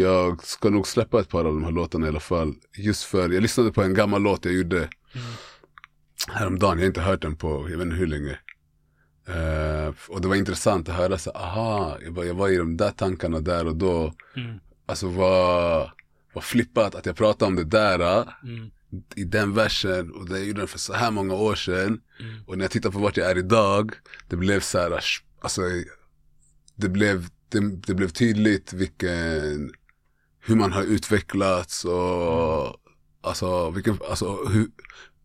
jag ska nog släppa ett par av de här låtarna i alla fall. Just för, jag lyssnade på en gammal låt jag gjorde Mm. häromdagen, jag har inte hört den på, jag vet inte hur länge. Eh, och det var intressant att höra så, aha, jag var, jag var i de där tankarna där och då. Mm. Alltså vad, vad flippat att jag pratade om det där Mm. i den versen och det jag gjorde den för så här många år sedan. Mm. Och när jag tittar på vart jag är idag, det blev så här, alltså det blev, det, det blev tydligt vilken, hur man har utvecklats och alltså vilken, alltså hur,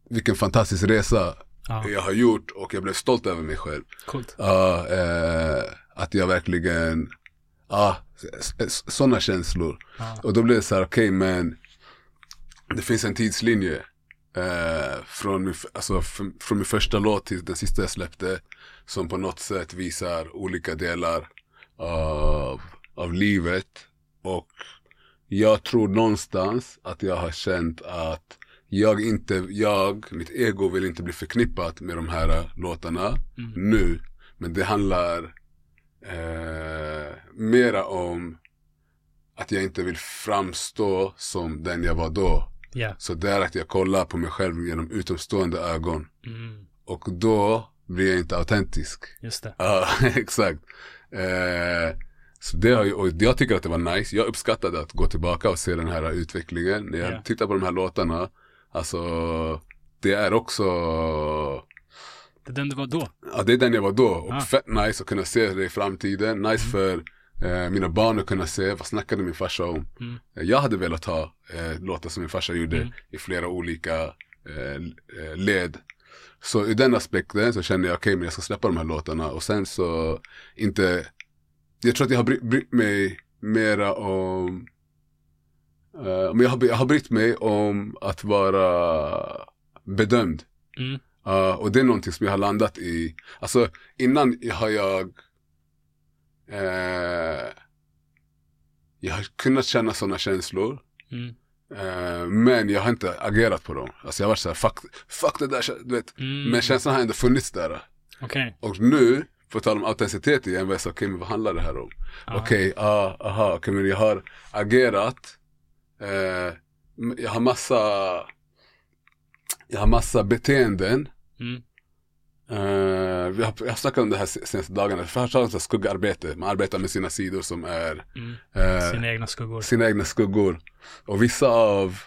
vilken fantastisk resa Ja, jag har gjort och jag blev stolt över mig själv. coolt. Ja, eh, att jag verkligen, ja, sådana känslor. Ja. Och då blev det så här, okej men det finns en tidslinje. Eh, från, min, alltså, från min första låt till den sista jag släppte. Som på något sätt visar olika delar av, av livet. Och jag tror någonstans att jag har känt att jag inte, jag, mitt ego vill inte bli förknippat med de här låtarna Mm. nu. Men det handlar eh, mera om att jag inte vill framstå som den jag var då. Ja. Så det är att jag kollar på mig själv genom utomstående ögon. Mm. Och då blir jag inte autentisk. Just det. Ja, exakt. Eh, så det har ju, och jag tycker att det var nice. Jag uppskattade att gå tillbaka och se den här utvecklingen. När jag Ja. tittar på de här låtarna, alltså det är också Det är den du var då. Ja, det är den jag var då. Och Ah. fett nice att kunna se det i framtiden. Nice för eh, mina barn att kunna se, vad snackade min farsa om? Mm. Eh, Jag hade velat ha eh, låtar som min farsa gjorde Mm. i flera olika eh, eh, led. Så ur den aspekten så kände jag, okej men jag ska släppa de här låtarna. Och sen så, inte, jag tror att jag har bry- brytt mig mera om, eh, men jag har, jag har brytt mig om att vara bedömd. Mm. Ja, och det är någonting som jag har landat i. Alltså innan har jag eh, Jag har kunnat känna sådana känslor. Mm. Men jag har inte agerat på dem. Alltså jag har varit såhär, fuck, fuck det där, du vet. Mm. Men känslan har ändå funnits där. Okej. Och nu, på tal om autenticitet igen, jag okej men vad handlar det här om? Okej, ah, aha, okej men jag har agerat. Eh, jag har massa, jag har massa beteenden. Mm. Eh, vi har, jag har snackat om det här se- senaste dagarna. Först har vi skuggarbete. Man arbetar med sina sidor som är Mm. eh, Sina egna skuggor. sina egna skuggor. Och vissa av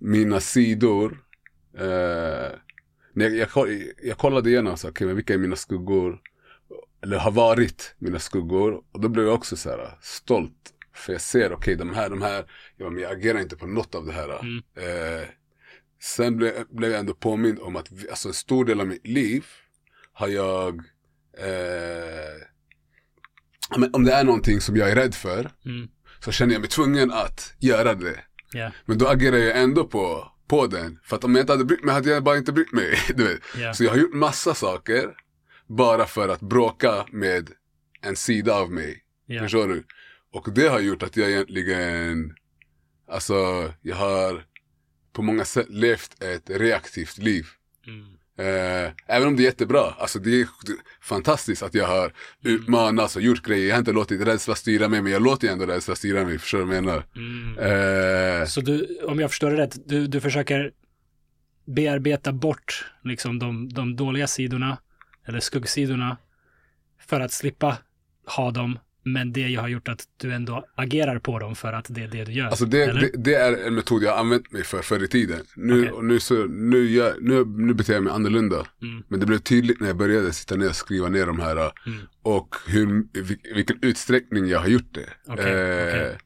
mina sidor, när jag, jag, jag kollade igenom så, okay, men vilka är mina skuggor, eller har varit mina skuggor. Och då blev jag också så här stolt. För jag ser, okej de här, de här, ja, men jag agerar inte på något av det här. Mm. Eh, sen blev, blev jag ändå påmind om att vi, alltså en stor del av mitt liv har jag, eh, men om det är någonting som jag är rädd för, Mm. så känner jag mig tvungen att göra det. Ja. Men då agerar jag ändå på, på den. För att om jag inte hade brytt mig hade jag bara inte brytt mig. Du vet. Ja. Så jag har gjort massa saker bara för att bråka med en sida av mig. Ja. Förstår du? Och det har gjort att jag egentligen, alltså jag har på många sätt levt ett reaktivt liv. Mm. Eh, även om det är jättebra, alltså det är fantastiskt att jag har utmanats och gjort grejer. Jag har inte låtit rädsla styra mig, men jag låter ändå rädsla styra mig. Förstår du vad jag menar? Mm. Eh, Så du, om jag förstår det rätt, du, du försöker bearbeta bort liksom de, de dåliga sidorna, eller skuggsidorna, för att slippa ha dem, men det har gjort att du ändå agerar på dem för att det är det du gör. Alltså det, det, det är en metod jag har använt mig för förr i tiden. Nu, och nu, så, nu, gör, nu, nu beter jag mig annorlunda. Mm. Men det blev tydligt när jag började sitta ner och skriva ner de här Mm. och hur, vil- vilken utsträckning jag har gjort det. Okej, okej.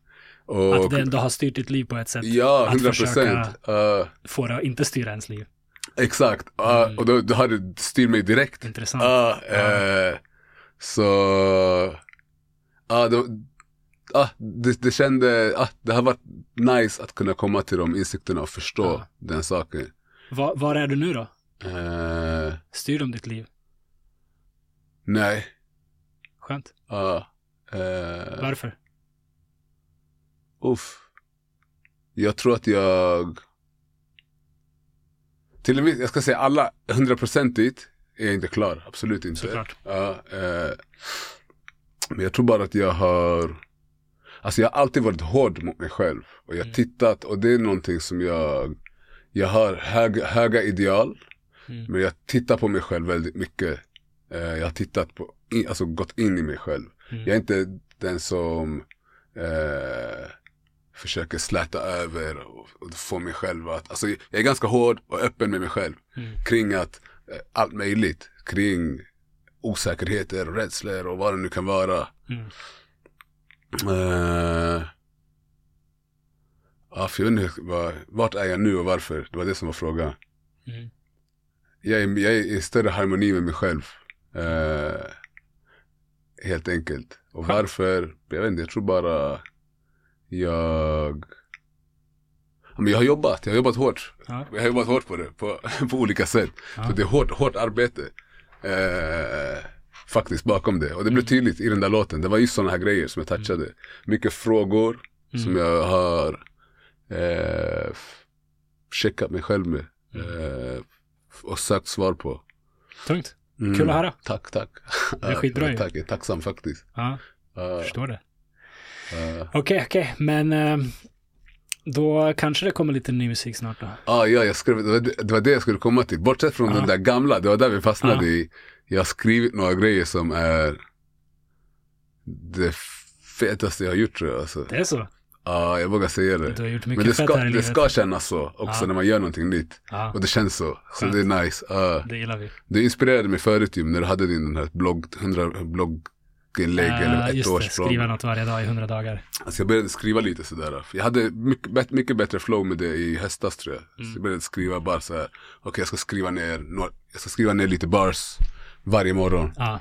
och, Att det ändå har styrt ditt liv på ett sätt. Ja, att 100 försöka- procent. Få det att inte styra ens liv. Exakt. Uh, Mm. Och då, då har det styrt mig direkt. Intressant. Ja, Ja. eh, så, ja, det, ah, det, det kände, ah, det har varit nice att kunna komma till de insikterna och förstå Ja. den saken. Va, var är du nu då? Eh, Styr de ditt liv? nej, Skönt. ja, eh, Varför? uff. Jag tror att jag, till en viss, jag ska säga alla, hundraprocentigt är jag inte klar, absolut inte. Såklart. Ja, eh, men jag tror bara att jag har, alltså jag har alltid varit hård mot mig själv. Och jag har Mm. tittat, och det är någonting som jag, jag har höga, höga ideal, Mm. men jag tittar på mig själv väldigt mycket. Eh, jag har tittat på, in, alltså gått in i mig själv. Mm. Jag är inte den som eh, försöker släta över och, och få mig själv att, alltså jag är ganska hård och öppen med mig själv Mm. kring att eh, allt möjligt, kring osäkerheter och rädslor och vad det nu kan vara. Mm. Eh, ja, för jag inte, vad, vart är jag nu och varför? Det var det som var frågan. Mm. Jag är, jag är i större harmoni med mig själv. Eh, helt enkelt. Och varför? Jag vet inte, jag tror bara jag... Ja, Men jag har jobbat, jag har jobbat hårt. Ja. Jag har jobbat hårt på det, på, på olika sätt. Ja. Så det är hårt, hårt arbete. Eh, faktiskt bakom det. Och det blev Mm. tydligt i den där låten. Det var just sådana här grejer som jag touchade. Mycket frågor som Mm. jag har eh, checkat mig själv med. Mm. Eh, och sökt svar på. Tungt. Mm. Kul att höra. Tack, tack. Det är skitbra ju. Tack, jag är tacksam faktiskt. Ja, Uh, förstår det. Uh. Okej, okej, men eh, då kanske det kommer lite ny musik snart då. Ah, ja, jag skrev, det, var det, det var det jag skulle komma till. Bortsett från Ja. den där gamla, det var där vi fastnade Ja. i. Jag har skrivit några grejer som är det fetaste jag har gjort tror jag. Alltså. Det är så? Ja, jag vågar säga det. Du har gjort Men mycket det fett ska, här i det livet. ska kännas så också Ja. när man gör någonting nytt. Ja, Och det känns så. Så Skönt. det är nice. Ja. det gillar vi. Du inspirerade mig förut ju när du hade din den här blogg, 100 blogginlägg eller Ja, ett just det, års blogg. skriva något varje dag i hundra dagar. Alltså jag började skriva lite sådär. Jag hade mycket, mycket bättre flow med det i höstas tror jag. Mm. Så jag började skriva bara så här. Okej jag ska skriva ner, några, jag ska skriva ner lite bars varje morgon. Ja,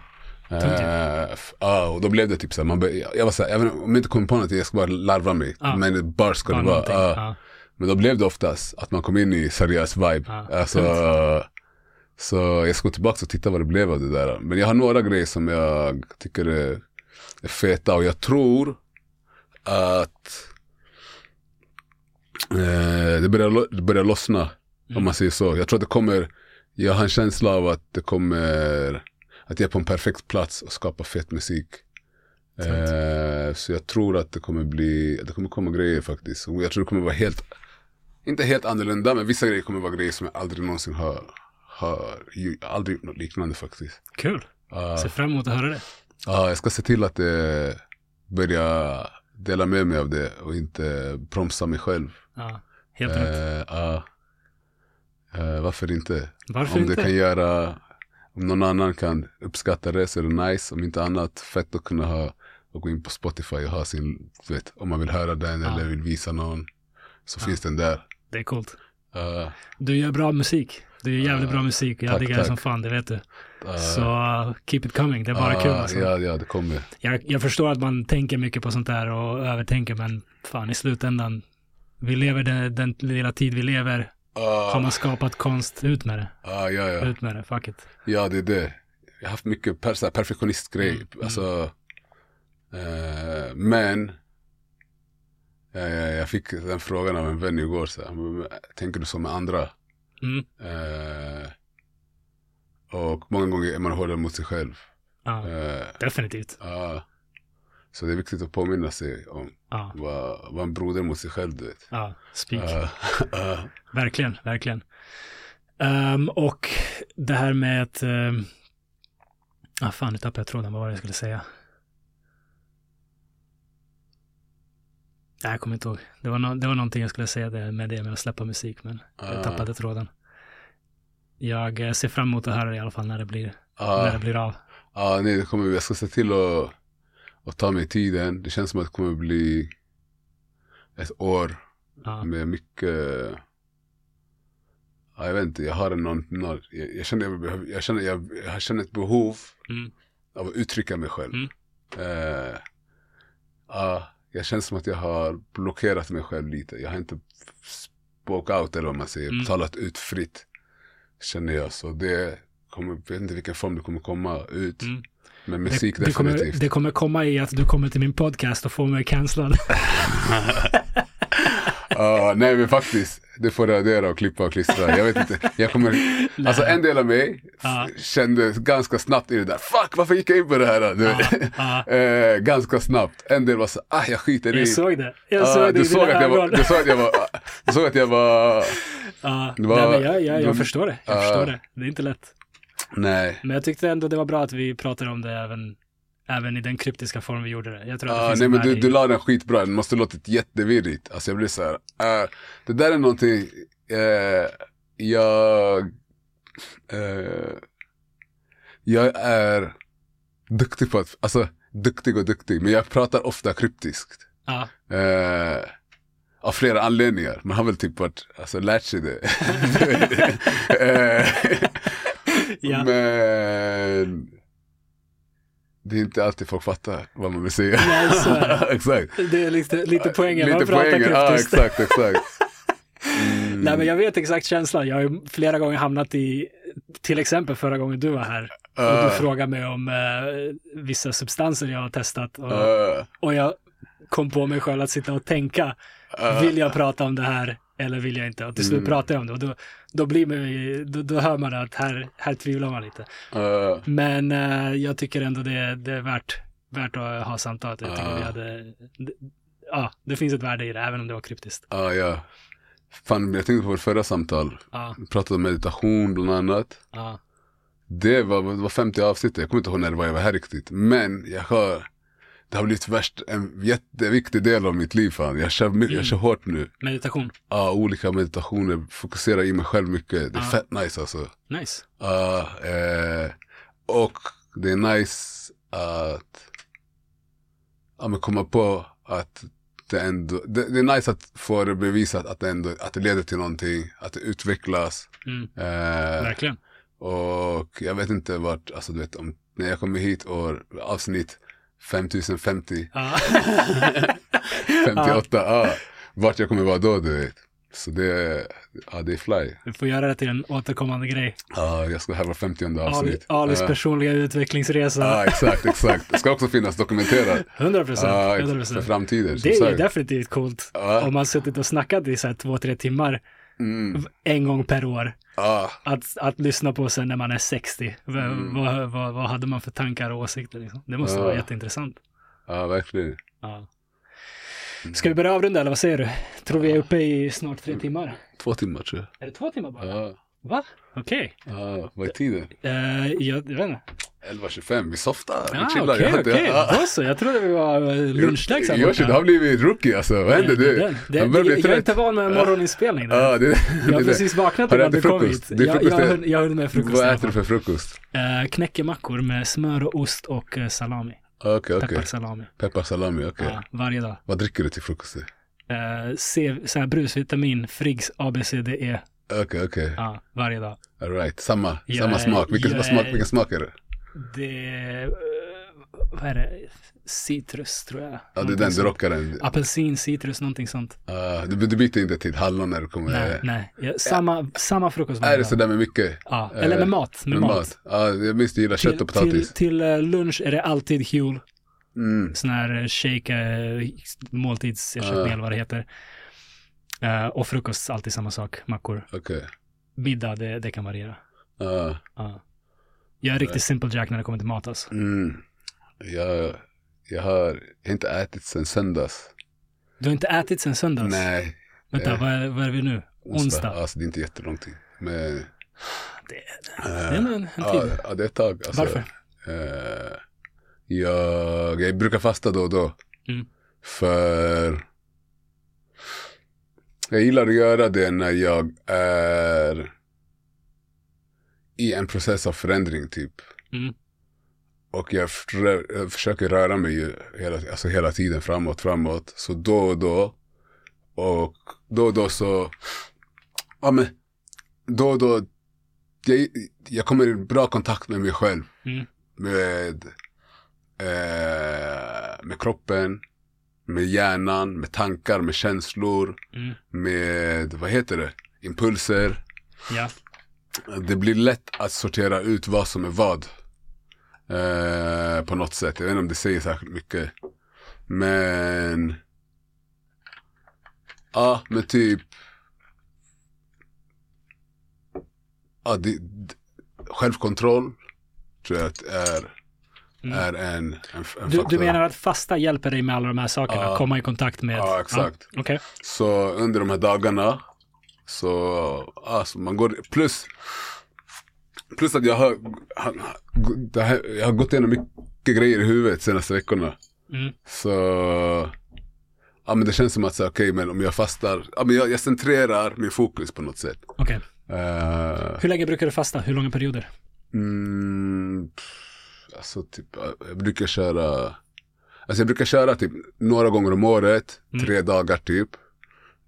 Eh, Ja, och då blev det typ så här, man bör, jag var så här, även om jag inte kom på någonting, jag ska bara larva mig. Ja. Men bars ska det vara. Men då blev det oftast att man kom in i seriös vibe. Ja, Alltså, så jag ska gå tillbaka och titta vad det blev av det där. Men jag har några grejer som jag tycker är, är feta och jag tror att eh, det, börjar, det börjar lossna. Mm. Om man säger så. Jag tror att det kommer, jag har en känsla av att det kommer, att jag är på en perfekt plats och skapa fet musik. Eh, så jag tror att det kommer bli, det kommer komma grejer faktiskt. Och jag tror det kommer vara helt, inte helt annorlunda, men vissa grejer kommer vara grejer som jag aldrig någonsin har, har ju, aldrig gjort något liknande faktiskt. Kul. Ja, Ser fram emot att höra det. ja, jag ska se till att det börja dela med mig av det och inte bromsa mig själv. Ja, helt rätt. Eh. Eh, varför inte? Varför om inte? det kan göra, om någon annan kan uppskatta det så är det nice. Om inte annat, fett att kunna ha och gå in på Spotify och ha sin, du vet, om man vill höra den Ja. eller vill visa någon. Så Ja. finns den där. Det är coolt. Uh, Du gör bra musik. Det är ju jävligt Ah, bra musik och jag tack, diggar det som fan, det vet du. Uh, Så uh, keep it coming, det är bara ah, kul alltså. Ja, ja, det kommer. Jag, jag förstår att man tänker mycket på sånt där och övertänker, men fan i slutändan, vi lever den, den lilla tid vi lever. Har Ah, man skapat konst, ut med det. ah, ja, ja. Ut med det, fuck it. Ja, det är det. Jag har haft mycket per, perfektionistgrej. Mm, mm. Alltså, eh, men eh, jag fick den frågan av en vän igår. Så här, "Men, tänker du som med andra? Mm. Eh, och många gånger är man hårdare mot sig själv. Ja, Eh, definitivt. ja. så det är viktigt att påminna sig om Ja, vad, vad en broder mot sig själv du vet. ja, speak. Eh, Verkligen, verkligen. Ehm, och det här med att... Um, ah, fan, nu tappade jag tråden. Vad var det jag skulle säga? Nej, jag kommer inte ihåg. Det var, no det var någonting jag skulle säga det med det med att släppa musik, men jag Ah. tappade tråden. Jag eh, ser fram emot att höra det i alla fall när det blir, när Ja, det blir av. ja, nej, det kommer, jag ska se till att, att ta mig tiden. Det känns som att det kommer bli ett år med mycket, ja, jag vet inte, jag har någon, någon jag, jag, känner, jag, jag, känner, jag, jag känner ett behov Mm. av att uttrycka mig själv. Mm. Eh, ja, jag känner som att jag har blockerat mig själv lite. Jag har inte spoke out eller vad man säger, Mm. talat ut fritt. Känner jag. Så det kommer, jag vet inte vilken form det kommer komma ut. Mm. Men musik det, det, kommer, definitivt. det kommer komma i att du kommer till min podcast och får mig cancellad. Ja, nej men faktiskt. Det får radera och klippa och klistra. Jag vet inte. Jag kommer, alltså en del av mig Ja. kände ganska snabbt i det där. Fuck, varför gick jag in på det här? Ja, eh, ganska snabbt. En del var så, ah jag skiter i. jag såg det. Jag Ja, såg det du, såg att jag var, du såg att jag var, du såg att jag var, Det var- nej, men jag, jag, jag de- förstår det. Jag Ja. förstår det. Det är inte lätt. nej. Men jag tyckte ändå det var bra att vi pratade om det även, även i den kryptiska form vi gjorde det. Jag tror att det finns nej men du, i- du la den skitbra, den måste låtit jättevirrigt. Alltså jag blir så här, eh, det där är någonting, eh, jag, eh, jag är duktig på att, alltså duktig och duktig, men jag pratar ofta kryptiskt. Ja, Eh, av flera anledningar. Man har väl typ varit, alltså lärt sig det. Ja. Men det är inte alltid folk fattar vad man vill säga. Nej, så är det. exakt. det är lite, lite poängen. Man Lite pratar poängen, ja kryptiskt. exakt, exakt. Mm. Nej, men jag vet exakt känslan. Jag har ju flera gånger hamnat i, till exempel förra gången du var här, och du Uh, frågade mig om eh, vissa substanser jag har testat. Och, uh, och jag kom på mig själv att sitta och tänka, uh, vill jag prata om det här eller vill jag inte? Och till slut Mm. pratar jag om det och då, då, blir man, då, då hör man att här, här tvivlar man lite. uh, Men eh, jag tycker ändå det, det är värt, värt att ha samtalet. Jag tycker vi hade, det, ja, det finns ett värde i det, även om det var kryptiskt. uh, ja. Fan, jag tänkte på vårt förra samtal. Ja, Vi pratade om meditation bland annat. ja, Det var, det var 50 avsnitt, jag kommer inte ihåg när det var jag var här riktigt. Men jag har, det har blivit värst, en jätteviktig del av mitt liv fan. Jag kör, my- jag kör hårt nu. meditation. Ja, olika meditationer, fokusera i mig själv mycket. Det är Ja. fett nice alltså. Nice. Ja, eh, och det är nice att ja, men komma på att det ändå, det, det är nice att få det bevisat att det ändå, att det leder till någonting, att det utvecklas. Mm, Eh, verkligen. och jag vet inte vart, alltså du vet, om, när jag kommer hit och avsnitt 5050, Ja. 58, ja. vart jag kommer vara då du vet. Så det, ja det är fly. Du får göra det till en återkommande grej. Ja, jag ska här vara 50 Ali, avsnitt. Alis Ja. personliga utvecklingsresa. Ja, exakt, exakt. Det ska också finnas dokumenterat. 100 procent. Ja, 100 för framtiden. Det är definitivt coolt. Ja. Om man suttit och snackat i så här två, tre timmar Mm. en gång per år. Ja, Att, att lyssna på sen när man är 60. V- Mm. Vad, vad, vad hade man för tankar och åsikter? Liksom? Det måste Ja. vara jätteintressant. ja, verkligen. Ja. Ska vi börja avrunda eller vad säger du? Tror vi är uppe i snart tre timmar. Två timmar tror jag. Är det två timmar bara? Ja, Va? Okej. ja vad är tiden? Eh, jag, jag vet inte. 11.25, vi softar, vi Ah, chillar. Okej, Jag har okej. ja. Då så. Jag trodde vi var eh, lunchdags här Yoshi, du har blivit rookie alltså. Vad händer Det- nu? det- det- Han börjar bli Jag är inte van med morgoninspelning. där. Ja, det, Jag har det- precis vaknat Har du du kom hit. Det är Jag, jag, det. jag höll med frukost. Vad äter du för frukost? Eh, knäckemackor med smör och ost och eh, salami. Okej, okej. Pepparsalami. Pepparsalami, okej. Ja, varje dag. Vad dricker du till frukost? Eh, C, så här brusvitamin, Friggs ABCDE Okej, okej. Ja, varje dag. All right. Samma, Jag samma är- smak. Vilken, smak, vilken smak är det? Det eh, vad är det? Citrus tror jag. Ja, det är Någonting den, du rockar den. Apelsin, citrus, någonting sånt. Uh, du, du byter inte till hallon när du kommer. Nej, nej. Ja, samma, samma frukost Är det sådär med mycket? Ja, eller med Eh, mat. Med, Med mat. Ja, jag minns du gillar Till, kött och till, potatis. till eh, lunch är det alltid Huel. Mm. Sån här eh, shake, eh, måltidsersättning Ja. eller vad det heter. Eh, och frukost, alltid samma sak. Mackor. Okej. Middag, det, det kan variera. Ja. Ja. Jag är riktigt simple jack när det kommer till mat alltså. Mm. Jag, jag har inte ätit sen söndags. Du har inte ätit sen söndags? Nej. Vänta, eh, vad, är, vad är vi nu? Onsdag? Alltså det är inte jättelång tid. Men, Det, det eh, är en, en ja, tid. ja, det är ett tag. Alltså, Varför? eh, jag, jag brukar fasta då och då. Mm. För jag gillar att göra det när jag är i en process av förändring typ. Mm. Och jag, jag försöker röra mig ju hela, alltså hela tiden framåt, framåt. Så då och då. Och då och då så, ja men, då och då, jag, jag kommer i bra kontakt med mig själv. Mm. Med, eh, med kroppen, med hjärnan, med tankar, med känslor, Mm. med, vad heter det, impulser. Ja. Det blir lätt att sortera ut vad som är vad. Eh, på något sätt. Jag vet inte om det säger särskilt mycket. Men. Ja, men typ. Ja, det, självkontroll. Tror jag att är, Mm. är en, en, en Du, du menar att fasta hjälper dig med alla de här sakerna? Ja. Komma i kontakt med... Ja, exakt. Ja, Okej. Så under de här dagarna så, alltså man går, plus, plus att jag har, han- här, jag har gått igenom mycket grejer i huvudet senaste veckorna. Mm. Så, ja men det känns som att okej men om jag fastar, ja men jag, jag centrerar min fokus på något sätt. Okej. Eh, Hur länge brukar du fasta? Hur långa perioder? Mm, alltså typ, jag brukar köra, alltså jag brukar köra typ några gånger om året, Mm. tre dagar typ.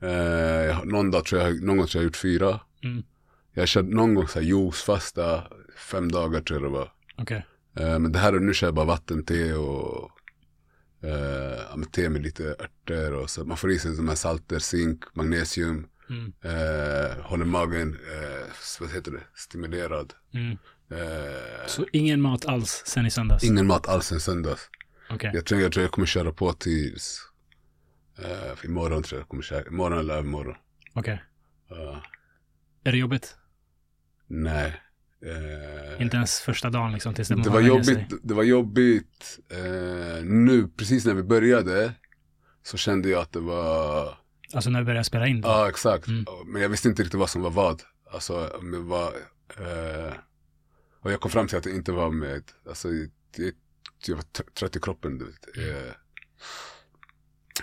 Eh, någon dag tror jag, någon gång tror jag gjort fyra. Mm. Jag kört någon gång så här juicefasta, fem dagar tror jag det var. Okej. Eh, men det här och nu kör jag bara vattente och eh, te med lite örter och så. Man får i sig de här salter, zink, magnesium. Mm. Eh, håller magen, eh, vad heter det, stimulerad. Mm. Eh, Så ingen mat alls sen i söndags? Ingen mat alls sen söndags. Okej. Jag tror jag, tror jag kommer köra på tills uh, imorgon tror jag jag kommer käka. Imorgon eller övermorgon. Okej. Uh, Är det jobbigt? nej. Eh, Inte ens första dagen liksom tills det det var sig? jobbigt, det var jobbigt eh, nu, precis när vi började. Så kände jag att det var, Alltså när vi började spela in? ja exakt. Mm. Men jag visste inte riktigt vad som var vad. Alltså, om det var, eh, och jag kom fram till att det inte var med, alltså det, jag var tr- trött i kroppen. Du vet. Mm.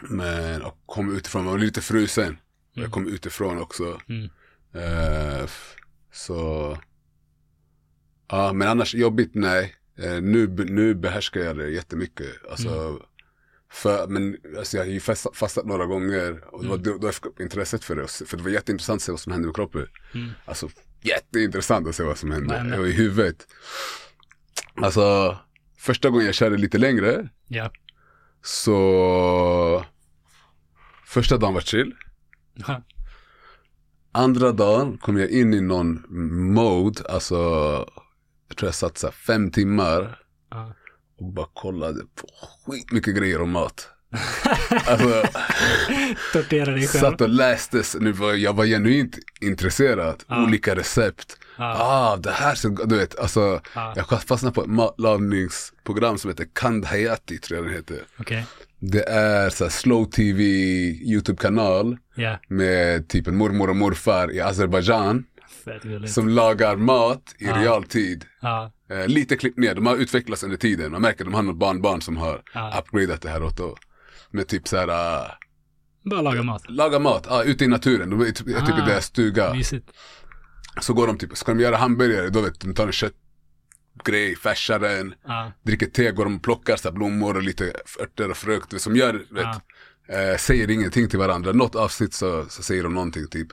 Men, och kom utifrån, man var lite frusen. Mm. Jag kom utifrån också. Mm. F- så, ja men annars jobbigt nej. Eh, nu, nu behärskar jag det jättemycket. Alltså, Mm. för, men alltså, jag har ju fastat, fastat några gånger och det var Mm. då, då fick upp intresset för det. För det var jätteintressant att se vad som hände med kroppen. Mm. Alltså jätteintressant att se vad som hände Men- och i huvudet. Alltså, första gången jag körde lite längre Ja. Så första dagen var chill. Andra dagen kom jag in i någon mode, alltså jag tror jag satt så fem timmar och bara kollade på skitmycket grejer om mat. Alltså, dig själv. satt och läste, nu var, jag var genuint intresserad, Ja. olika recept. Ja. Ah, det här, så, du vet, alltså Ja. jag fastnade på ett matlagningsprogram som heter Kand Hayati, tror jag den heter. Okej. Det är så slow tv YouTube-kanal Ja. med typ en mormor och morfar i Azerbajdzjan. Som lagar mat i Ja. realtid. Ja. Eh, lite klippt ner, de har utvecklats under tiden. Man märker att de har något barnbarn som har Ja. upgradat det här åt då. Med typ så här, uh, Bara laga mat. laga mat, uh, ute i naturen. De är typ, är typ i Ah. deras stuga. Mysigt. Så går de typ, ska de göra hamburgare, då vet de tar en köttgrej, färsar den, Ja. dricker te, går de och plockar så blommor och lite örter och frukt. Som gör, vet, Ja. eh, säger ingenting till varandra. Något avsnitt så, så säger de någonting typ.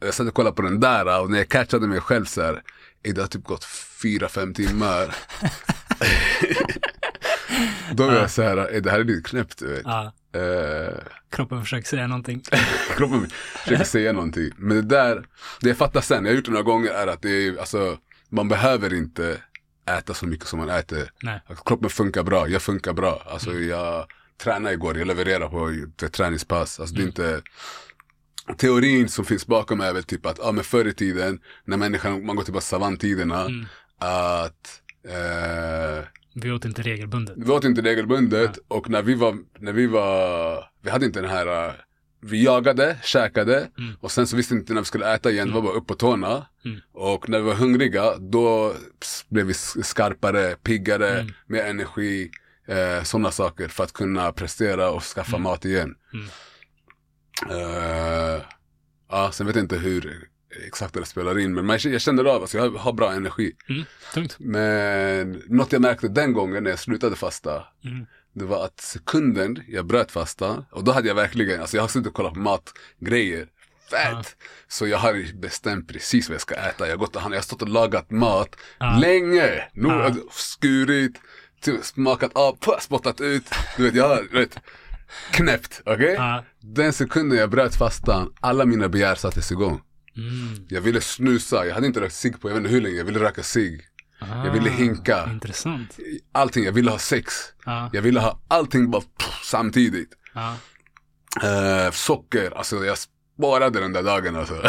Jag satt och kollade på den där och när jag catchade mig själv så här, "Ey, det har typ gått fyra, fem timmar. Då var jag så här, "Ey, det här är lite knäppt du vet. Ja, Eh, kroppen försöker säga någonting. kroppen försöker säga någonting. Men det där, det jag fattar sen, jag har gjort det några gånger, är att det är, alltså, man behöver inte äta så mycket som man äter. Nej. Att kroppen funkar bra, jag funkar bra. Alltså jag tränade igår, jag levererar på ett träningspass. Alltså det är inte Teorin som finns bakom är väl typ att, ja men förr i tiden, när människan, man går tillbaka till savanntiderna, Mm. att eh, Vi åt inte regelbundet. vi åt inte regelbundet och när vi var, när vi var, vi hade inte den här, uh, vi jagade, käkade Mm. och sen så visste vi inte när vi skulle äta igen, det var bara upp på tårna. Mm. Och när vi var hungriga, då blev vi skarpare, piggare, Mm. mer energi, eh, sådana saker för att kunna prestera och skaffa Mm. mat igen. Mm. Eh, ja, sen vet jag inte hur exakt det spelar in, men man, jag känner av, alltså jag har bra energi. Mm. Tungt. Men något jag märkte den gången när jag slutade fasta, Mm. det var att sekunden jag bröt fasta, och då hade jag verkligen, alltså jag har suttit och kollat på matgrejer, fett! Ja. Så jag har bestämt precis vad jag ska äta. Jag har gått och handlat, jag har stått och lagat mat Ja. länge, nu jag skurit, smakat av, spottat ut. Du vet, jag har, du vet, knäppt, okej? Ja. Den sekunden jag bröt fastan, alla mina begär sattes igång. Mm. Jag ville snusa, jag hade inte rökt cigg på jag vet inte hur länge, jag ville röka cigg. Ah, ville hinka. Intressant. Allting, jag ville ha sex. Ja. Jag ville ha allting bara pff, samtidigt. Ja. Eh, socker, alltså jag sparade den där dagen alltså.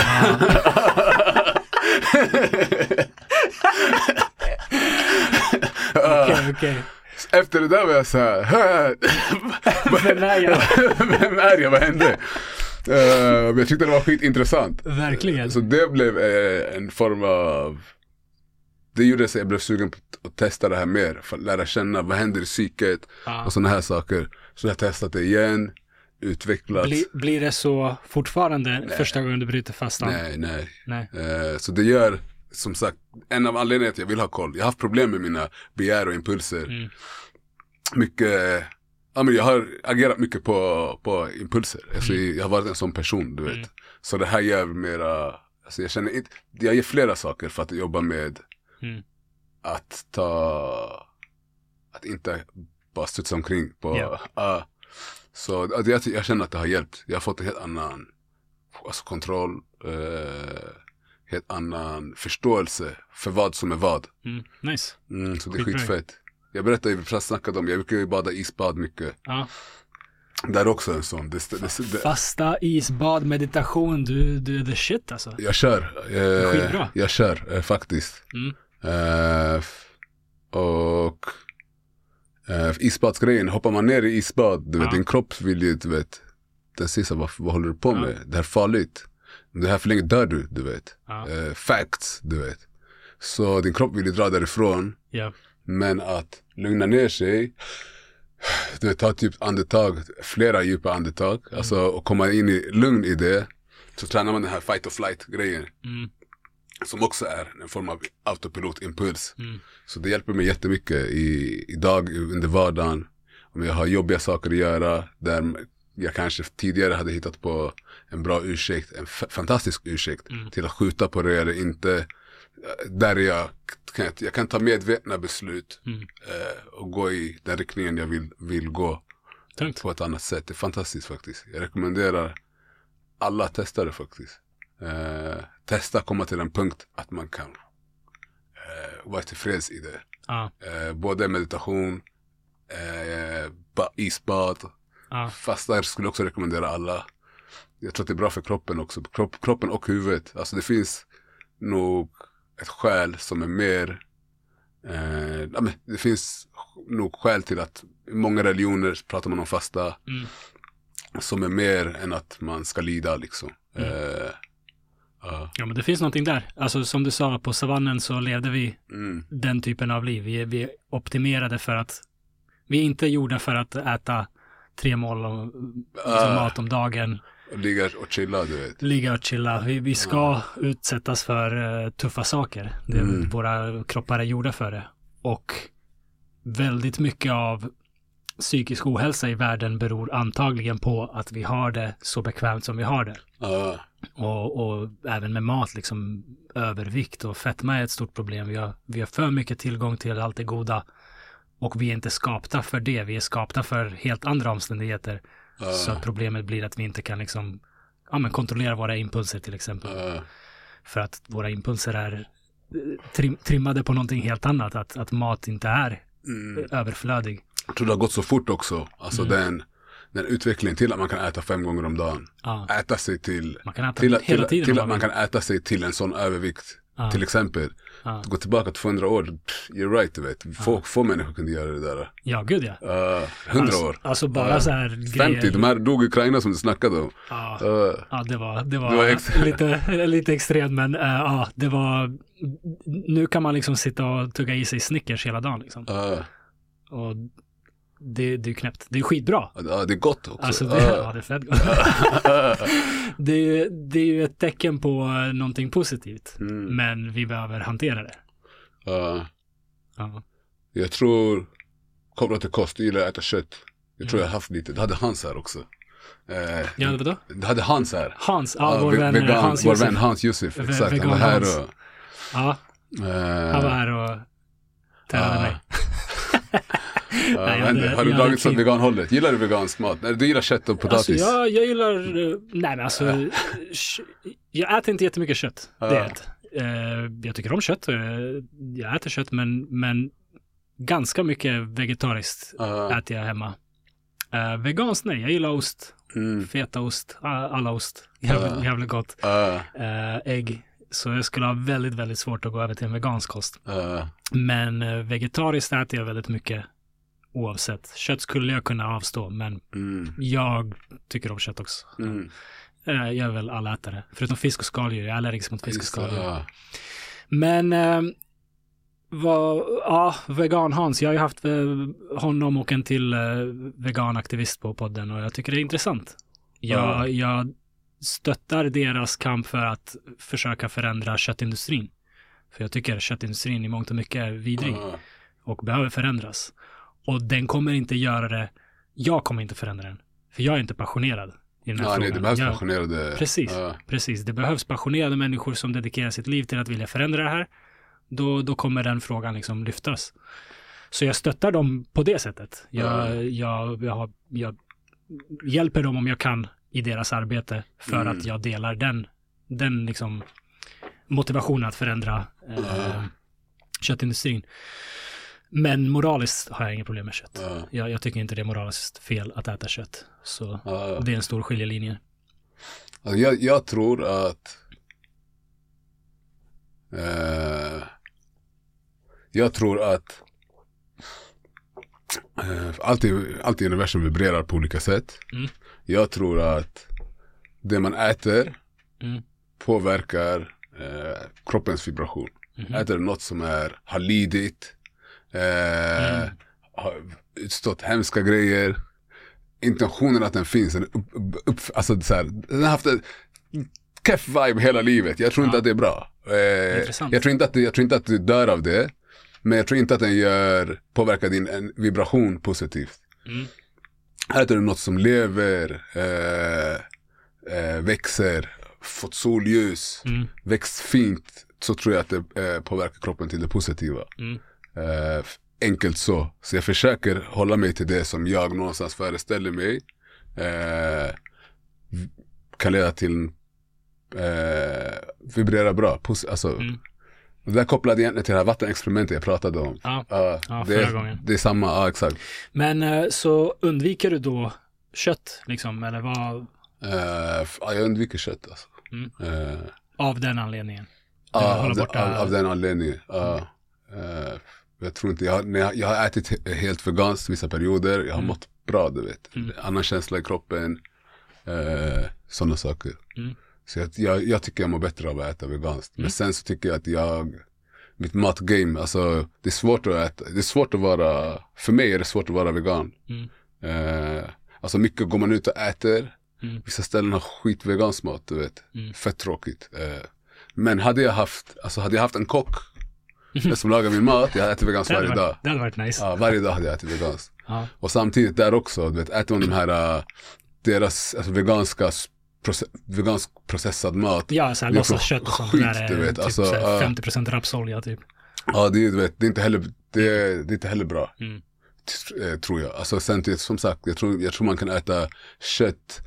Okej, okej. Efter det där var jag såhär, Vem är jag? vem är jag, vad hände? Eh, men jag tyckte det var skitintressant. Verkligen. Så det blev eh, en form av det gjorde så jag blev sugen på att testa det här mer, för att lära känna vad händer i psyket Ja. och sådana här saker. Så jag har testat det igen, utvecklats. Bli, blir det så fortfarande första gången du bryter fastan? Nej, nej. Nej. Eh, så det gör, som sagt, en av anledningarna till att jag vill ha koll. Jag har haft problem med mina begär och impulser. Mm. Mycket, ja men jag har agerat mycket på, på impulser. Alltså, jag har varit en sån person, du vet. Mm. Så det här gör mera, alltså jag känner inte, jag gör flera saker för att jobba med Mm. att ta, att inte bara studsa omkring på, Ja. ah. Så att jag, jag känner att det har hjälpt. Jag har fått en helt annan alltså kontroll, eh, helt annan förståelse för vad som är vad. Mm. Nice. Mm, så det är skitfett. Jag berättade ju, vi precis snackade om, jag brukar ju bada isbad mycket. Ja. Det är också en sån. Det, det, det, Fasta, isbad, meditation. Du, du är the shit alltså. jag kör. Eh, Skitbra. jag kör eh, faktiskt. Mm. Eh, och eh, isbadsgrejen, hoppar man ner i isbad, du vet, Ja. din kropp vill ju, du vet, den säger så vad, vad håller du på Ja. med? Det här är farligt. Det här för länge dör du, du vet. Ja. Eh, facts, du vet. Så din kropp vill ju dra därifrån. Ja. Men att lugna ner sig, du vet, ta djupt andetag, flera djupa andetag, alltså och komma in i lugn i det. Så tränar man den här fight or flight grejen. Mm. Som också är en form av autopilotimpuls. Mm. Så det hjälper mig jättemycket i, idag under vardagen. Om jag har jobbiga saker att göra där jag kanske tidigare hade hittat på en bra ursäkt, en fantastisk ursäkt Mm. till att skjuta på det eller inte. Där jag kan, jag kan ta medvetna beslut Mm. eh, och gå i den riktningen jag vill, vill gå Tungt. på ett annat sätt. Det är fantastiskt faktiskt. Jag rekommenderar alla att testa det faktiskt. Eh, testa komma till en punkt att man kan eh, vara tillfreds i det. Ja. Eh, både meditation, eh, ba- isbad, Ja. fasta skulle jag också rekommendera alla. Jag tror att det är bra för kroppen också, Kropp, kroppen och huvudet. Alltså det finns nog ett skäl som är mer, eh, det finns nog skäl till att i många religioner pratar man om fasta Mm. som är mer än att man ska lida liksom. Mm. Eh, ja. ja, men det finns någonting där. Alltså som du sa, på savannen så levde vi mm, den typen av liv. Vi vi optimerade för att, vi är inte gjorda för att äta tre mål om, liksom Ah. mat om dagen, ligga och chilla du vet. ligga och chilla. Vi, vi ska utsättas för eh, tuffa saker. Det, Mm. Våra kroppar är gjorda för det. Och väldigt mycket av psykisk ohälsa i världen beror antagligen på att vi har det så bekvämt som vi har det. Ja, Och, och även med mat, liksom övervikt och fetma är ett stort problem. Vi har, vi har för mycket tillgång till allt det goda och vi är inte skapta för det. Vi är skapta för helt andra omständigheter. Ja, Så att problemet blir att vi inte kan liksom, ja, men kontrollera våra impulser till exempel. ja, För att våra impulser är eh, trim, trimmade på någonting helt annat. Att, att mat inte är mm. överflödig. Jag tror det har gått så fort också. Alltså Mm. den, den utvecklingen till att man kan äta fem gånger om dagen. Ja, Äta sig till, man kan äta till, till, tiden. till att man kan äta sig till en sån övervikt. Ja, Till exempel, ja. gå tillbaka 200 år, pff, you're right du vet. Få, få människor kunde göra det där. ja, gud ja. Uh, 100 alltså, år. Alltså bara Ja. så här 50, grejer. de här dog i Ukraina som du snackade om. Ja, Uh, ja, det var, det var, Det var ex- lite, lite extremt, men äh, ja, det var, nu kan man liksom sitta och tugga i sig Snickers hela dagen liksom. uh, Och det, det är ju knäppt. Det är skitbra. ja, det är gott också. Alltså, det, Uh, ja, det är fett gott. det, är det är ju ett tecken på eh, någonting positivt, mm, men vi behöver hantera det. uh, Ja. jag tror, kopplat till kost, jag gillar att äta kött. Jag tror Mm. jag har haft lite, det hade Hans här också. Uh, Ja, vadå? det hade Hans här. Hans, ja, vår vän vegan, Hans vår Josef. vän Hans Josef, exakt. Han var här Hans. och... Ja, eh, han var här och trädde Ah. mig. ja, Nej, men, har du dragit åt veganhållet? Gillar du vegansk mat? Du gillar kött och Alltså, potatis? jag, jag gillar, eh, nej men alltså, jag äter inte jättemycket kött. Det är Ja. Eh, Jag tycker om kött, eh, jag äter kött, men, men ganska mycket vegetariskt Ja, äter jag hemma. Uh, veganskt nej, jag gillar ost, mm, fetaost, alla ost. Jävligt, Ja. jävligt gott. ja, Eh, ägg. Så jag skulle ha väldigt, väldigt svårt att gå över till en vegansk kost. ja, Men uh, vegetariskt äter jag väldigt mycket oavsett. Kött skulle jag kunna avstå, men mm, jag tycker om kött också. mm. Eh, Jag är väl allätare. Förutom fisk och skaldjur. Jag är allergisk mot fisk och skaldjur. Men eh, vad, ja, vegan-Hans. Jag har ju haft eh, honom och en till eh, veganaktivist på podden och jag tycker det är intressant. Jag, Ja. jag stöttar deras kamp för att försöka förändra köttindustrin. För jag tycker köttindustrin i mångt och mycket är vidrig och behöver förändras. Och den kommer inte göra det. Jag kommer inte förändra den. För jag är inte passionerad i den här Ja, nej, frågan. det behövs jag, passionerade. Precis. Ja, Precis, det behövs passionerade människor som dedikerar sitt liv till att vilja förändra det här. Då, då kommer den frågan liksom lyftas. Så jag stöttar dem på det sättet. Jag, Ja. jag, jag, har, jag hjälper dem om jag kan i deras arbete för Mm. att jag delar den, den liksom motivationen att förändra eh, Ja. köttindustrin. Men moraliskt har jag inga problem med kött. ja, Jag, jag tycker inte det är moraliskt fel att äta kött. Så ja. det är en stor skiljelinje. Jag, jag tror att eh, jag tror att eh, allt, i, allt i universum vibrerar på olika sätt. Mm. Jag tror att det man äter Mm. påverkar eh, kroppens vibration. Mhm. Äter du något som är, har lidit, eh, Mm. har utstått hemska grejer, intentionen att den finns, den, upp, upp, alltså så här, den har haft en keff vibe hela livet. Jag tror inte Ja. att det är bra. Eh, jag, tror inte att det, jag tror inte att du dör av det, men jag tror inte att den gör, påverkar din en vibration positivt. Mm. Äter du något som lever, eh, eh, växer, fått solljus, Mm. växt fint, så tror jag att det eh, påverkar kroppen till det positiva. Mm. F- enkelt så. Så jag försöker hålla mig till det som jag någonstans föreställer mig v- kan leda till eh, vibrera bra. Pos- alltså, Mm. Det där kopplade egentligen till det här vattenexperimentet jag pratade om. Ja. Ja, det, förra är, gången. det är samma, ja exakt. Men eh, så undviker du då kött, liksom, eller vad, ja, jag undviker kött alltså. Mm. Av den anledningen? Håller av, den- av, av den anledningen. Ja. Eh, jag tror inte, jag, när jag, jag har ätit he- helt veganskt vissa perioder, jag har Mm. mått bra du vet. Mm. Annan känsla i kroppen, eh, sådana saker. Mm. Så jag, jag, jag tycker jag mår bättre av att äta veganskt. Mm. Men sen så tycker jag att jag, mitt matgame, alltså det är svårt att äta, det är svårt att vara, för mig är det svårt att vara vegan. Mm. Eh, alltså mycket går man ut och äter, Mm. vissa ställen har skit vegansk mat, du vet. Mm. Fett tråkigt. Eh, men hade jag haft, alltså hade jag haft en kock som lagar min mat, jag ätit veganskt varje dag. det hade varit nice. Ja, varje dag hade jag ätit veganskt. Ja. Och samtidigt där också, du vet, äter man de här, uh, deras alltså, veganska, proce vegansk processad mat. Ja, så här låtsaskött och sånt skit, där är du vet, typ alltså, så här ja. 50% rapsolja typ. Ja, det, är, du vet, det är inte heller, det, är- det är inte heller bra. Mm. eh, tror jag. Alltså samtidigt, som sagt, jag tror, jag tror man kan äta kött,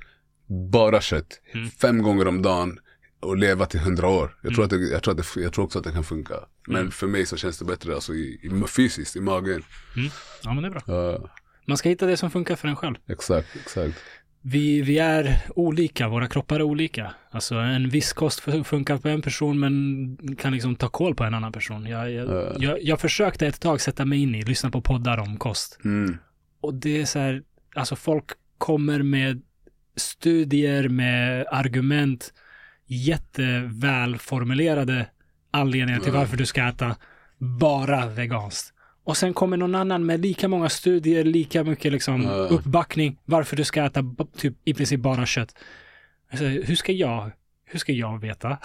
bara kött, Mm. fem gånger om dagen och leva till hundra år. Jag tror, att det, jag, tror att det, jag tror också att det kan funka. Men Mm. för mig så känns det bättre alltså, i, i, fysiskt, i magen. Ja, men det är bra. Ja, Man ska hitta det som funkar för en själv. exakt, exakt. Vi, vi är olika, våra kroppar är olika. Alltså en viss kost fun- funkar på en person men kan liksom ta koll på en annan person. Jag, jag, Ja. jag, jag försökte ett tag sätta mig in i, lyssna på poddar om kost. Mm. Och det är så här, alltså folk kommer med studier, med argument, jättevälformulerade anledningar till varför du ska äta bara veganskt. Och sen kommer någon annan med lika många studier, lika mycket liksom uppbackning varför du ska äta typ i princip bara kött. Alltså, hur ska jag, hur ska jag veta?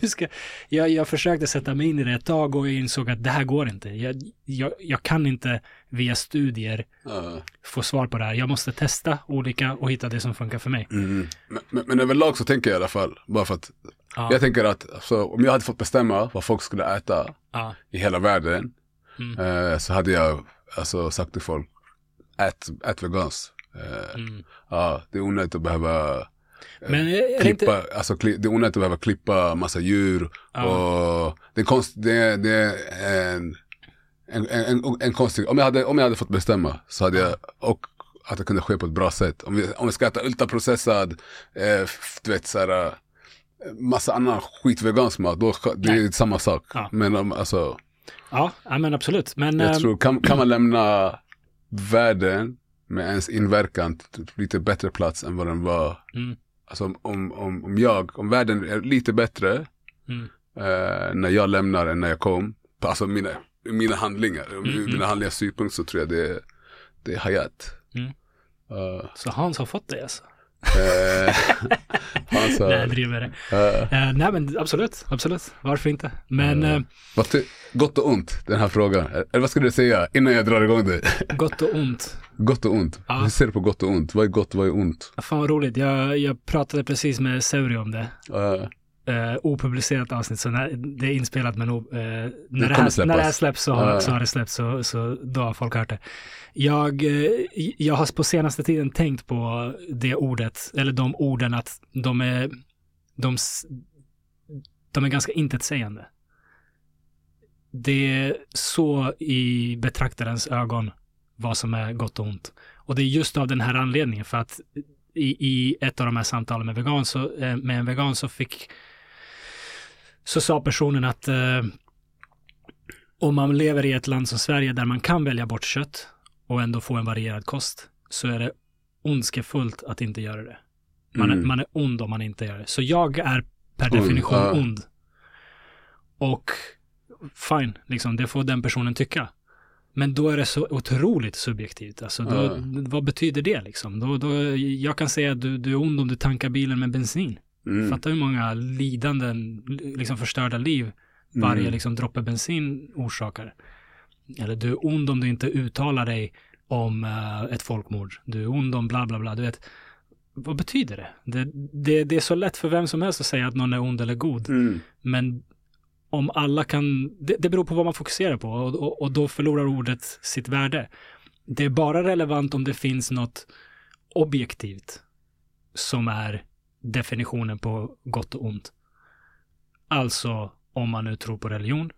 Hur ska, jag, jag försökte sätta mig in i det ett tag och insåg att det här går inte. Jag, jag, jag kan inte via studier ja. få svar på det här. Jag måste testa olika och hitta det som funkar för mig. Mm. Men, men, men överlag så tänker jag i alla fall, bara för att Ja, jag tänker att alltså, om jag hade fått bestämma vad folk skulle äta i hela världen Mm. eh, så hade jag alltså, sagt till folk, ät, ät veganskt. Eh, mm. Ja, det är onödigt att behöva Men är klippa, inte... alltså det är onödigt att behöva klippa massa djur Ja. och det är, konst, det, det är en, en, en, en, konstig, om jag, hade, om jag hade fått bestämma så hade jag, och att det kunde ske på ett bra sätt. Om vi, om vi ska äta ultraprocessad, eh, du vet såhär, eh, massa annan skit vegansk mat, då, det är Nej. samma sak. Ja. Men om, alltså, Ja, men absolut. Men jag ehm, tror, kan, kan man lämna världen med ens inverkan till lite bättre plats än vad den var mm, Alltså om, om, om, om jag, om världen är lite bättre mm, eh, när jag lämnar än när jag kom. på- Alltså mina, mina handlingar, mm. mina handlingars synpunkt så tror jag det, det är Hayat. Mm. Uh, så Hans har fått det alltså. eh, sa, Nej, jag driver det. eh, Eh, nej, men absolut, absolut. Varför inte? Men Eh. eh, vad ty- gott och ont, den här frågan. Eller vad skulle du säga innan jag drar igång det? gott och ont. Gott och ont. Ja. Hur ser du på gott och ont? Vad är gott, vad är ont? Fan vad roligt. Jag, jag pratade precis med Seuri om det. Eh, Uh, opublicerat avsnitt, så när, det är inspelat men eh, när, det kommer här, när det här släpps så har, Ja. så har det släppts, så, så då har folk hört det. Jag, eh, jag har på senaste tiden tänkt på det ordet, eller de orden att de är, de, de är ganska intetsägande. Det är så i betraktarens ögon vad som är gott och ont. Och det är just av den här anledningen, för att i, i ett av de här samtalen med, vegan så, eh, med en vegan så fick så sa personen att eh, om man lever i ett land som Sverige där man kan välja bort kött och ändå få en varierad kost så är det ondskefullt att inte göra det. Man, Mm. är, man är ond om man inte gör det. Så jag är per Ond, definition ja. ond. Och fine, liksom, det får den personen tycka. Men då är det så otroligt subjektivt. Alltså, då, Ja. Vad betyder det liksom? Då, då, jag kan säga att du, du är ond om du tankar bilen med bensin. mm, Fatta hur många lidanden, liksom förstörda liv varje mm, liksom droppe bensin orsakar. Eller du är ond om du inte uttalar dig om eh, ett folkmord. Du är ond om bla bla bla. Du vet, vad betyder det? Det, det? det är så lätt för vem som helst att säga att någon är ond eller god. mm, Men om alla kan, det, det beror på vad man fokuserar på och, och, och då förlorar ordet sitt värde. Det är bara relevant om det finns något objektivt som är definitionen på gott och ont. Alltså om man nu tror på religion,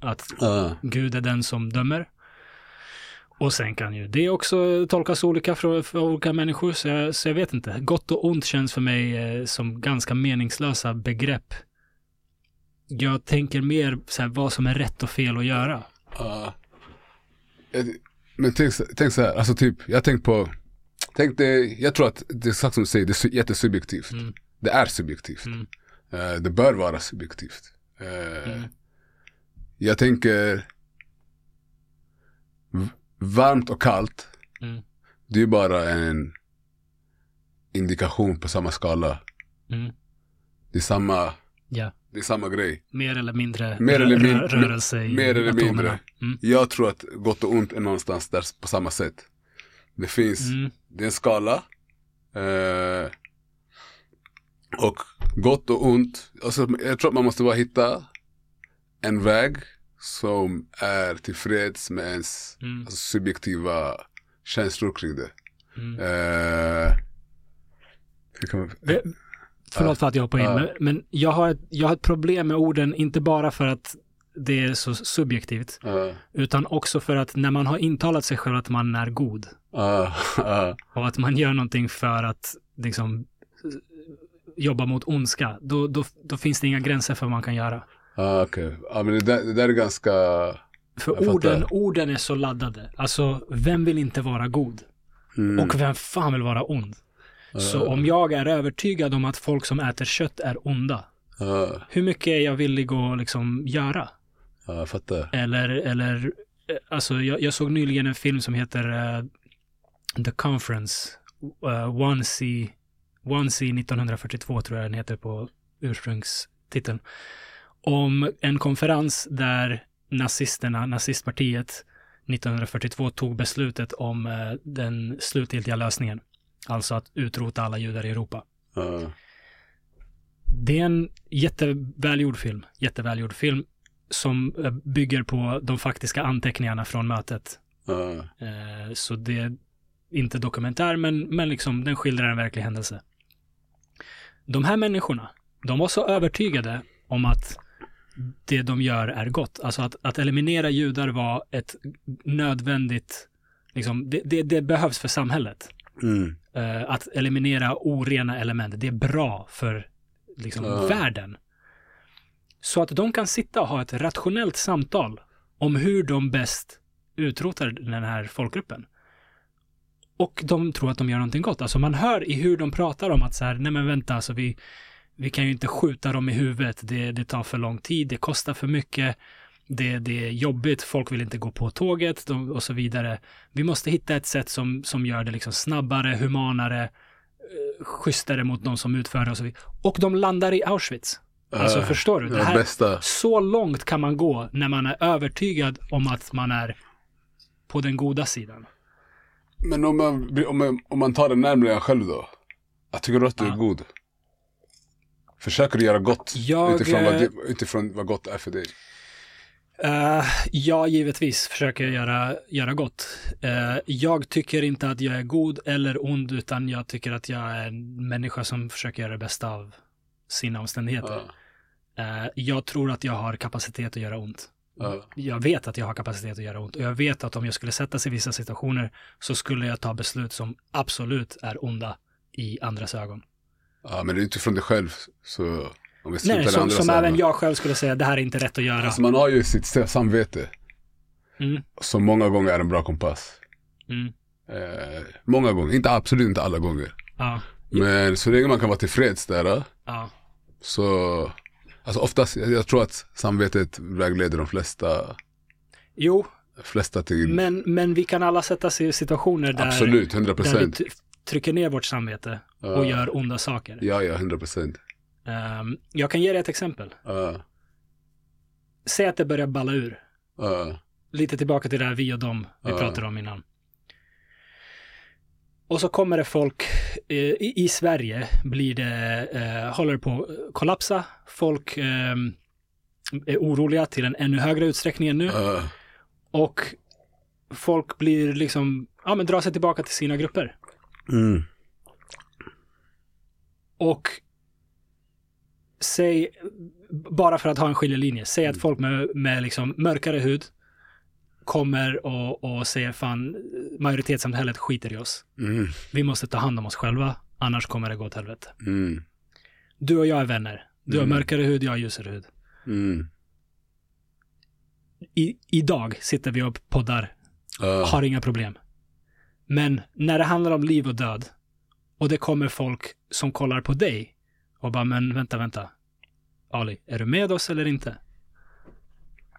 att ja, Gud är den som dömer. Och sen kan ju det också tolkas olika för, för olika människor, så jag, så jag vet inte. Gott och ont känns för mig eh, som ganska meningslösa begrepp. Jag tänker mer så här, vad som är rätt och fel att göra. ja. Jag- Men tänk, så- tänk så här, alltså typ, jag tänk på, tänk det, jag tror att det är exakt som du säger, det är su- jättesubjektivt. Mm. Det är subjektivt. Mm. Eh, det bör vara subjektivt. Eh, Mm. Jag tänker varmt och kallt. Mm. Det är bara en indikation på samma skala. Mm. Det är samma, Ja, det är samma grej. mer eller mindre Mer eller mindre- rörelse i mer eller atomerna. mindre. Mm. Jag tror att gott och ont är någonstans där på samma sätt. Det finns, Mm. det är en skala. Eh, och gott och ont. Alltså, jag tror att man måste bara hitta en väg som är tillfreds med ens Mm. alltså, subjektiva känslor kring det. Mm. Eh, hur kan man, Det- Förlåt för att jag hoppar in, Ja. men, men jag, har ett, jag har ett problem med orden, inte bara för att det är så subjektivt, uh, utan också för att när man har intalat sig själv att man är god uh, uh, och att man gör någonting för att liksom jobba mot ondska, då, då, då finns det inga gränser för vad man kan göra. uh, Okej, ja, men det där, det där är ganska, För orden, orden är så laddade. Alltså, vem vill inte vara god? mm, Och vem fan vill vara ond? Så om jag är övertygad om att folk som äter kött är onda, uh, hur mycket är jag villig att liksom göra? ja, jag fattar. Eller, eller eh, alltså jag, jag såg nyligen en film som heter eh, The Conference, uh, One C, One C 1942 tror jag den heter på ursprungstiteln. Om en konferens där nazisterna, nazistpartiet 1942 tog beslutet om eh, den slutgiltiga lösningen. Alltså att utrota alla judar i Europa. Uh, Det är en jättevälgjord film, jättevälgjord film som eh, bygger på de faktiska anteckningarna från mötet. uh, Så det är inte dokumentär, men, men liksom den skildrar en verklig händelse. De här människorna, de var så övertygade om att det de gör är gott. Alltså att, att eliminera judar var ett nödvändigt, liksom, det, det, det behövs för samhället. mm, Eh, att eliminera orena element, det är bra för liksom, Ja. världen. Så att de kan sitta och ha ett rationellt samtal om hur de bäst utrotar den här folkgruppen. Och de tror att de gör någonting gott. Alltså man hör i hur de pratar om att så här, nej men vänta, alltså vi, vi kan ju inte skjuta dem i huvudet, det, det tar för lång tid, det kostar för mycket, det, det är jobbigt, folk vill inte gå på tåget de, och så vidare. Vi måste hitta ett sätt som, som gör det liksom snabbare, humanare, eh, schysstare mot de som utför det och så vidare. Och de landar i Auschwitz. Alltså uh, förstår du? Det här, bästa. så långt kan man gå när man är övertygad om att man är på den goda sidan. Men om man, om man, om man tar det närmare en själv då? Jag tycker att du är Ja. god. Försöker du göra gott Jag, utifrån, vad, utifrån vad gott är för dig? Eh, ja, givetvis försöker jag göra, göra gott. Eh, jag tycker inte att jag är god eller ond, utan jag tycker att jag är en människa som försöker göra det bästa av sina omständigheter. Eh, jag tror att jag har kapacitet att göra ont. ja, Jag vet att jag har kapacitet att göra ont och jag vet att om jag skulle sättas i vissa situationer så skulle jag ta beslut som absolut är onda i andras ögon. ja, men det är utifrån dig själv. Så Nej, som, som även jag själv skulle säga, det här är inte rätt att göra. Alltså man har ju sitt samvete. Mm, Som många gånger är en bra kompass. mm, Eh, många gånger, inte absolut inte alla gånger. ja, Men så länge man kan vara tillfreds där. ja, Så, alltså oftast, jag, tror att samvetet vägleder de flesta, Jo, flesta till, men, men vi kan alla sätta sig i situationer där, absolut, 100 där vi trycker ner vårt samvete och gör onda saker. Ja, ja, 100 Ehm, jag kan ge dig ett exempel. Uh, Säg att det börjar balla ur. uh, Lite tillbaka till det här vi och dem vi Ja. pratade om innan. Och så kommer det folk, eh, i, i Sverige blir det, eh, håller det på att kollapsa. Folk eh, är oroliga till en ännu högre utsträckning än nu. uh, Och folk blir liksom, ja men drar sig tillbaka till sina grupper. mm, Och säg, bara för att ha en skiljelinje, säg att folk med, med liksom mörkare hud kommer och, och säger fan, majoritetssamhället skiter i oss. mm, Vi måste ta hand om oss själva, annars kommer det gå åt helvete. mm, Du och jag är vänner. Du har Mm. mörkare hud, jag har ljusare hud. mm. I, idag sitter vi och poddar, Uh, har inga problem. Men när det handlar om liv och död och det kommer folk som kollar på dig och bara, men vänta, vänta. Ali, är du med oss eller inte?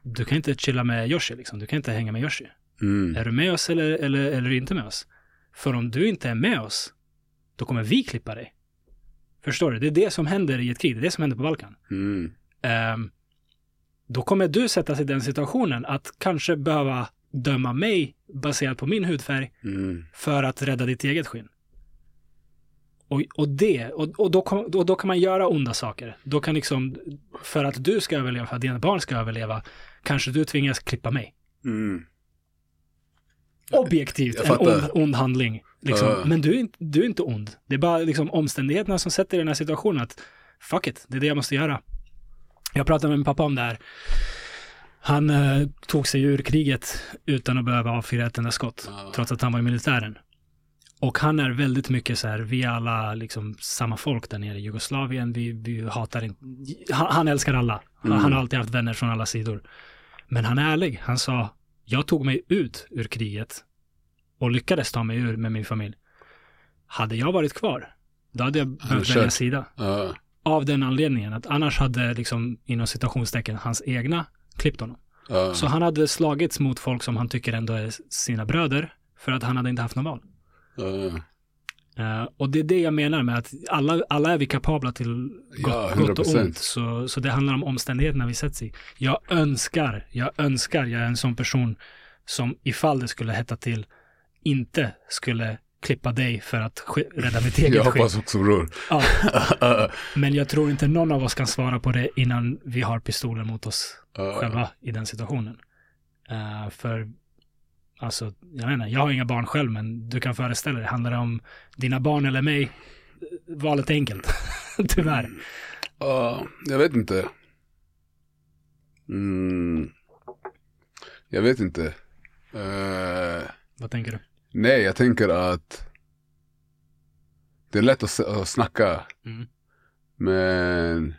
Du kan inte chilla med Yoshi liksom. Du kan inte hänga med Yoshi. mm, Är du med oss eller, eller, eller inte med oss? För om du inte är med oss, då kommer vi klippa dig. Förstår du? Det är det som händer i ett krig. Det är det som händer på Balkan. mm, Ehm, då kommer du sättas i den situationen att kanske behöva döma mig baserat på min hudfärg Mm. för att rädda ditt eget skinn. Och, och det, och, och, då, och då kan man göra onda saker. Då kan liksom, för att du ska överleva, för att dina barn ska överleva, kanske du tvingas klippa mig. Mm. Objektivt, en ond, ond handling. Liksom. Ja. Men du är, inte, du är inte ond. Det är bara liksom omständigheterna som sätter i den här situationen att fuck it, det är det jag måste göra. Jag pratade med min pappa om det här. Han eh, tog sig ur kriget utan att behöva avfyra ett enda skott, Ja. trots att han var i militären. Och han är väldigt mycket så här, vi är alla liksom samma folk där nere i Jugoslavien, vi, vi hatar inte, han, han älskar alla. Han, Mm. han har alltid haft vänner från alla sidor. Men han är ärlig, han sa, jag tog mig ut ur kriget och lyckades ta mig ur med min familj. Hade jag varit kvar, då hade jag behövt välja sida. Ja. Av den anledningen att annars hade liksom inom citationstecken hans egna klippt honom. Ja. Så han hade slagits mot folk som han tycker ändå är sina bröder för att han hade inte haft någon val. Ja. Eh, och det är det jag menar med att alla, alla är vi kapabla till gott, gott och 100%. ont. Så, så det handlar om omständigheterna vi sätts i. Jag önskar, jag önskar jag är en sån person som ifall det skulle hetta till inte skulle klippa dig för att rädda mitt eget Jag hoppas också bror. Ja, men jag tror inte någon av oss kan svara på det innan vi har pistolen mot oss Ja. själva i den situationen. Eh, för, alltså, jag menar, jag har inga barn själv, men du kan föreställa dig, handlar det om dina barn eller mig, valet är enkelt. Tyvärr. Ja, jag vet inte. Mm. Jag vet inte. Eh, Vad tänker du? nej, jag tänker att det är lätt att, att snacka, Mm. men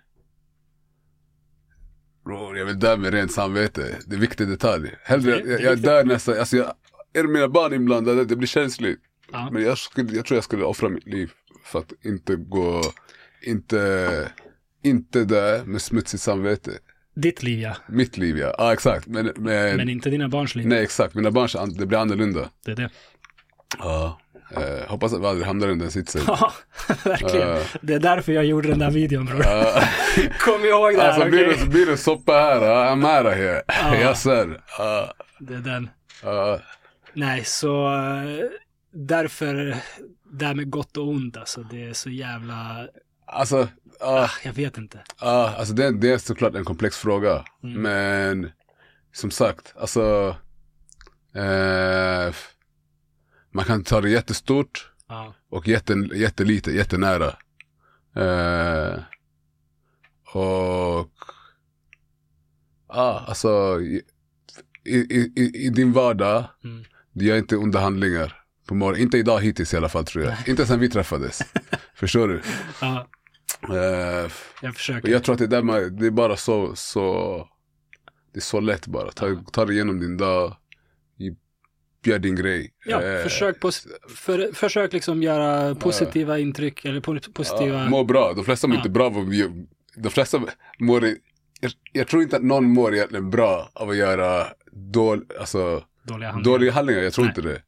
bror, jag vill dö med rent samvete. Det är en viktig detalj. Hellre, jag, jag dör nästan, alltså jag, är mina barn inblandade, det blir känsligt. Ja. Men jag, skulle, jag tror jag skulle offra mitt liv för att inte gå, inte, inte dö med smutsigt samvete. Ditt liv, ja. Mitt liv ja, ja exakt. Men, men, Men inte dina barns liv. nej exakt, mina barns, det blir annorlunda. Det är det. Ja. Eh, hoppas att vi aldrig hamnar i den sitsen. Ja, verkligen. Ja. Det är därför jag gjorde den där videon, bror. Ja. Kom ihåg det här, alltså blir okej? det, blir det soppa här, uh, I'm out of here. Ja. Yes sir. Ja. Det är den. Nej, så därför, det här med gott och ont, alltså, det är så jävla, alltså, ah, jag vet inte. Ja, alltså det, det är såklart en komplex fråga. Mm. Men som sagt, alltså. Eh, man kan ta det jättestort Ja, och jätte, jättelite, jättenära. Eh, och ja, alltså i, i, i, i din vardag, Mm. du gör inte onda handlingar på morgonen. Inte idag hittills i alla fall tror jag. Inte sen vi träffades. Förstår du? ja Eh, jag försöker. jag tror att det, där man, det är bara så, så, det är så lätt bara. Ta, ta dig igenom din dag, gör din grej. Ja, Eh, försök, för, försök liksom göra positiva intryck, eller po- positiva... ja, må bra, de flesta mår Ja. inte bra av de flesta mår, jag, jag tror inte att någon mår egentligen bra av att göra dål, alltså, dåliga handlingar. dåliga handlingar, jag tror Nej. inte det.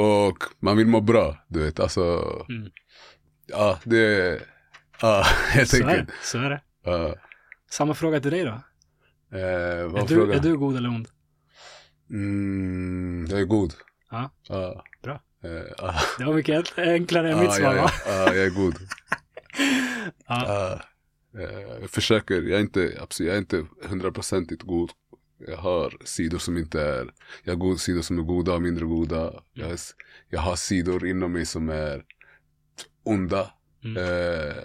Och man vill må bra, du vet, alltså, Mm. ja, det, ja, helt Så är enkelt. Så är det. Ja. Samma fråga till dig då. Eh, Är du, är du god eller ond? Mm, jag är god. Ja. Ja. Bra. Eh, ja. Det var mycket enklare än mitt svar, ja, va? ja. Ja, jag är god. Ja. Eh, jag försöker, jag är inte, absolut, jag är inte hundraprocentigt god. Jag har sidor som inte är, jag har god, sidor som är goda och mindre goda. Jag, har, jag har sidor inom mig som är onda. Mm. Eh,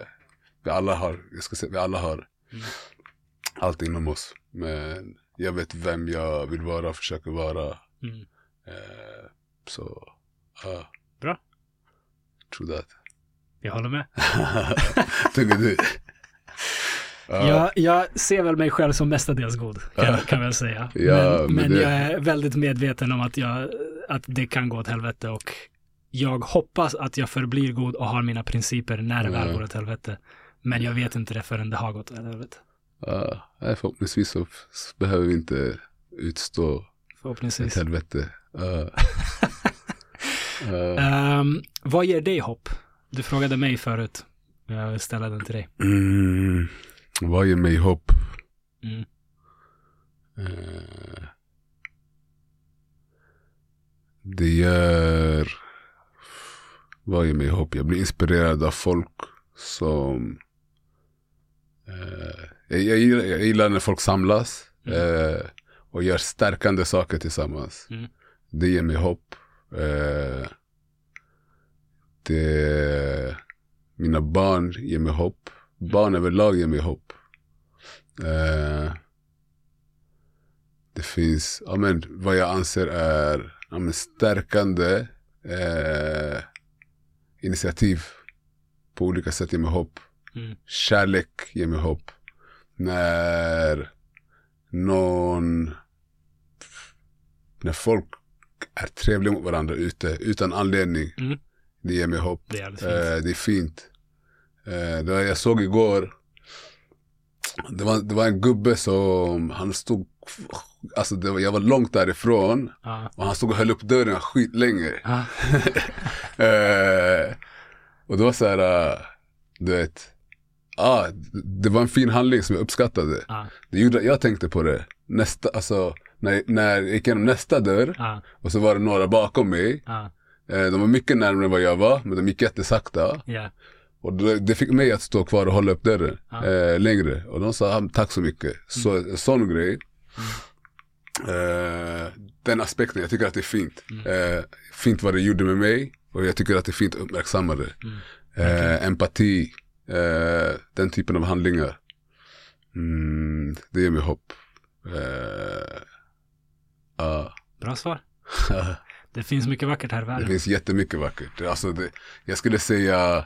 vi alla har, jag ska säga, vi alla har Mm. allt inom oss. Men jag vet vem jag vill vara och försöker vara. Mm. Eh, så, ja. Bra. True that. Jag håller med. Tycker du? Ja. Jag, jag ser väl mig själv som mestadels god, kan, Ja. kan jag väl säga. Ja, men men det- jag är väldigt medveten om att, jag, att det kan gå åt helvete och jag hoppas att jag förblir god och har mina principer när det väl går åt helvete. Men jag vet inte det förrän det har gått åt helvete. Ja, nej, förhoppningsvis så behöver vi inte utstå ett Förhoppningsvis. helvete. Ja. Ja. Ehm, vad ger dig hopp? Du frågade mig förut. Jag vill ställa den till dig. mm, vad ger mig hopp? Mm. Eh, Det gör... Vad ger mig hopp? Jag blir inspirerad av folk som... Jag, gillar, jag gillar när folk samlas eh, och gör stärkande saker tillsammans. Mm. Det ger mig hopp. Eh, det, mina barn ger mig hopp. Barn överlag ger mig hopp. Eh, det finns, ja men vad jag anser är ja, men stärkande eh, initiativ på olika sätt ger mig hopp. Mm. Kärlek ger mig hopp. När någon, när folk är trevliga mot varandra ute utan anledning. Mm. Det ger mig hopp. Det är fint. Eh, det är fint. Eh, det var, jag såg igår, det var, det var en gubbe som, han stod, alltså var, jag var långt därifrån Ja. och han stod och höll upp dörren skitlänge. Ja. Eh, och det var så här, eh, du vet, ah, det var en fin handling som jag uppskattade. Ja. Det gjorde, jag tänkte på det, nästa, alltså när, när jag gick igenom nästa dörr Ja. och så var det några bakom mig. Ja. Eh, de var mycket närmare än vad jag var, men de gick jättesakta. Ja. Och det, det fick mig att stå kvar och hålla upp dörren eh, längre. Och de sa ah, tack så mycket. Så en sån grej. Eh, den aspekten, jag tycker att det är fint. Eh, fint vad det gjorde med mig. Och jag tycker att det är fint att uppmärksamma det. Eh, empati, eh, den typen av handlingar. Mm, det ger mig hopp. Eh, ja. Bra svar. Det finns mycket vackert här i Det världen. finns jättemycket vackert. Alltså det, jag skulle säga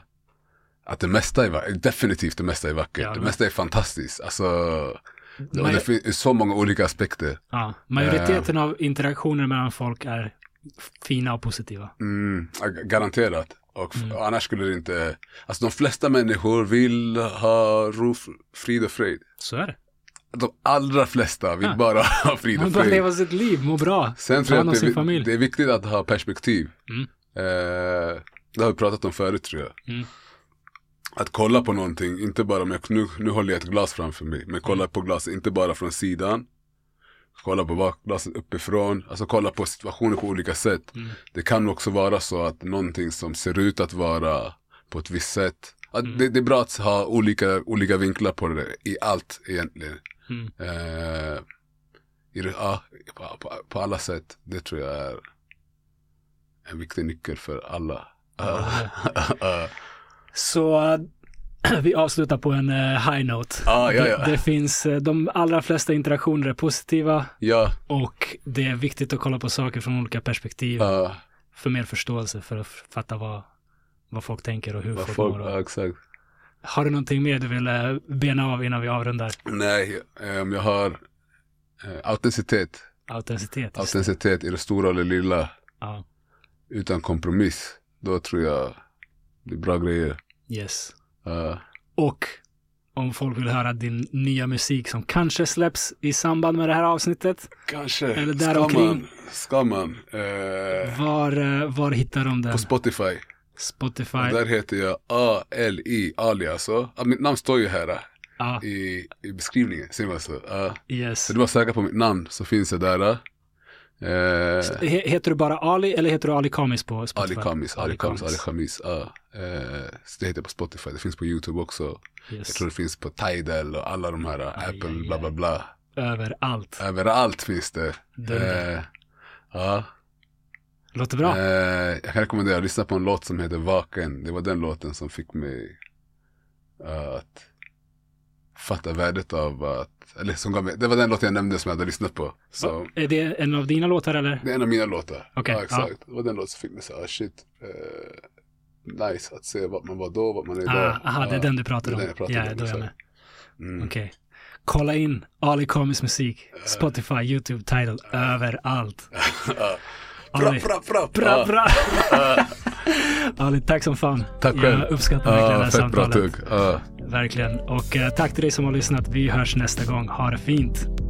att det mesta är vackert. Definitivt det mesta är vackert. Ja, det mesta är fantastiskt. Alltså, Men- det finns så många olika aspekter. Ja. Majoriteten av interaktioner mellan folk är fina och positiva. Mm, garanterat. Och, och annars skulle det inte... Alltså de flesta människor vill ha ro, frid och fröjd. Så är det. De allra flesta vill Ja. bara ha frid Man och bara fröjd. leva sitt liv, må bra. Sen tror jag att det, är- det är viktigt att ha perspektiv. Mm. Eh, det har vi pratat om förut tror jag. Mm. Att kolla på någonting, inte bara med, nu, nu håller jag ett glas framför mig, men kolla Mm. på glaset inte bara från sidan. Kolla på bak- glaset uppifrån, alltså kolla på situationer på olika sätt. Mm. Det kan också vara så att någonting som ser ut att vara på ett visst sätt. Att Mm. det, det är bra att ha olika, olika vinklar på det i allt egentligen. Mm. Eh, i ja, på, på, på alla sätt. Det tror jag är en viktig nyckel för alla. Ja, Så vi avslutar på en äh, high note. Ja, ja, ja. Det, det finns, äh, de allra flesta interaktioner är positiva ja, och det är viktigt att kolla på saker från olika perspektiv ja, för mer förståelse för att fatta vad, vad folk tänker och hur vad folk, mår. ja, exakt. Har du någonting mer du vill äh, bena av innan vi avrundar? Nej, eh, om jag har eh, autenticitet. Autenticitet. Autenticitet i det stora eller lilla. Ja, Utan kompromiss. Då tror jag det är bra grejer. yes. Ja. Och om folk vill höra din nya musik som kanske släpps i samband med det här avsnittet, kanske. Eller där ska omkring. man. Ska man. Eh, var, äh, var hittar de den? på Spotify. Spotify? Och där heter jag A-L-I, Ali alltså. Mitt namn står ju här. Ja, i, i beskrivningen, ser man så? Ja. yes. Så du var säker på mitt namn så finns det där. Eh, He- Heter du bara Ali eller heter du Ali Kamis på Spotify? Ali Kamis, Ali Kamis, Ali Kamis. Ja. Eh, så det heter på Spotify, det finns på YouTube också. Jag Yes. tror det finns på Tidal och alla de här, Apple, aj, bla bla bla. Överallt. Överallt finns det. Eh, ja. Låter bra. Eh, jag kan rekommendera att lyssna på en låt som heter Vaken. Det var den låten som fick mig eh, att fatta värdet av att, eller som gav mig, det var den låten jag nämnde som jag hade lyssnat på. Så, Är det en av dina låtar eller? det är en av mina låtar. Okej, ja, exakt. Det var den låten som fick mig säga, ah, shit, eh, nice att se vart man var då, vart man är idag. Ah, aha, det är den du pratar det är om. den jag pratar ja, om, då är jag med. Mm. Okej. Kolla in Ali Kamis musik. Spotify, YouTube, Tidal, överallt. Bra, Ali, bra, bra, bra, bra. Ali, tack som fan. Tack själv. Jag uppskattar verkligen det här fett bra samtalet. tugg. Verkligen. Och eh, tack till dig som har lyssnat. Vi hörs nästa gång. Ha det fint.